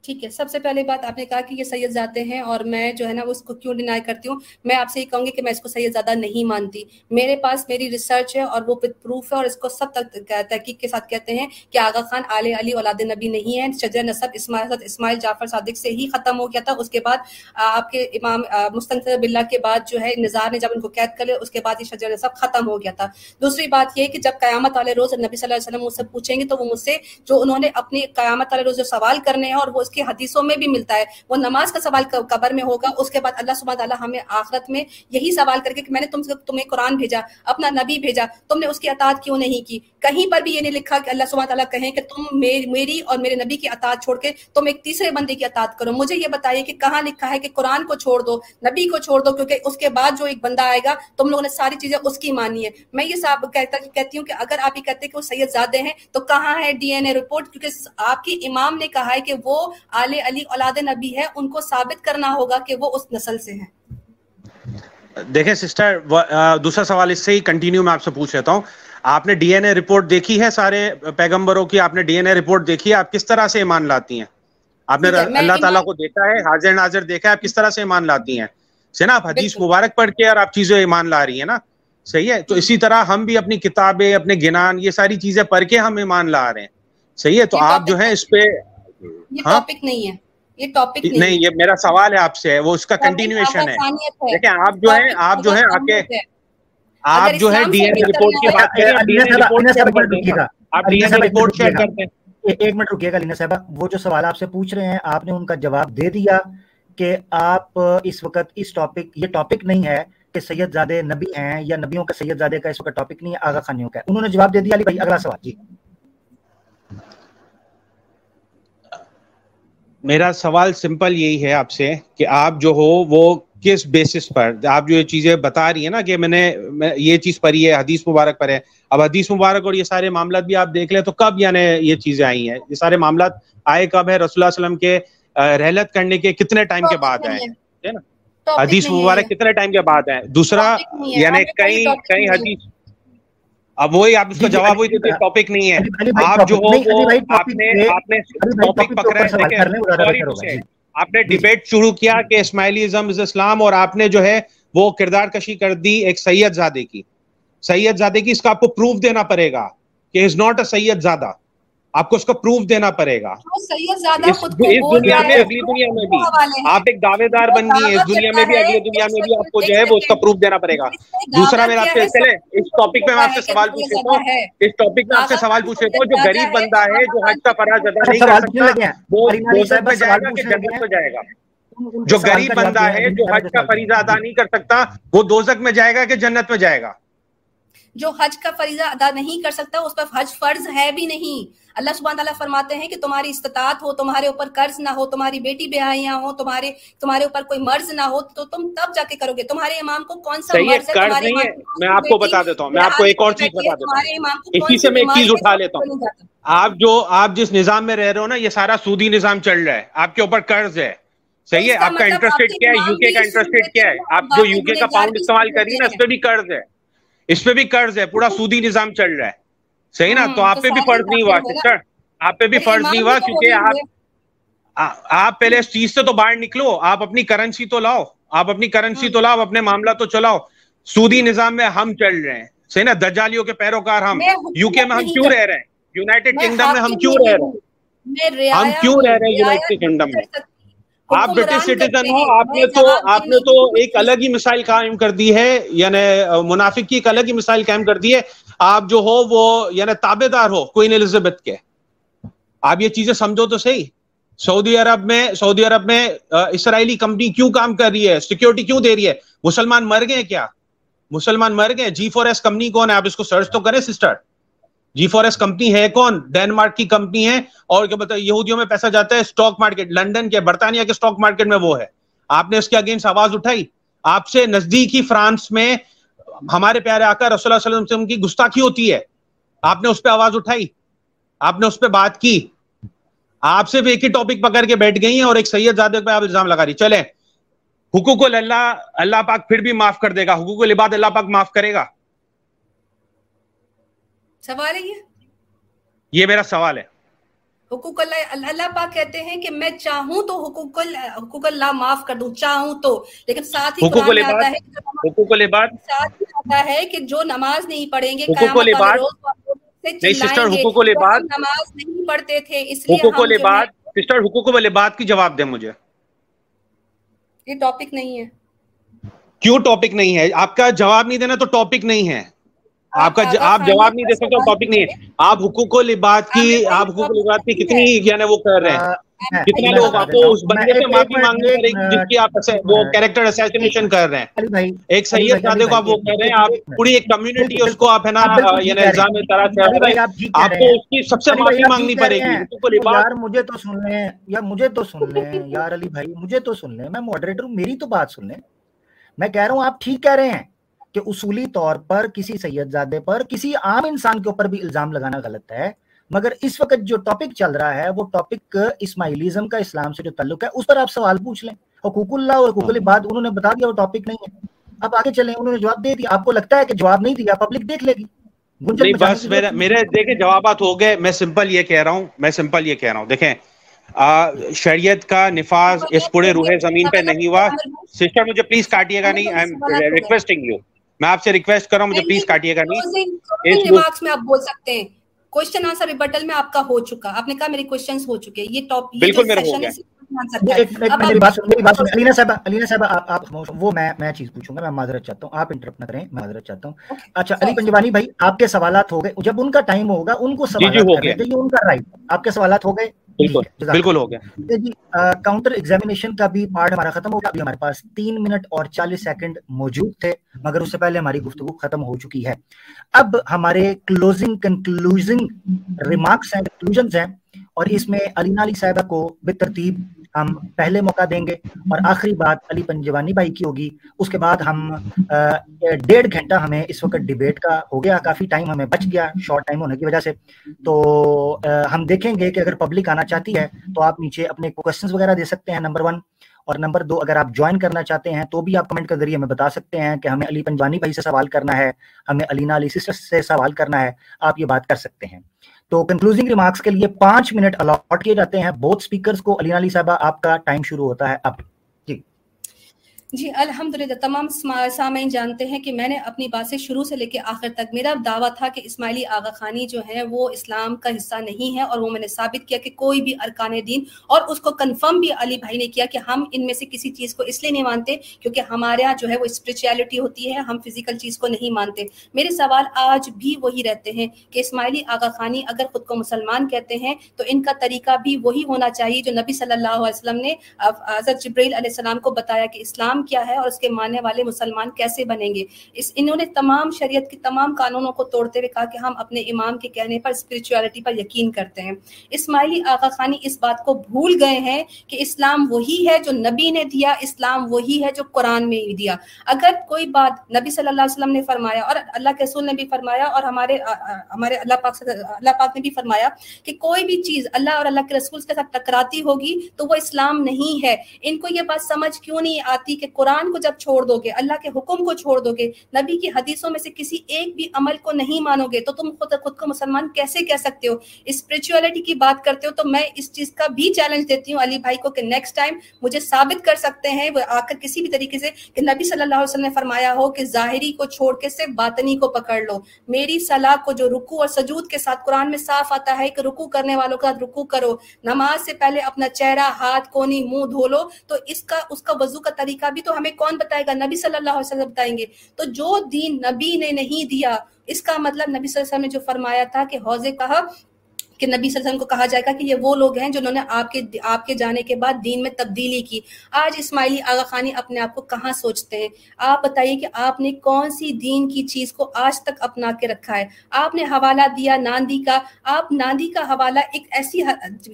ٹھیک ہے۔ سب سے پہلے بات آپ نے کہا کہ یہ سید زادے ہیں اور میں جو ہے نا اس کو کیوں ڈینائی کرتی ہوں؟ میں آپ سے یہ کہوں گی کہ میں اس کو سید زادہ نہیں مانتی۔ میرے پاس میری ریسرچ ہے اور وہ پروف ہے اور اس کو سب تک تحقیق کے ساتھ کہتے ہیں کہ آغا خان آل علی اولاد نبی نہیں ہے شجر نصب اسماعیل اسماعیل جعفر صادق سے ہی ختم ہو گیا تھا۔ اس کے بعد آپ کے امام مستنصر بلّہ کے بعد جو ہے نظار نے جب ان کو قید کر لیا، اس کے بعد یہ شجر نصب ختم ہو گیا تھا۔ دوسری بات یہ کہ جب قیامت والے روز نبی صلی اللہ علیہ وسلم مجھ سے پوچھیں گے تو وہ مجھ سے جو انہوں نے اپنی قیامت والے روز جو سوال کرنے ہیں اور وہ اس کی کے حدیثوں میں بھی ملتا ہے۔ وہ نماز کا سوال قبر میں ہوگا، اس کے بعد اللہ سبحانہ تعالیٰ ہمیں آخرت میں یہی سوال کر کے کہ میں نے تم سے تمہیں قرآن بھیجا، اپنا نبی بھیجا، تم نے اس کی اطاعت کیوں نہیں کی؟ کہیں پر بھی یہ نہیں لکھا کہ اللہ سبحانہ تعالیٰ کہیں کہ تم میری اور میرے نبی کی اطاعت چھوڑ کے تم ایک تیسرے بندے کی اطاعت کرو۔ مجھے یہ بتائیے کہ کہاں لکھا ہے کہ قرآن کو چھوڑ دو، نبی کو چھوڑ دو، کیونکہ اس کے بعد جو ایک بندہ آئے گا، تم لوگوں نے ساری چیزیں اس کی مانی ہے میں یہ صاحب کہتا کہتی ہوں کہ اگر آپ یہ کہتے ہیں کہ وہ سید زادے ہیں، تو کہاں ہے ڈی این اے رپورٹ؟ کیونکہ آپ کی امام نے کہا ہے کہ وہ آل علی اولاد نبی ہے ان کو ثابت کرنا ہوگا کہ وہ اس نسل سے ہیں۔ دیکھیں سسٹر دوسرا سوال اس سے ہی کنٹینیو میں آپ سے پوچھ لیتا ہوں۔ آپ نے ڈی این اے رپورٹ دیکھی ہے سارے پیغمبروں کی؟ آپ نے ڈی این اے رپورٹ دیکھی ہے؟ آپ کس طرح سے ایمان لاتی ہیں؟ آپ نے اللہ تعالیٰ کو دیکھا ہے حاضر ناظر دیکھا ہے آپ کس طرح سے ایمان لاتی ہیں؟ آپ حدیث مبارک پڑھ کے اور آپ چیزیں ایمان لا رہی ہیں نا؟ صحیح ہے؟ تو اسی طرح ہم بھی اپنی کتابیں اپنے گنان یہ ساری چیزیں پڑھ کے ہم ایمان لا رہے ہیں۔ صحیح ہے؟ تو آپ جو ہے اس پہ یہ ٹاپک نہیں ہے۔ یہ ٹاپک نہیں یہ میرا سوال ہے آپ سے وہ اس کا کنٹینیوشن ہے۔ دیکھیں آپ جو ہے آپ جو ہے۔ آپ کے آپ جو ہے ڈی این رپورٹ کی بات کریں آپ ڈی این رپورٹ شیئر کرتے ہیں۔ ایک منٹ رکیے گا لینا صاحبہ وہ جو سوال آپ سے پوچھ رہے ہیں آپ نے ان کا جواب دے دیا کہ آپ اس وقت اس ٹاپک یہ ٹاپک نہیں ہے کہ سید زادے نبی ہیں یا نبیوں کا سید زادے کا اس وقت ٹاپک نہیں ہے آغا خانیوں کا انہوں نے جواب دے دیا علی بھائی اگلا سوال۔ جی۔ میرا سوال سمپل یہی ہے آپ سے کہ آپ جو ہو وہ کس بیسس پر؟ آپ جو یہ چیزیں بتا رہی ہیں نا کہ میں نے یہ چیز پڑھی ہے حدیث مبارک پر ہے۔ اب حدیث مبارک اور یہ سارے معاملات بھی آپ دیکھ لیں تو کب یعنی یہ چیزیں آئی ہیں؟ یہ سارے معاملات آئے کب ہے رسول اللہ علیہ وسلم کے رحلت کرنے کے کتنے ٹائم کے بعد آئے حدیث مبارک کتنے ٹائم کے بعد آئے دوسرا یعنی کئی کئی حدیث اب وہی آپ اس کا جواب وہی دیتے ٹاپک نہیں ہے۔ آپ جو ہو آپ نے آپ نے ٹاپک پکڑا ہے آپ نے ڈیبیٹ شروع کیا کہ اسماعیلیزم از اسلام اور آپ نے جو ہے وہ کردار کشی کر دی ایک سید زادے کی۔ سید زادے کی اس کا آپ کو پروف دینا پڑے گا کہ از ناٹ اے سید زادہ۔ آپ کو اس کا پروف دینا پڑے گا۔ اس دنیا میں اگلی دنیا میں بھی۔ آپ ایک دعوے دار بن گئی اس دنیا میں بھی اگلی دنیا میں بھی آپ کو جو ہے وہ اس کا پروف دینا پڑے گا۔ دوسرا میرا آپ سے چلے اس ٹاپک میں آپ سے سوال پوچھ لیتا ہوں اس ٹاپک میں آپ سے سوال پوچھ لیتا ہوں جو غریب بندہ ہے جو حج کا فراز ادا نہیں کر سکتا وہ دوزخ میں جائے گا کہ جنت میں جائے گا۔ جو غریب بندہ ہے جو حج کا فریضہ ادا نہیں کر سکتا وہ دوزخ میں جائے گا کہ جنت میں جائے گا؟ جو حج کا فریضہ ادا نہیں کر سکتا اس پر حج فرض ہے بھی نہیں اللہ سبحانہ تعالیٰ فرماتے ہیں کہ تمہاری استطاعت ہو تمہارے اوپر قرض نہ ہو تمہاری بیٹی بیاہیاں ہو تمہارے تمہارے اوپر کوئی مرض نہ ہو تو تم تب جا کے کرو گے۔ تمہارے امام کو کون سا مرض ہے؟ میں آپ کو بتا دیتا ہوں میں آپ کو ایک اور چیز بتا دیتا ہوں۔ اسی سے میں ایک چیز اٹھا لیتا ہوں۔ آپ جو آپ جس نظام میں رہ رہے ہو نا یہ سارا سودی نظام چل رہا ہے۔ آپ کے اوپر قرض ہے۔ صحیح ہے آپ کا انٹرسٹ ریٹ کیا ہے؟ یو کے کا انٹرسٹ ریٹ کیا ہے؟ آپ جو یو کے کا پاؤنڈ استعمال کر رہی ہیں نا اس پہ بھی قرض ہے اس پہ بھی قرض ہے پورا سودی نظام چل رہا ہے۔ صحیح نا؟ تو آپ پہ بھی فرض نہیں ہوا سسٹر۔ آپ پہ بھی فرض نہیں ہوا کیونکہ آپ آپ پہلے اس چیز سے تو باہر نکلو۔ آپ اپنی کرنسی تو لاؤ۔ آپ اپنی کرنسی تو لاؤ اپنے معاملہ تو چلاؤ۔ سودی نظام میں ہم چل رہے ہیں۔ صحیح نا؟ دجالیوں کے پیروکار ہم۔ یو کے میں ہم کیوں رہ رہے ہیں؟ یونائٹیڈ کنگڈم میں ہم کیوں رہ رہے ہیں؟ ہم کیوں رہ رہے ہیں یونائٹیڈ کنگڈم میں؟ آپ برٹش سٹیزن ہو آپ نے تو آپ نے تو ایک الگ ہی مثال قائم کر دی ہے یعنی منافق کی ایک الگ ہی مثال قائم کر دی ہے۔ آپ جو ہو وہ یعنی تابے دار ہو کوئن الزبتھ کے۔ آپ یہ چیزیں سمجھو تو صحیح۔ سعودی عرب میں، سعودی عرب میں اسرائیلی کمپنی کیوں کام کر رہی ہے؟ سیکیورٹی کیوں دے رہی ہے؟ مسلمان مر گئے کیا؟ مسلمان مر گئے۔ جی فور ایس کمپنی کون ہے؟ آپ اس کو سرچ تو کریں سسٹر جی فور ایس کمپنی ہے کون؟ ڈینمارک کی کمپنی ہے۔ اور کیا بتا یہودیوں میں پیسہ جاتا ہے اسٹاک مارکیٹ لنڈن کے، برطانیہ کے اسٹاک مارکیٹ میں وہ ہے۔ آپ نے اس کے اگینسٹ آواز اٹھائی۔ آپ سے نزدیکی فرانس میں ہمارے پیارے آقا رسول اللہ علیہ وسلم کی گستاخی ہوتی ہے۔ آپ نے اس پہ آواز اٹھائی۔ آپ نے اس پہ بات کی۔ آپ بھی ایک ہی ٹاپک پکڑ کے بیٹھ گئی ہیں اور ایک سید زادے پہ آپ الزام لگا رہی چلیں۔ حقوق اللہ اللہ پاک پھر بھی معاف کر دے گا۔ حقوق العباد اللہ پاک معاف کرے گا۔ سوال ہے یہ؟ یہ میرا سوال ہے۔ حقوق اللہ اللہ پاک کہتے ہیں کہ میں چاہوں تو حقوق حقوق اللہ معاف کر دوں چاہوں تو۔ لیکن ساتھ ہی حقوق العباد حقوق العباد۔ آتا ہے کہ جو نماز نہیں پڑھیں گے حقوق العباد نہیں سسٹر حقوق العباد نماز نہیں پڑھتے تھے اس لیے حقوق العباد سسٹر حقوق العباد کی جواب دیں مجھے۔ یہ ٹاپک نہیں ہے۔ کیوں ٹاپک نہیں ہے؟ آپ کا جواب نہیں دینا تو ٹاپک نہیں ہے۔ آپ کا آپ جواب نہیں دے سکتے ٹاپک نہیں ہے۔ آپ حقوق و لباد کی آپ حقوق و لباد کی کتنی یعنی وہ کر رہے ہیں؟ کتنے لوگ آپ کو اس بندے سے معافی مانگنے پر جس کی آپ وہ کریکٹر اسیسینیشن کر رہے ہیں۔ ایک سید زادے کو آپ وہ کر رہے ہیں آپ پوری ایک کمیونٹی اس کو آپ ہے نا یعنی الزام طرح چڑھ رہے ہیں۔ آپ کو اس کی سب سے معافی مانگنی پڑے گی۔ یار مجھے تو سن لیں یا مجھے تو سن لیں۔ یار علی بھائی مجھے تو سن لیں۔ میں ماڈریٹر ہوں میری تو بات سن لیں۔ میں کہہ رہا ہوں آپ ٹھیک کہہ رہے ہیں کہ اصولی طور پر کسی سید زادے پر کسی عام انسان کے اوپر بھی الزام لگانا غلط ہے۔ مگر اس وقت جو ٹاپک چل رہا ہے وہ ٹاپک اسماعیلیزم کا اسلام سے جو تعلق ہے اس پر آپ سوال پوچھ لیں۔ حقوق اللہ اور حقوق العباد انہوں نے بتا دیا وہ ٹاپک نہیں ہے۔ اب آگے چلیں انہوں نے جواب دے دیا۔ آپ کو لگتا ہے کہ جواب نہیں دیا پبلک دیکھ لے گی۔ بس میرے دیکھیں جوابات ہو گئے۔ میں سمپل یہ کہہ رہا ہوں میں سمپل یہ کہہ رہا ہوں۔ دیکھیں شریعت کا نفاذ اس پورے روح زمین پہ نہیں ہوا۔ سسٹر مجھے پلیز کاٹیے گا نہیں آئی ایم ریکویسٹنگ یو میں آپ سے ریکویسٹ کر رہا ہوں مجھے پلیز کاٹیے گا نہیں۔ میں آپ بول سکتے ہیں۔ کوشچن آنسر ریبٹل میں آپ کا ہو چکا۔ آپ نے کہا میری کوشچنز ہو چکے یہ ٹاپ بالکل میرا ہو گیا۔ وہ میں چیز پوچھوں گا میں معذرت چاہتا ہوں آپ انٹرپٹ نہ کریں معذرت چاہتا ہوں اچھا علی پنجوانی بھائی آپ کے سوالات ہو گئے جب ان کا ٹائم ہوگا ان کو سوالات ان کا رائٹ آپ کے سوالات ہو گئے بالکل ہو گیا جی کاؤنٹر ایگزامینیشن کا بھی پارٹ ہمارا ختم ہو گیا ابھی ہمارے پاس تین منٹ اور چالیس سیکنڈ موجود تھے مگر اس سے پہلے ہماری گفتگو ختم ہو چکی ہے اب ہمارے کلوزنگ کنکلوزنگ ریمارکس ہیں کنکلوژنز ہیں اور اس میں علینا علی صاحبہ کو بے ترتیب ہم پہلے موقع دیں گے اور آخری بات علی پنجوانی بھائی کی ہوگی۔ اس کے بعد ہم ڈیڑھ گھنٹہ ہمیں اس وقت ڈیبیٹ کا ہو گیا، کافی ٹائم ہمیں بچ گیا، شارٹ ٹائم ہونے کی وجہ سے۔ تو ہم دیکھیں گے کہ اگر پبلک آنا چاہتی ہے تو آپ نیچے اپنے کوشچنس وغیرہ دے سکتے ہیں، نمبر ون۔ اور نمبر دو، اگر آپ جوائن کرنا چاہتے ہیں تو بھی آپ کمنٹ کے ذریعے ہمیں بتا سکتے ہیں کہ ہمیں علی پنجوانی بھائی سے سوال کرنا ہے، ہمیں علینا علی سسٹر سے سوال کرنا ہے، آپ یہ بات کر سکتے ہیں۔ تو کنکلوزنگ ریمارکس کے لیے پانچ منٹ الاٹ کیے جاتے ہیں. بہت اسپیکرز کو علی علی صاحبہ آپ کا ٹائم شروع ہوتا ہے. اب جی الحمدللہ، تمام سامعین جانتے ہیں کہ میں نے اپنی بات سے شروع سے لے کے آخر تک، میرا دعویٰ تھا کہ اسماعیلی آغا خانی جو ہے وہ اسلام کا حصہ نہیں ہے اور وہ میں نے ثابت کیا کہ کوئی بھی ارکان دین اور اس کو کنفرم بھی علی بھائی نے کیا کہ ہم ان میں سے کسی چیز کو اس لیے نہیں مانتے کیونکہ ہمارے یہاں جو ہے وہ اسپریچولیٹی ہوتی ہے، ہم فزیکل چیز کو نہیں مانتے۔ میرے سوال آج بھی وہی رہتے ہیں کہ اسماعیلی آغا خانی اگر خود کو مسلمان کہتے ہیں تو ان کا طریقہ بھی وہی ہونا چاہیے جو نبی صلی اللہ علیہ وسلم نے حضرت جبریل علیہ السلام کو بتایا کہ اسلام اسلام کیا ہے اور اس کے ماننے والے مسلمان کیسے بنیں گے؟ اس انہوں نے تمام شریعت کی تمام قانونوں کو توڑتے ہوئے کہا کہ ہم اپنے امام کے کہنے پر اسپرچولیٹی پر یقین کرتے ہیں۔ اسماعیلی آغا خانی اس بات کو بھول گئے ہیں کہ اسلام وہی ہے جو نبی نے دیا، اسلام وہی ہے جو قرآن میں دیا۔ اگر کوئی بات نبی صلی اللہ علیہ وسلم نے فرمایا اور اللہ کے رسول نے بھی فرمایا اور ہمارے ہمارے اللہ پاک اللہ پاک نے بھی فرمایا کہ کوئی بھی چیز اللہ اور اللہ کے رسول کے ساتھ ٹکراتی ہوگی تو وہ اسلام نہیں ہے۔ ان کو یہ بات سمجھ کیوں نہیں آتی کہ قرآن کو جب چھوڑ دو گے، اللہ کے حکم کو چھوڑ دو گے، نبی کی حدیثوں میں سے کسی ایک بھی عمل کو نہیں مانو گے، تو تم خود خود کو مسلمان کیسے کہہ سکتے ہو؟ اسپرچولیٹی کی بات کرتے ہو تو میں اس چیز کا بھی چیلنج دیتی ہوں علی بھائی کو کہ نیکسٹ ٹائم مجھے ثابت کر سکتے ہیں، وہ آ کر کسی بھی طریقے سے کہ نبی صلی اللہ علیہ وسلم نے فرمایا ہو کہ ظاہری کو چھوڑ کے سے باطنی کو پکڑ لو۔ میری صلاح کو جو رکو اور سجود کے ساتھ قرآن میں صاف آتا ہے کہ رکو کرنے والوں کا رکو کرو۔ نماز سے پہلے اپنا چہرہ، ہاتھ، کونی، منہ دھو لو تو اس کا اس کا وضو کا طریقہ بھی تو ہمیں کون بتائے گا؟ نبی صلی اللہ علیہ وسلم بتائیں گے۔ تو جو دین نبی نے نہیں دیا، اس کا مطلب نبی صلی اللہ علیہ وسلم نے جو فرمایا تھا کہ حوض کہا کہ نبی صلی اللہ علیہ وسلم کو کہا جائے گا کہ یہ وہ لوگ ہیں جنہوں نے آپ کے آپ کے جانے کے بعد دین میں تبدیلی کی۔ آج اسماعیلی آغا خانی اپنے آپ کو کہاں سوچتے ہیں؟ آپ بتائیے کہ آپ نے کون سی دین کی چیز کو آج تک اپنا کے رکھا ہے؟ آپ نے حوالہ دیا ناندی کا۔ آپ ناندی کا حوالہ ایک ایسی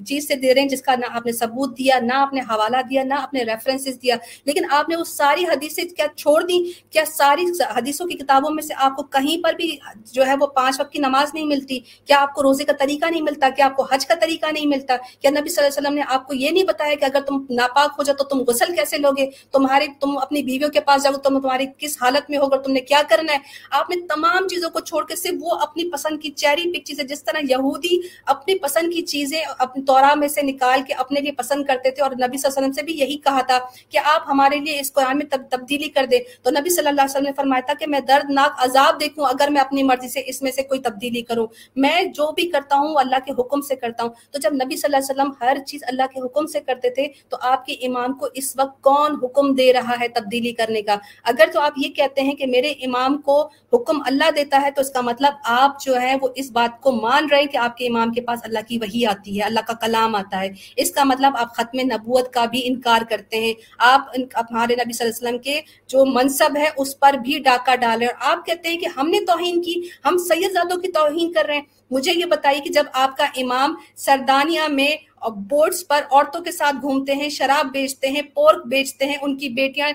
چیز سے دے رہے ہیں جس کا نہ آپ نے ثبوت دیا، نہ آپ نے حوالہ دیا، نہ آپ نے ریفرنسز دیا۔ لیکن آپ نے وہ ساری حدیثیں کیا چھوڑ دی کیا ساری حدیثوں کی کتابوں میں سے آپ کو کہیں پر بھی جو ہے وہ پانچ وقت کی نماز نہیں ملتی؟ کیا آپ کو روزے کا طریقہ نہیں ملتا؟ ملتا، کہ آپ کو حج کا طریقہ نہیں ملتا کیا نبی صلی اللہ علیہ وسلم نے آپ کو یہ نہیں بتایا کہ اگر تم ناپاک ہو جاؤ تو تم غسل کیسے لوگے؟ تمہارے، تم اپنی بیویوں کے پاس جاؤ تم تمہاری کس حالت میں ہوگا تم نے کیا کرنا ہے؟ آپ نے تمام چیزوں کو چھوڑ کے صرف وہ اپنی پسند کی چیری پک چیزیں، جس طرح یہودی اپنی پسند کی چیزیں اپنی تورا میں سے نکال کے اپنے لیے پسند کرتے تھے، اور نبی صلی اللہ علیہ وسلم سے بھی یہی کہا تھا کہ آپ ہمارے لیے اس قرآن میں تبدیلی کر دے تو نبی صلی اللہ علیہ وسلم نے فرمایا تھا کہ میں دردناک عذاب دیکھوں اگر میں اپنی مرضی سے اس میں سے کوئی تبدیلی کروں۔ میں جو بھی کرتا ہوں، اللہ کے حکم سے کرتا ہوں۔ تو جب نبی صلی اللہ علیہ وسلم ہر چیز اللہ کے حکم سے کرتے تھے، تو آپ کے امام کو اس وقت کون حکم دے رہا ہے تبدیلی کرنے کا؟ اگر تو آپ یہ کہتے ہیں کہ میرے امام کو حکم اللہ دیتا ہے، تو اس کا مطلب آپ جو ہے وہ اس بات کو مان رہے ہیں کہ آپ کے امام کے پاس اللہ کی وہی آتی ہے، اللہ کا کلام آتا ہے۔ اس کا مطلب آپ ختم نبوت کا بھی انکار کرتے ہیں۔ آپ ہمارے نبی صلی اللہ علیہ وسلم کے جو منصب ہے، اس پر بھی ڈاکہ ڈالے اور آپ کہتے ہیں کہ ہم نے توہین کی، ہم سید زادوں کی توہین کر رہے ہیں۔ مجھے یہ بتائیے کہ جب آپ کا امام سردانیہ میں بورڈز پر عورتوں کے ساتھ گھومتے ہیں، شراب بیچتے ہیں، پورک بیچتے ہیں، ان کی بیٹیاں،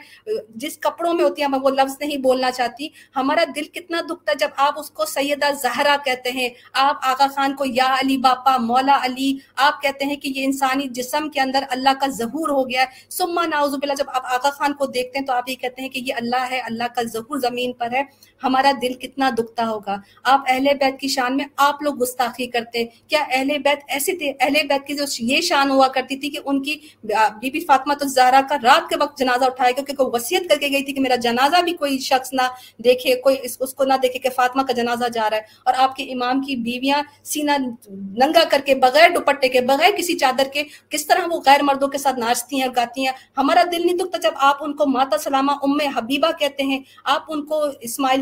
جس کپڑوں میں ہوتی ہیں، میں وہ لفظ نہیں بولنا چاہتی۔ ہمارا دل کتنا دکھتا ہے جب آپ اس کو سیدہ زہرا کہتے ہیں۔ آپ آغا خان کو یا علی باپا، مولا علی، آپ کہتے ہیں کہ یہ انسانی جسم کے اندر اللہ کا ظہور ہو گیا ہے۔ سما ناوز باللہ، جب آپ آغا خان کو دیکھتے ہیں تو آپ یہ کہتے ہیں کہ یہ اللہ ہے، اللہ کا ظہور زمین پر ہے۔ ہمارا دل کتنا دکھتا ہوگا۔ آپ اہل بیت کی شان میں آپ لوگ گستاخی کرتے۔ کیا اہل بیت ایسے تھے؟ اہل بیت کی جو یہ شان ہوا کرتی تھی کہ ان کی بی بی فاطمہ تو زہرا کا رات کے وقت جنازہ اٹھایا کیونکہ کوئی وصیت کر کے گئی تھی کہ میرا جنازہ بھی کوئی شخص نہ دیکھے کوئی اس, اس کو نہ دیکھے کہ فاطمہ کا جنازہ جا رہا ہے۔ اور آپ کے امام کی بیویاں سینہ ننگا کر کے بغیر دوپٹے کے بغیر کسی چادر کے کس طرح وہ غیر مردوں کے ساتھ ناچتی ہیں اور گاتی ہیں؟ ہمارا دل نہیں دکھتا جب آپ ان کو ماتا سلامہ ام حبیبہ کہتے ہیں۔ آپ ان کو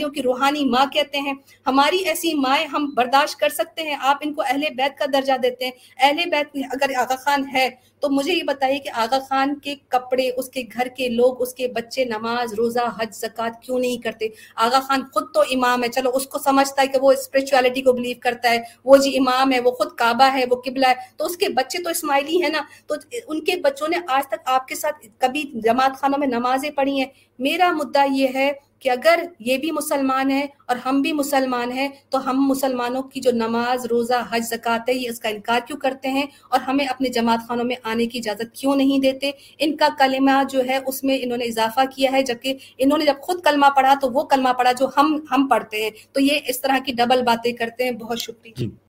اسماعیلیوں کی روحانی ماں کہتے ہیں، ہماری ایسی مائیں ہم برداشت کر سکتے ہیں، آپ ان کو اہل بیت کا درجہ دیتے ہیں۔ اہل بیت اگر آغا خان ہے تو مجھے یہ بتائیے کہ آغا خان کے کپڑے، اس کے گھر کے لوگ، اس کے بچے نماز، روزہ، حج زکات کیوں نہیں کرتے؟ آغا خان خود تو امام ہے، چلو اس کو سمجھتا ہے کہ وہ اسپرچولیٹی کو بلیو کرتا ہے۔ وہ جی امام ہے، وہ خود کعبہ ہے، وہ قبلہ ہے۔ تو اس کے بچے تو اسماعیلی ہے نا۔ تو ان کے بچوں نے آج تک آپ کے ساتھ کبھی جماعت خانوں میں نمازیں پڑھی ہیں۔ میرا مدعا یہ ہے کہ اگر یہ بھی مسلمان ہے اور ہم بھی مسلمان ہیں، تو ہم مسلمانوں کی جو نماز، روزہ، حج زکات ہے، یہ اس کا انکار کیوں کرتے ہیں؟ اور ہمیں اپنے جماعت خانوں میں آنے کی اجازت کیوں نہیں دیتے؟ ان کا کلمہ جو ہے، اس میں انہوں نے اضافہ کیا ہے، جبکہ انہوں نے جب خود کلمہ پڑھا تو وہ کلمہ پڑھا جو ہم ہم پڑھتے ہیں۔ تو یہ اس طرح کی ڈبل باتیں کرتے ہیں۔ بہت شکریہ۔ جی۔